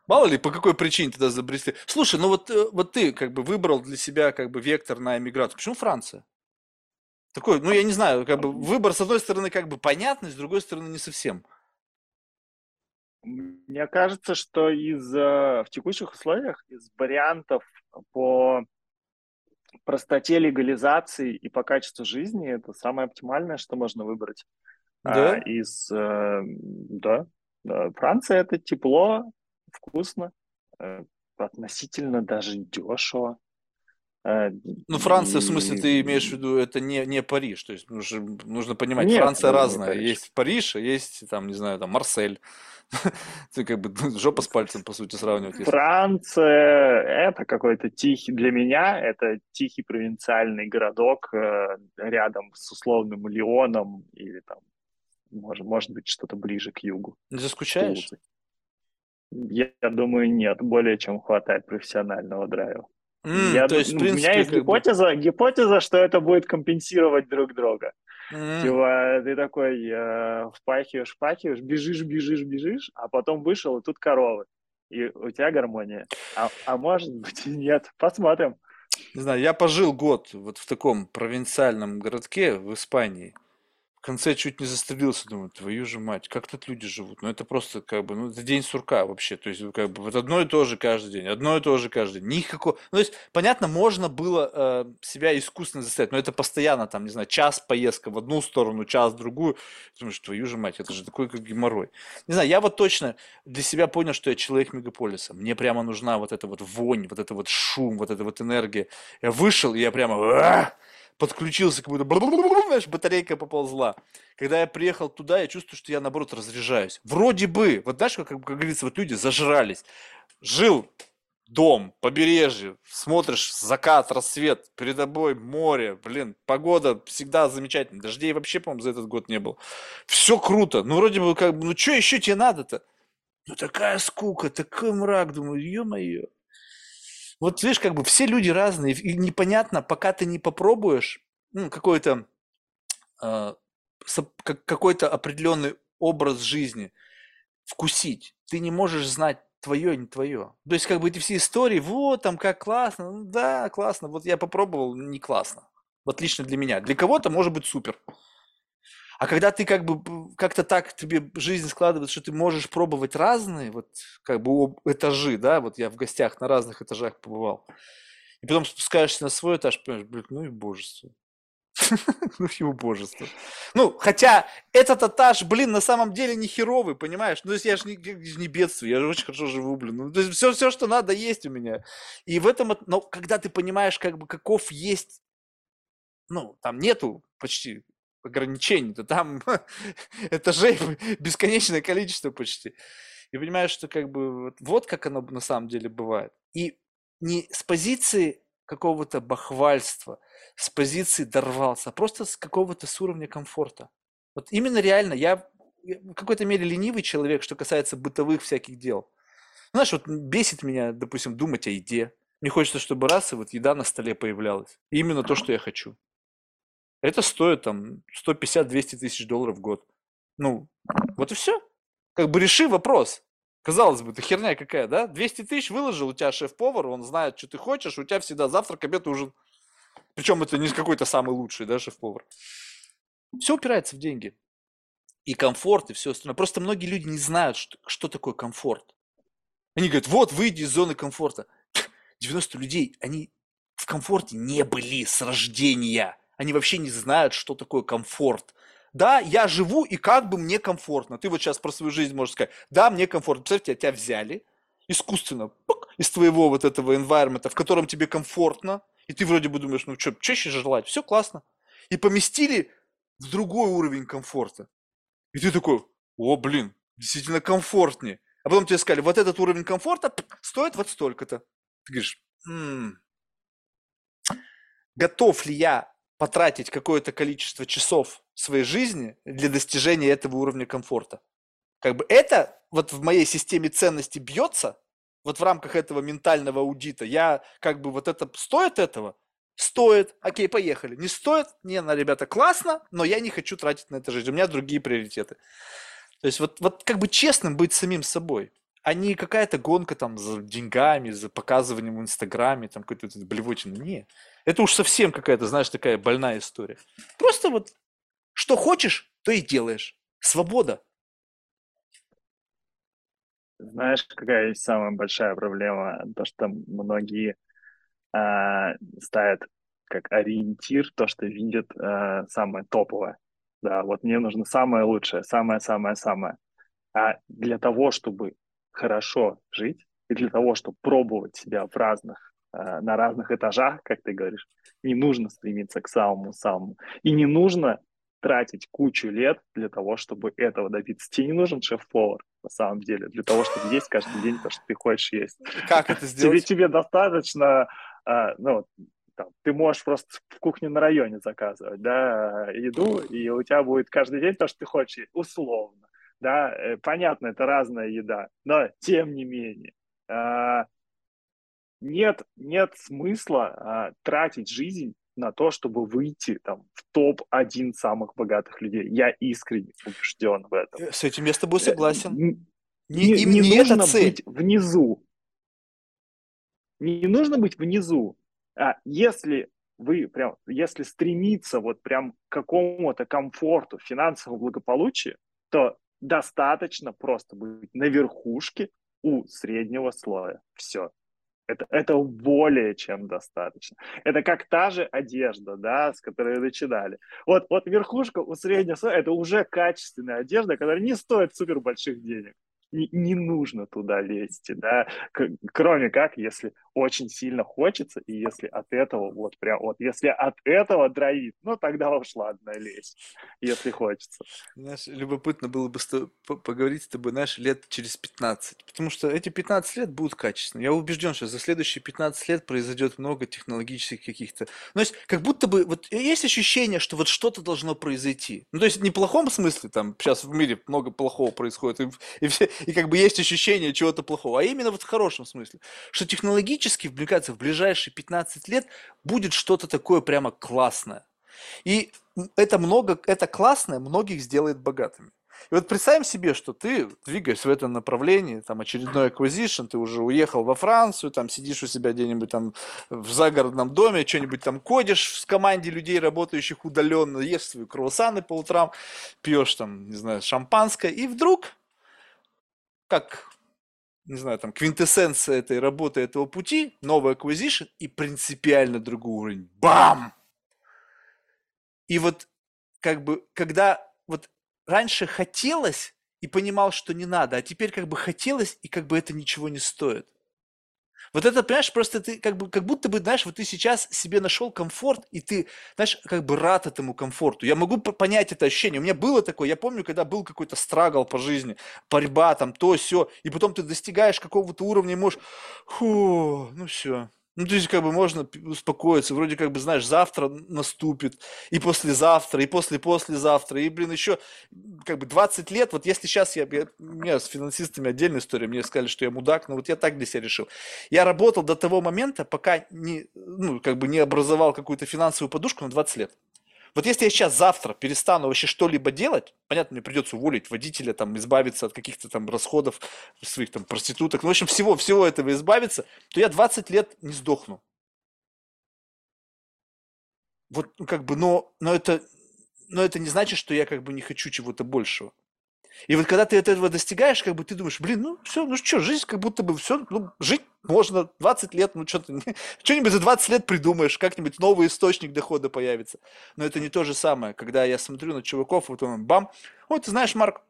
Мало ли, по какой причине тогда забрести. Слушай, ну вот, э, вот ты как бы выбрал для себя как бы вектор на эмиграцию. Почему Франция? Такой, ну я не знаю, как бы выбор с одной стороны как бы понятный, с другой стороны не совсем. Мне кажется, что из э, в текущих условиях из вариантов по простоте легализации и по качеству жизни это самое оптимальное, что можно выбрать. Да? А, из э, да, да, Франция это тепло, вкусно, э, относительно даже дешево. Э, ну, Франция, и... в смысле, ты имеешь в виду, это не, не Париж. То есть нужно, нужно понимать, Нет, Франция разная. Есть Париж, а есть, там, не знаю, там, Марсель. Ты как бы жопа с пальцем, по сути, сравнивать. Франция – это какой-то тихий, для меня это тихий провинциальный городок э, рядом с условным Лионом или там, может, может быть, что-то ближе к югу. Не заскучаешь? Я, я думаю, нет. Более чем хватает профессионального драйва. Mm, я, то есть, в принципе, у меня есть гипотеза, бы... гипотеза, что это будет компенсировать друг друга. Mm. Типа, ты такой э, впахиваешь, впахиваешь, бежишь, бежишь, бежишь, а потом вышел, и тут коровы. И у тебя гармония. А, а может быть нет. Посмотрим. Не знаю, я пожил год вот в таком провинциальном городке в Испании конце чуть не застрелился, думаю, твою же мать, как тут люди живут? Ну, это просто как бы, ну, это день сурка вообще, то есть, как бы, вот одно и то же каждый день, одно и то же каждый день, никакого, ну, то есть, понятно, можно было э, себя искусственно заставить, но это постоянно, там, не знаю, час поездка в одну сторону, час в другую, думаешь, твою же мать, это же такой, как геморрой. Не знаю, я вот точно для себя понял, что я человек мегаполиса, мне прямо нужна вот эта вот вонь, вот это вот шум, вот эта вот энергия. Я вышел, и я прямо подключился, как будто знаешь, батарейка поползла. Когда я приехал туда, я чувствую, что я, наоборот, разряжаюсь. Вроде бы, вот знаешь, как, как говорится, вот люди зажрались. Жил дом, побережье, смотришь, закат, рассвет, перед тобой море, блин, погода всегда замечательная, дождей вообще, по-моему, за этот год не было. Все круто, ну вроде бы как бы, ну что еще тебе надо-то? Ну такая скука, такой мрак, думаю, ё-моё. Вот видишь, как бы все люди разные, и непонятно, пока ты не попробуешь ну, какой-то э, какой-то определенный образ жизни вкусить, ты не можешь знать твое, не твое. То есть, как бы эти все истории, вот там как классно, ну, да, классно, вот я попробовал, не классно. Вот лично для меня. Для кого-то может быть супер. А когда ты как бы как-то так тебе жизнь складывается, что ты можешь пробовать разные вот как бы этажи, да, вот я в гостях на разных этажах побывал, и потом спускаешься на свой этаж, понимаешь, блин, ну и божество. Ну и убожество. Ну, хотя этот этаж, блин, на самом деле не херовый, понимаешь? Ну, я же не, не бедствую, я же очень хорошо живу, блин. Ну, то есть все, все, что надо, есть у меня. И в этом, но когда ты понимаешь, как бы, каков есть, ну, там нету почти ограничений, то там этажей бесконечное количество почти. И понимаешь, что как бы вот, вот как оно на самом деле бывает. И не с позиции какого-то бахвальства, с позиции дорвался, а просто с какого-то с уровня комфорта. Вот именно реально, я в какой-то мере ленивый человек, что касается бытовых всяких дел. Знаешь, вот бесит меня, допустим, думать о еде. Мне хочется, чтобы раз и вот еда на столе появлялась. И именно то, что я хочу. Это стоит там 150-200 тысяч долларов в год. Ну, вот и все. Как бы реши вопрос. Казалось бы, это херня какая, да? 200 тысяч выложил, у тебя шеф-повар, он знает, что ты хочешь, у тебя всегда завтрак, обед, ужин. Причем это не какой-то самый лучший, да, шеф-повар. Все упирается в деньги. И комфорт, и все остальное. Просто многие люди не знают, что, что такое комфорт. Они говорят, вот, выйди из зоны комфорта. 90 людей, они в комфорте не были с рождения. Они вообще не знают, что такое комфорт да, я живу, и как бы мне комфортно. Ты вот сейчас про свою жизнь можешь сказать, да, мне комфортно. Представьте, тебя взяли искусственно пук, из твоего вот этого environment, в котором тебе комфортно, и ты вроде бы думаешь, ну что, чаще желать, все классно. И поместили в другой уровень комфорта. И ты такой, о, блин, действительно комфортнее. А потом тебе сказали, вот этот уровень комфорта стоит вот столько-то. Ты говоришь, м-м, готов ли я потратить какое-то количество часов своей жизни для достижения этого уровня комфорта. Как бы это вот в моей системе ценностей бьется, вот в рамках этого ментального аудита, я как бы вот это стоит этого? Стоит. Окей, поехали. Не стоит? Не, на ребята, классно, но я не хочу тратить на это жизнь. У меня другие приоритеты. То есть вот, вот как бы честным быть самим собой а не какая-то гонка там за деньгами, за показыванием в Инстаграме, там какой-то блевотины. Не. Это уж совсем какая-то, знаешь, такая больная история. Просто вот что хочешь, то и делаешь. Свобода. Знаешь, какая самая большая проблема? То, что многие э, ставят как ориентир то, что видят э, самое топовое. Да, вот мне нужно самое лучшее, самое-самое-самое. А для того, чтобы хорошо жить, и для того, чтобы пробовать себя в разных на разных этажах, как ты говоришь. Не нужно стремиться к самому-самому. И не нужно тратить кучу лет для того, чтобы этого добиться. Тебе не нужен шеф-повар, на самом деле, для того, чтобы есть каждый день то, что ты хочешь есть. Как это сделать? Тебе, тебе достаточно, э, ну, там, ты можешь просто в кухне на районе заказывать, да, еду, и у тебя будет каждый день то, что ты хочешь, условно, да, э, понятно, это разная еда, но тем не менее, нет, нет смысла а, тратить жизнь на то, чтобы выйти там, в топ-1 самых богатых людей. Я искренне убежден в этом. Э, с этим я с тобой согласен. Не, не, не, не нужно цель. быть внизу. Не нужно быть внизу. А если вы прям, если стремиться вот прям к какому-то комфорту, финансовому благополучию, то достаточно просто быть на верхушке у среднего слоя. Все. Это, это более чем достаточно. Это как та же одежда, да, с которой начинали. Вот, вот верхушка у среднего слоя – это уже качественная одежда, которая не стоит супер больших денег не, не нужно туда лезть, да, кроме как, если очень сильно хочется, и если от этого, вот прям, вот, если от этого дровит, ну, тогда уж ладно, лезь, если хочется. Знаешь, любопытно было бы поговорить с тобой, знаешь, лет через 15, потому что эти 15 лет будут качественны. Я убежден, что за следующие 15 лет произойдет много технологических каких-то... Ну, то есть, как будто бы, вот есть ощущение, что вот что-то должно произойти. Ну, то есть, в плохом смысле, там, сейчас в мире много плохого происходит, и, и, все, и как бы есть ощущение чего-то плохого, а именно вот в хорошем смысле, что технологически, мне кажется, в ближайшие 15 лет будет что-то такое прямо классное. И это много, это классное многих сделает богатыми. И вот представим себе, что ты двигаешься в этом направлении, там очередной acquisition, ты уже уехал во Францию, там сидишь у себя где-нибудь там в загородном доме, что-нибудь там кодишь в команде людей, работающих удаленно, ешь свои круассаны по утрам, пьешь там, не знаю, шампанское, и вдруг как, не знаю, там, квинтэссенция этой работы, этого пути, новый acquisition и принципиально другой уровень. Бам! И вот как бы, когда вот раньше хотелось и понимал, что не надо, а теперь как бы хотелось и как бы это ничего не стоит. Вот это, понимаешь, просто ты как бы, как будто бы, знаешь, вот ты сейчас себе нашел комфорт, и ты, знаешь, как бы рад этому комфорту. Я могу понять это ощущение. У меня было такое, я помню, когда был какой-то страгл по жизни, борьба там, то, все, и потом ты достигаешь какого-то уровня и можешь, фу, ну все, ну, то есть, как бы можно успокоиться, вроде как бы, знаешь, завтра наступит, и послезавтра, и после-послезавтра, и, блин, еще как бы 20 лет, вот если сейчас я, я, у меня с финансистами отдельная история, мне сказали, что я мудак, но вот я так для себя решил. Я работал до того момента, пока не, ну, как бы не образовал какую-то финансовую подушку на 20 лет. Вот если я сейчас завтра перестану вообще что-либо делать, понятно, мне придется уволить водителя, там, избавиться от каких-то там расходов своих там проституток, ну, в общем, всего, всего этого избавиться, то я 20 лет не сдохну. Вот, ну, как бы, но, но это, но это не значит, что я как бы не хочу чего-то большего. И вот когда ты этого достигаешь, как бы ты думаешь, блин, ну все, ну что, жизнь как будто бы все, ну жить можно 20 лет, ну что-то, что-нибудь за 20 лет придумаешь, как-нибудь новый источник дохода появится. Но это не то же самое, когда я смотрю на чуваков, вот он, бам, вот ты знаешь, Марк,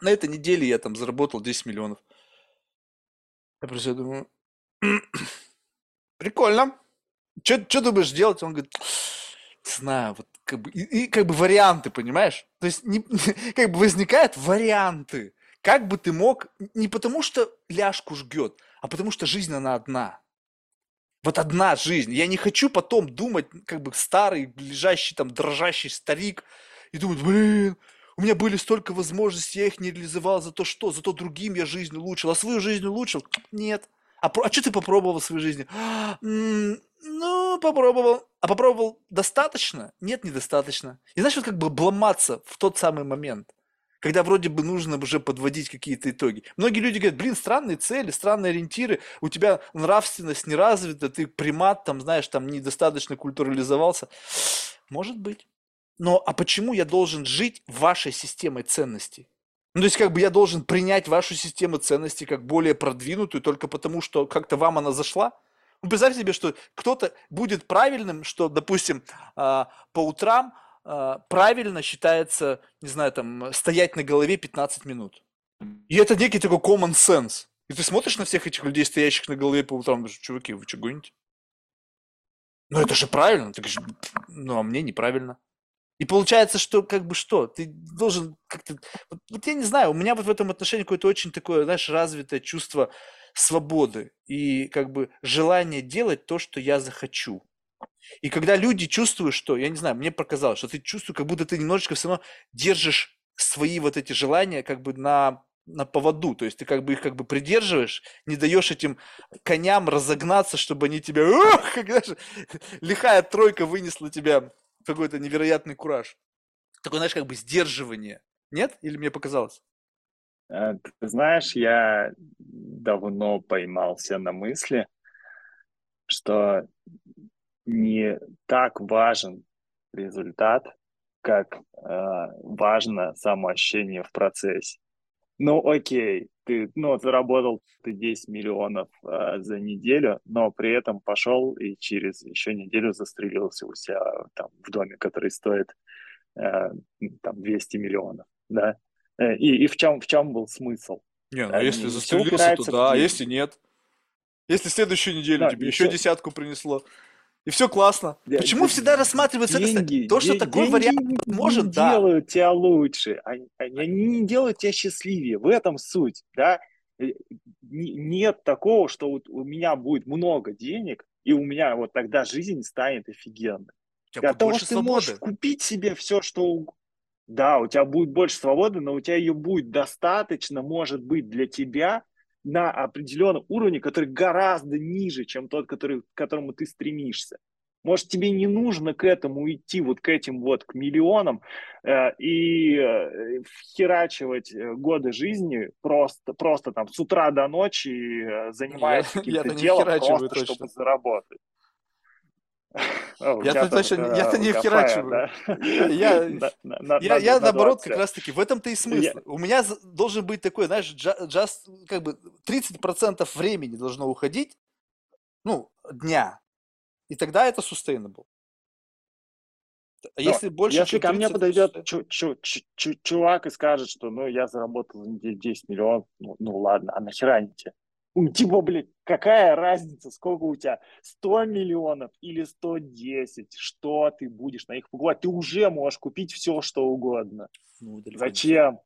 на этой неделе я там заработал 10 миллионов. Я просто думаю, прикольно. Что думаешь делать? Он говорит, знаю, вот как бы, и, и как бы варианты, понимаешь? То есть не, как бы возникают варианты. Как бы ты мог, не потому что ляжку жгет, а потому что жизнь она одна. Вот одна жизнь. Я не хочу потом думать, как бы старый, лежащий там, дрожащий старик, и думать, блин, у меня были столько возможностей, я их не реализовал, за то что? Зато другим я жизнь улучшил, а свою жизнь улучшил? Нет. А, а что ты попробовал в своей жизни? Ну, попробовал. А попробовал достаточно? Нет, недостаточно. И знаешь, вот как бы обломаться в тот самый момент, когда вроде бы нужно уже подводить какие-то итоги. Многие люди говорят, блин, странные цели, странные ориентиры, у тебя нравственность не развита, ты примат, там, знаешь, там недостаточно культурализовался. Может быть. Но а почему я должен жить вашей системой ценностей? Ну, то есть, как бы я должен принять вашу систему ценностей как более продвинутую только потому, что как-то вам она зашла? Ну, представь себе, что кто-то будет правильным, что, допустим, а, по утрам а, правильно считается, не знаю, там, стоять на голове 15 минут. И это некий такой common sense. И ты смотришь на всех этих людей, стоящих на голове по утрам, думаешь, чуваки, вы что гоните? Ну это же правильно, так же, ну а мне неправильно. И получается, что как бы что, ты должен как-то, вот, вот я не знаю, у меня вот в этом отношении какое-то очень такое, знаешь, развитое чувство свободы и как бы желание делать то, что я захочу. И когда люди чувствуют, что, я не знаю, мне показалось, что ты чувствуешь, как будто ты немножечко все равно держишь свои вот эти желания как бы на на поводу, то есть ты как бы их как бы придерживаешь, не даешь этим коням разогнаться, чтобы они тебя, ох, когда же лихая тройка вынесла тебя какой-то невероятный кураж. Такое, знаешь, как бы сдерживание. Нет? Или мне показалось? Э, ты знаешь, я давно поймался на мысли, что не так важен результат, как э, важно самоощущение в процессе. Ну, окей, ты, ну, заработал ты 10 миллионов э, за неделю, но при этом пошел и через еще неделю застрелился у себя там в доме, который стоит э, там 200 миллионов, да? Э, и, и в чем в чем был смысл? Не, ну если застрелился, то да, а если нет? Если следующую неделю да, тебе еще все... десятку принесло, и все классно. Да, Почему да, всегда рассматривается деньги, это? То, что такой деньги вариант не, может, не да. делают тебя лучше, они, они не делают тебя счастливее. В этом суть, да. Э, нет такого, что вот у меня будет много денег, и у меня вот тогда жизнь станет офигенной. Для того, что ты свободы. можешь купить себе все, что угодно. Да, у тебя будет больше свободы, но у тебя ее будет достаточно, может быть, для тебя, на определенном уровне, который гораздо ниже, чем тот, который, к которому ты стремишься. Может, тебе не нужно к этому идти, вот к этим вот, к миллионам, э, и э, херачивать э, годы жизни просто, просто там с утра до ночи, э, занимаясь каким-то делом просто, точно. чтобы заработать. Я-то точно, я-то не херачиваю. Я, наоборот, как раз-таки, в этом-то и смысл. У меня должен быть такой, знаешь, just, как бы 30% времени должно уходить, ну, дня, и тогда это sustainable. Если больше, если ко мне подойдет чувак и скажет, что ну я заработал за неделю 10 миллионов, ну, ну ладно, а нахера они тебе? Тебя, блядь, какая разница, сколько у тебя? 100 миллионов или 110? Что ты будешь на них покупать? Ты уже можешь купить все, что угодно. Ну, Зачем?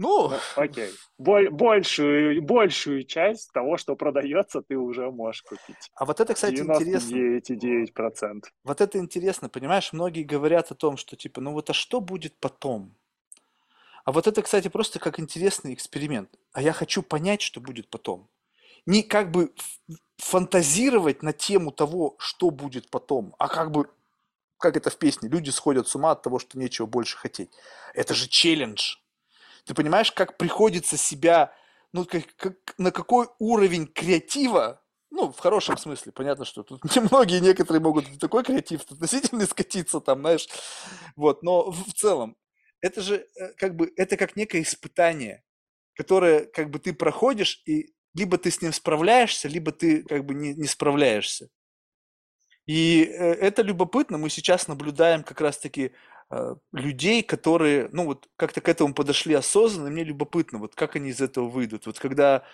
Ну, ну окей. большую, большую часть того, что продается, ты уже можешь купить. А вот это, кстати, 99,9%. Вот это интересно, понимаешь? Многие говорят о том, что типа, ну вот а что будет потом? А вот это, кстати, просто как интересный эксперимент. А я хочу понять, что будет потом. Не как бы фантазировать на тему того, что будет потом, а как бы, как это в песне, люди сходят с ума от того, что нечего больше хотеть. Это же челлендж. Ты понимаешь, как приходится себя, ну, как, как, на какой уровень креатива, ну, в хорошем смысле, понятно, что тут немногие, некоторые могут такой креатив относительно скатиться там, знаешь, вот, но в целом, это же э, как бы, это как некое испытание, которое как бы ты проходишь, и либо ты с ним справляешься, либо ты как бы не, не справляешься. И э, это любопытно, мы сейчас наблюдаем как раз-таки э, людей, которые, ну вот как-то к этому подошли осознанно, и мне любопытно, вот как они из этого выйдут. Вот когда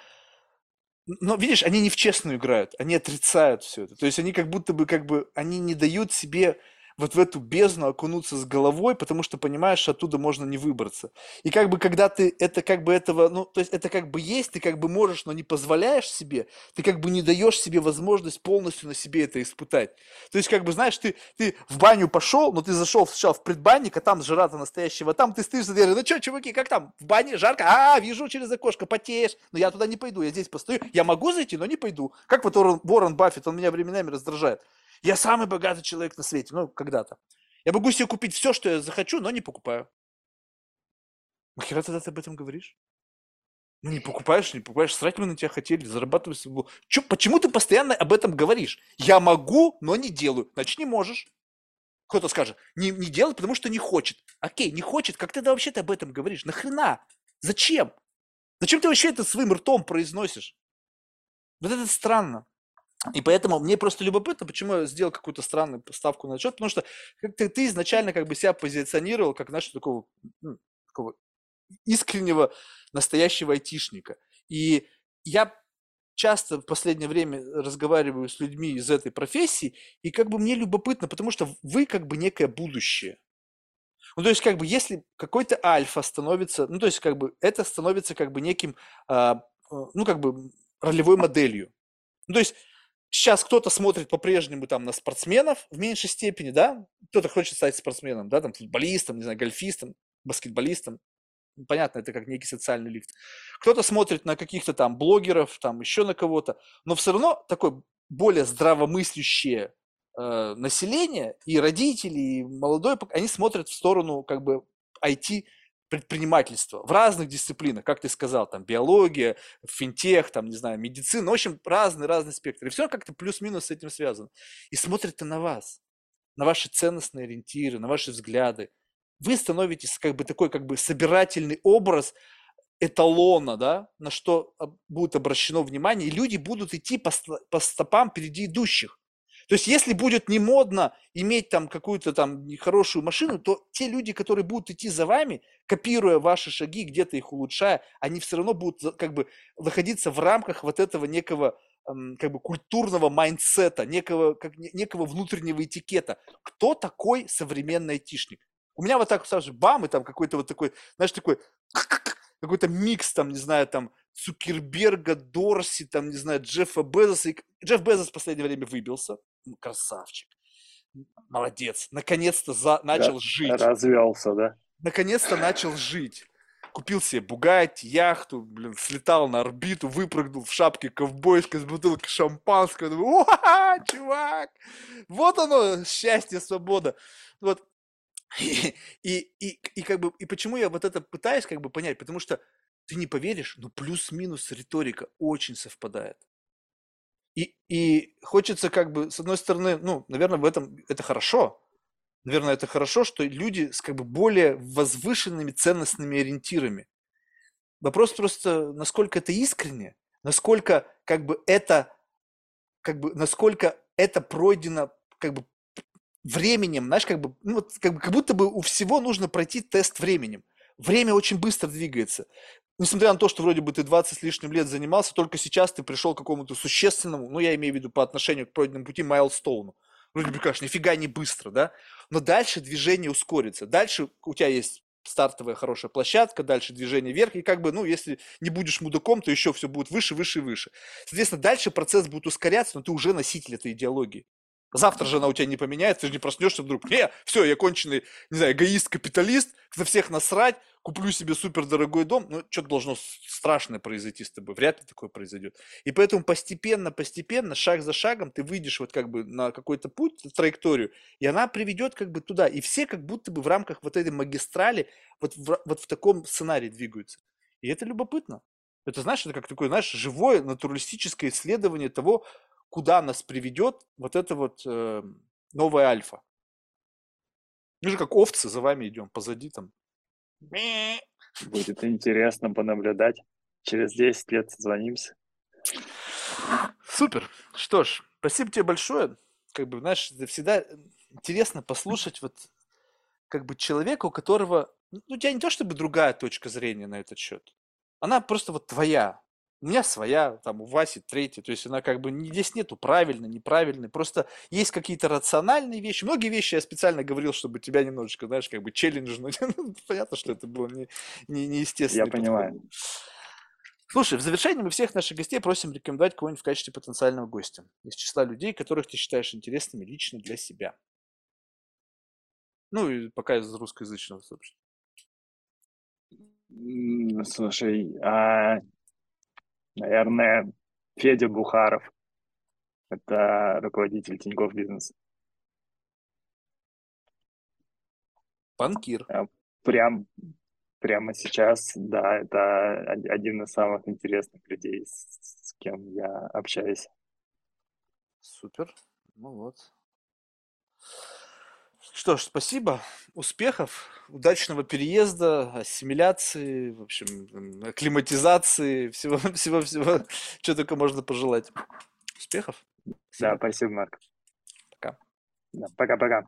но видишь, они не в честную играют, они отрицают все это. То есть они как будто бы, как бы, они не дают себе вот в эту бездну окунуться с головой, потому что понимаешь, оттуда можно не выбраться. И как бы когда ты это как бы этого, ну, то есть это как бы есть, ты как бы можешь, но не позволяешь себе, ты как бы не даешь себе возможность полностью на себе это испытать. То есть как бы, знаешь, ты, ты в баню пошел, но ты зашел сначала в предбанник, а там жара-то настоящего, там ты стоишь за дверью, ну что, чуваки, как там, в бане жарко? А, вижу через окошко, потеешь, но я туда не пойду, я здесь постою, я могу зайти, но не пойду. Как вот Уоррен, Уоррен Баффет, он меня временами раздражает. Я самый богатый человек на свете, ну, когда-то. Я могу себе купить все, что я захочу, но не покупаю. Нахера тогда ты об этом говоришь? Ну, не покупаешь, не покупаешь, срать мы на тебя хотели, зарабатывать свободу. Чё, почему ты постоянно об этом говоришь? Я могу, но не делаю. Значит, не можешь. Кто-то скажет, не, не делай, потому что не хочет. Окей, не хочет, как ты да вообще-то об этом говоришь? Нахрена? Зачем? Зачем ты вообще это своим ртом произносишь? Вот это странно. И поэтому мне просто любопытно, почему я сделал какую-то странную ставку на отчет, потому что ты, ты изначально как бы себя позиционировал как, знаешь, такого, ну, такого искреннего, настоящего айтишника. И я часто в последнее время разговариваю с людьми из этой профессии, и как бы мне любопытно, потому что вы как бы некое будущее. Ну, то есть, как бы, если какой-то альфа становится, ну, то есть, как бы, это становится как бы неким, а, э, ну, как бы, ролевой моделью. Ну, то есть, сейчас кто-то смотрит по-прежнему там на спортсменов в меньшей степени, да, кто-то хочет стать спортсменом, да, там, футболистом, не знаю, гольфистом, баскетболистом, понятно, это как некий социальный лифт. Кто-то смотрит на каких-то там блогеров, там еще на кого-то, но все равно такое более здравомыслящее э, население и родители, и молодой, они смотрят в сторону как бы IT предпринимательства в разных дисциплинах, как ты сказал, там биология, финтех, там, не знаю, медицина, в общем, разный-разный спектр. И все как-то плюс-минус с этим связано. И смотрят на вас, на ваши ценностные ориентиры, на ваши взгляды, вы становитесь как бы такой как бы собирательный образ эталона, да, на что будет обращено внимание, и люди будут идти по, по стопам впереди идущих. То есть, если будет не модно иметь там какую-то там нехорошую машину, то те люди, которые будут идти за вами, копируя ваши шаги, где-то их улучшая, они все равно будут как бы находиться в рамках вот этого некого как бы культурного mindset а, некого, как, некого внутреннего этикета. Кто такой современный айтишник? У меня вот так, сразу бам, и там какой-то вот такой, знаешь, такой, какой-то микс, там, не знаю, там, Цукерберга, Дорси, там, не знаю, Джеффа Безоса. И... Джефф Безос в последнее время выбился. Красавчик. Молодец. Наконец-то за... начал да, жить. Развелся, да? Наконец-то начал жить. Купил себе Бугатти, яхту, блин, слетал на орбиту, выпрыгнул в шапке ковбойской с бутылкой шампанского. Думаю, чувак! Вот оно, счастье, свобода. Вот и, и, и, и как бы, и почему я вот это пытаюсь как бы понять, потому что ты не поверишь, но плюс-минус риторика очень совпадает. И, и хочется как бы, с одной стороны, ну, наверное, в этом это хорошо. Наверное, это хорошо, что люди с как бы более возвышенными ценностными ориентирами. Вопрос просто, насколько это искренне, насколько как бы это, как бы, насколько это пройдено как бы временем, знаешь, как бы, ну, как, бы, как будто бы у всего нужно пройти тест временем. Время очень быстро двигается. Несмотря на то, что вроде бы ты 20 с лишним лет занимался, только сейчас ты пришел к какому-то существенному, ну, я имею в виду по отношению к пройденному пути, майлстоуну. Вроде бы, конечно, нифига не быстро, да? Но дальше движение ускорится. Дальше у тебя есть стартовая хорошая площадка, дальше движение вверх, и как бы, ну, если не будешь мудаком, то еще все будет выше, выше и выше. Соответственно, дальше процесс будет ускоряться, но ты уже носитель этой идеологии. Завтра же она у тебя не поменяется, ты же не проснешься вдруг. Не, все, я конченый, не знаю, эгоист-капиталист, за всех насрать, куплю себе супер дорогой дом. Ну, что-то должно страшное произойти с тобой. Вряд ли такое произойдет. И поэтому постепенно, постепенно, шаг за шагом ты выйдешь вот как бы на какой-то путь, траекторию, и она приведет как бы туда. И все как будто бы в рамках вот этой магистрали вот в, вот в таком сценарии двигаются. И это любопытно. Это, знаешь, это как такое, знаешь, живое натуралистическое исследование того, куда нас приведет вот это вот э, новая альфа. Мы же как овцы за вами идем, позади там. Будет интересно понаблюдать. Через 10 лет созвонимся. Супер. Что ж, спасибо тебе большое. Как бы, знаешь, всегда интересно послушать вот как бы человека, у которого, ну, у тебя не то чтобы другая точка зрения на этот счет. Она просто вот твоя. У меня своя, там у Васи третья, то есть она как бы здесь нету правильно, неправильно, просто есть какие-то рациональные вещи. Многие вещи я специально говорил, чтобы тебя немножечко, знаешь, как бы челленджнуть. Ну, понятно, что это было не, не, неестественно. Я понимаю. Слушай, в завершении мы всех наших гостей просим рекомендовать кого-нибудь в качестве потенциального гостя из числа людей, которых ты считаешь интересными лично для себя. Ну, и пока из русскоязычного, собственно. Слушай, а наверное, Федя Бухаров. Это руководитель Тинькофф Бизнес. Банкир. А, прям, прямо сейчас, да, это один из самых интересных людей, с кем я общаюсь. Супер. Ну вот. Что ж, спасибо, успехов, удачного переезда, ассимиляции, в общем, акклиматизации, всего-всего-всего, что только можно пожелать. Успехов. Да, спасибо, Марк. Пока. Да, пока-пока.